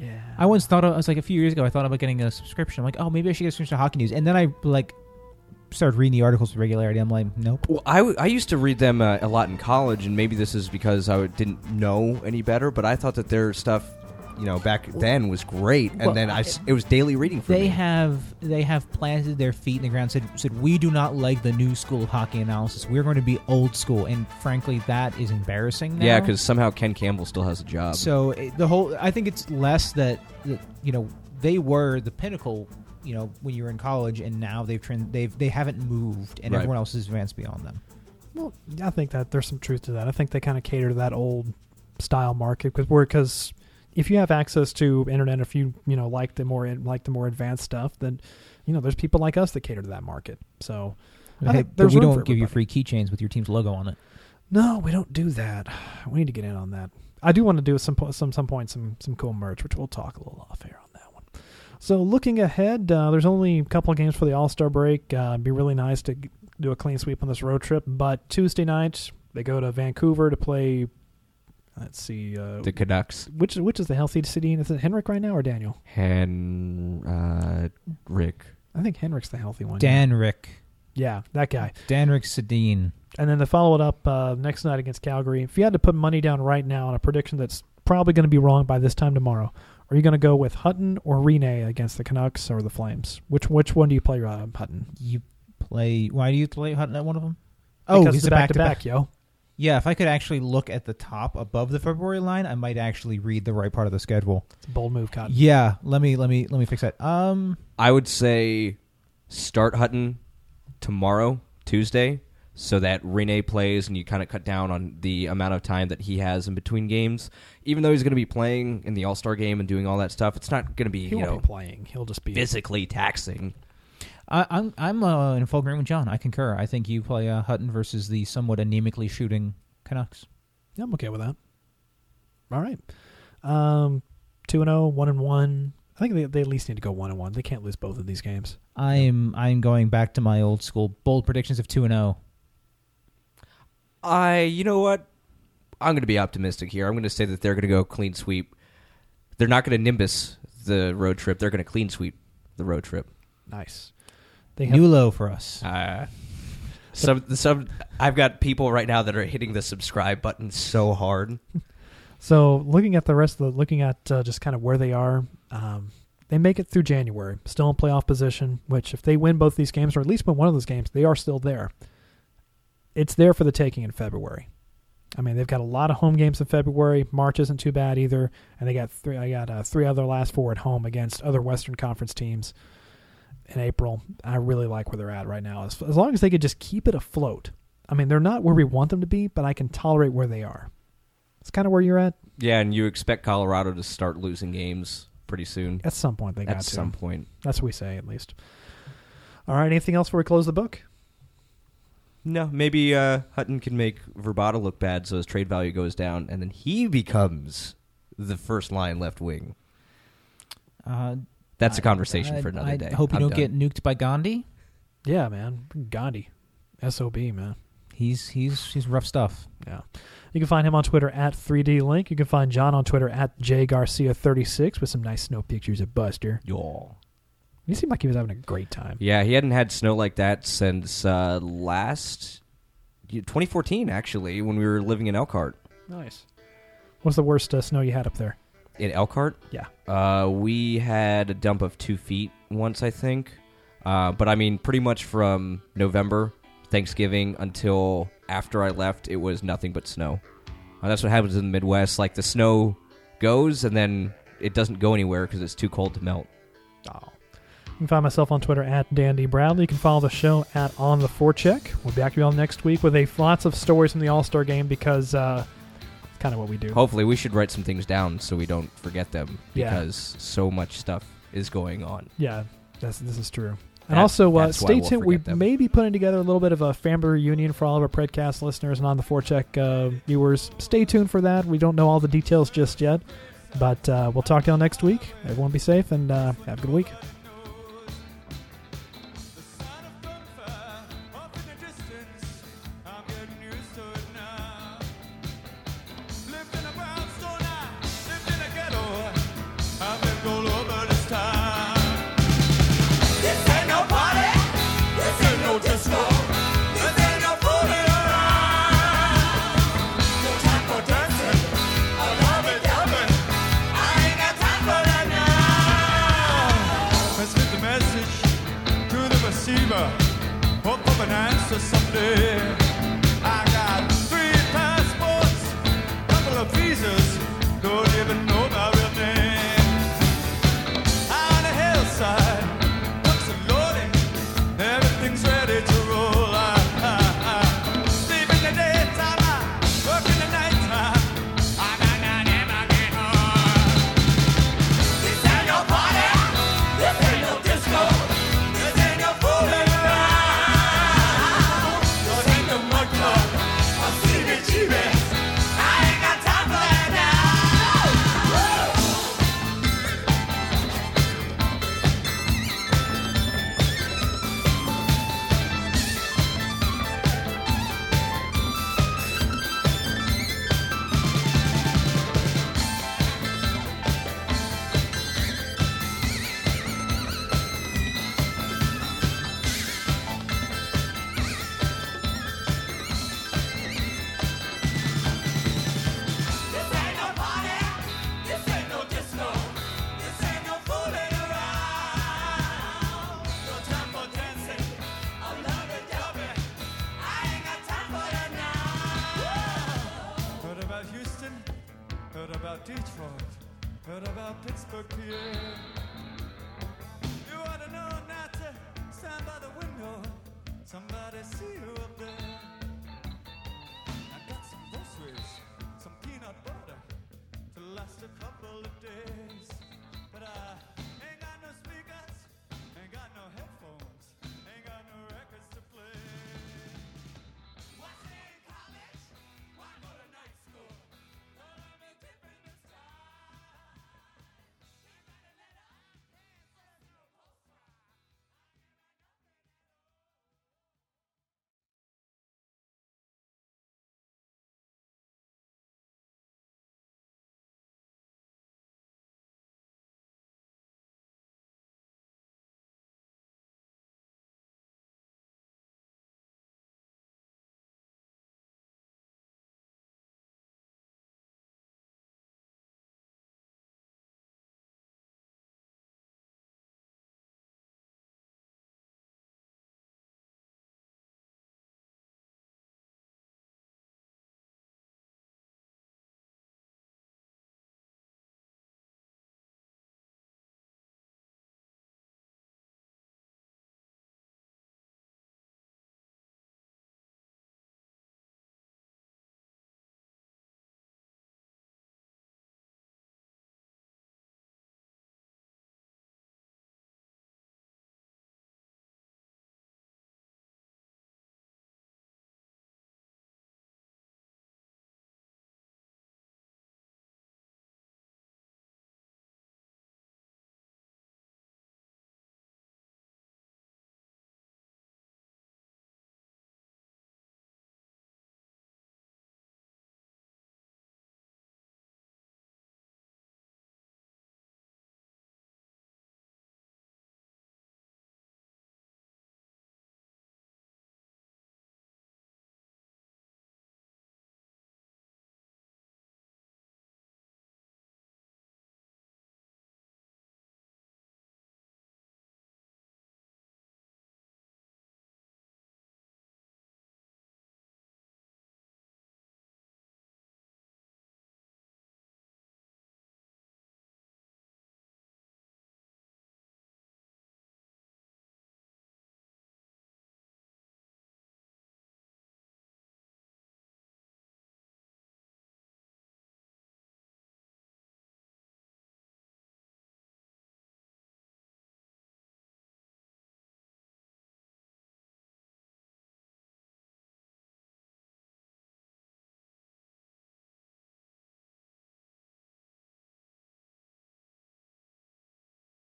Yeah. I once thought I was like a few years ago. I thought about getting a subscription. I'm like, oh, maybe I should get a subscription to Hockey News. And then I like started reading the articles with regularity. I'm like, nope. Well, I, w- I used to read them uh, a lot in college, and maybe this is because I didn't know any better. But I thought that their stuff, you know, back then was great, and Well, then I s it was daily reading for They me. have they have planted their feet in the ground. Said said we do not like the new school of hockey analysis. We're going to be old school. And frankly, that is embarrassing. Now. yeah, because somehow Ken Campbell still has a job. So it, the whole, I think it's less that, that you know they were the pinnacle, you know, when you were in college, and now they've trend, they've they haven't moved, and Right. everyone else has advanced beyond them. Well, I think that there's some truth to that. I think they kind of cater to that old style market because we're because if you have access to internet, if you you know like the more like the more advanced stuff, then you know there's people like us that cater to that market. So I Hey, but we don't give you free keychains with your team's logo on it. no, we don't do that. We need to get in on that. I do want to do some some some point some some cool merch, which we'll talk a little off air on that one. So looking ahead, uh, there's only a couple of games for the All Star break. Uh, it'd be really nice to do a clean sweep on this road trip. But Tuesday night they go to Vancouver to play. Let's see, uh, the Canucks, which which is the healthy city? Is it Henrik right now or Daniel? Hen, uh, Rick. I think Henrik's the healthy one. Dan Rick, yeah, that guy. Dan Rick Sedin. And then to follow it up uh, next night against Calgary, if you had to put money down right now on a prediction that's probably going to be wrong by this time tomorrow, are you going to go with Hutton or Rinne against the Canucks or the Flames? Which which one do you play, uh, Hutton? You play? Why do you play Hutton at one of them? Oh, because it's it's a back to back-to-back. back, yo. Yeah, if I could actually look at the top above the February line, I might actually read the right part of the schedule. It's a bold move, Cotton. Yeah, let me let me let me fix that. Um, I would say start Hutton tomorrow, Tuesday, so that Rinne plays and you kind of cut down on the amount of time that he has in between games. Even though he's going to be playing in the All Star game and doing all that stuff, it's not going to be He you won't know be playing. He'll just be physically taxing. I, I'm I'm uh, in full agreement with John. I concur. I think you play uh, Hutton versus the somewhat anemically shooting Canucks. Yeah, I'm okay with that. All right. Um, two and zero, one and one. I think they, they at least need to go one and one. They can't lose both of these games. I'm I'm going back to my old school bold predictions of two and oh. zero. I, you know what? I'm going to be optimistic here. I'm going to say that they're going to go clean sweep. They're not going to nimbus the road trip. They're going to clean sweep the road trip. Nice. They have New low for us. Uh, Some some I've got people right now that are hitting the subscribe button so hard. So looking at the rest of the, looking at uh, just kind of where they are, um, they make it through January, still in playoff position. Which if they win both these games, or at least win one of those games, they are still there. It's there for the taking in February. I mean, they've got a lot of home games in February. March isn't too bad either, and they got three. I got uh, three other last four at home against other Western Conference teams in April. I really like where they're at right now. As, as long as they could just keep it afloat. I mean, they're not where we want them to be, but I can tolerate where they are. It's kind of where you're at. Yeah, and you expect Colorado to start losing games pretty soon. At some point, they got At to. some point. That's what we say, at least. All right. Anything else before we close the book? No, maybe uh, Hutton can make Vrbata look bad so his trade value goes down, and then he becomes the first line left wing. Uh, That's a I- conversation I- for another I day. I hope you I'm don't done. get nuked by Gandhi. Yeah, man. Gandhi. SOB, man. He's he's he's rough stuff. Yeah. You can find him on Twitter at 3D Link. You can find John on Twitter at jgarcia36 with some nice snow pictures of Buster. Yaw. He seemed like he was having a great time. Yeah, he hadn't had snow like that since uh, last 2014, actually, when we were living in Elkhart. Nice. What's the worst uh, snow you had up there? In Elkhart, Yeah. uh, we had a dump of two feet once, I think. Uh, but I mean, pretty much from November, Thanksgiving until after I left, it was nothing but snow. Uh, that's what happens in the Midwest. Like the snow goes and then it doesn't go anywhere because it's too cold to melt. Oh. You can find myself on Twitter at Dandy Bradley. You can follow the show at On the Forecheck. We'll be back to you all next week with a lots of stories from the All Star game because uh, kind of what we do. Hopefully, we should write some things down so we don't forget them Yeah. because so much stuff is going on. Yeah, that's, this is true. And That- also, uh, that's why stay we'll tuned. We forget them. may be putting together a little bit of a family reunion for all of our Predcast listeners and on the Forecheck uh, viewers. Stay tuned for that. We don't know all the details just yet, but uh, we'll talk to you all next week. Everyone be safe and uh, have a good week.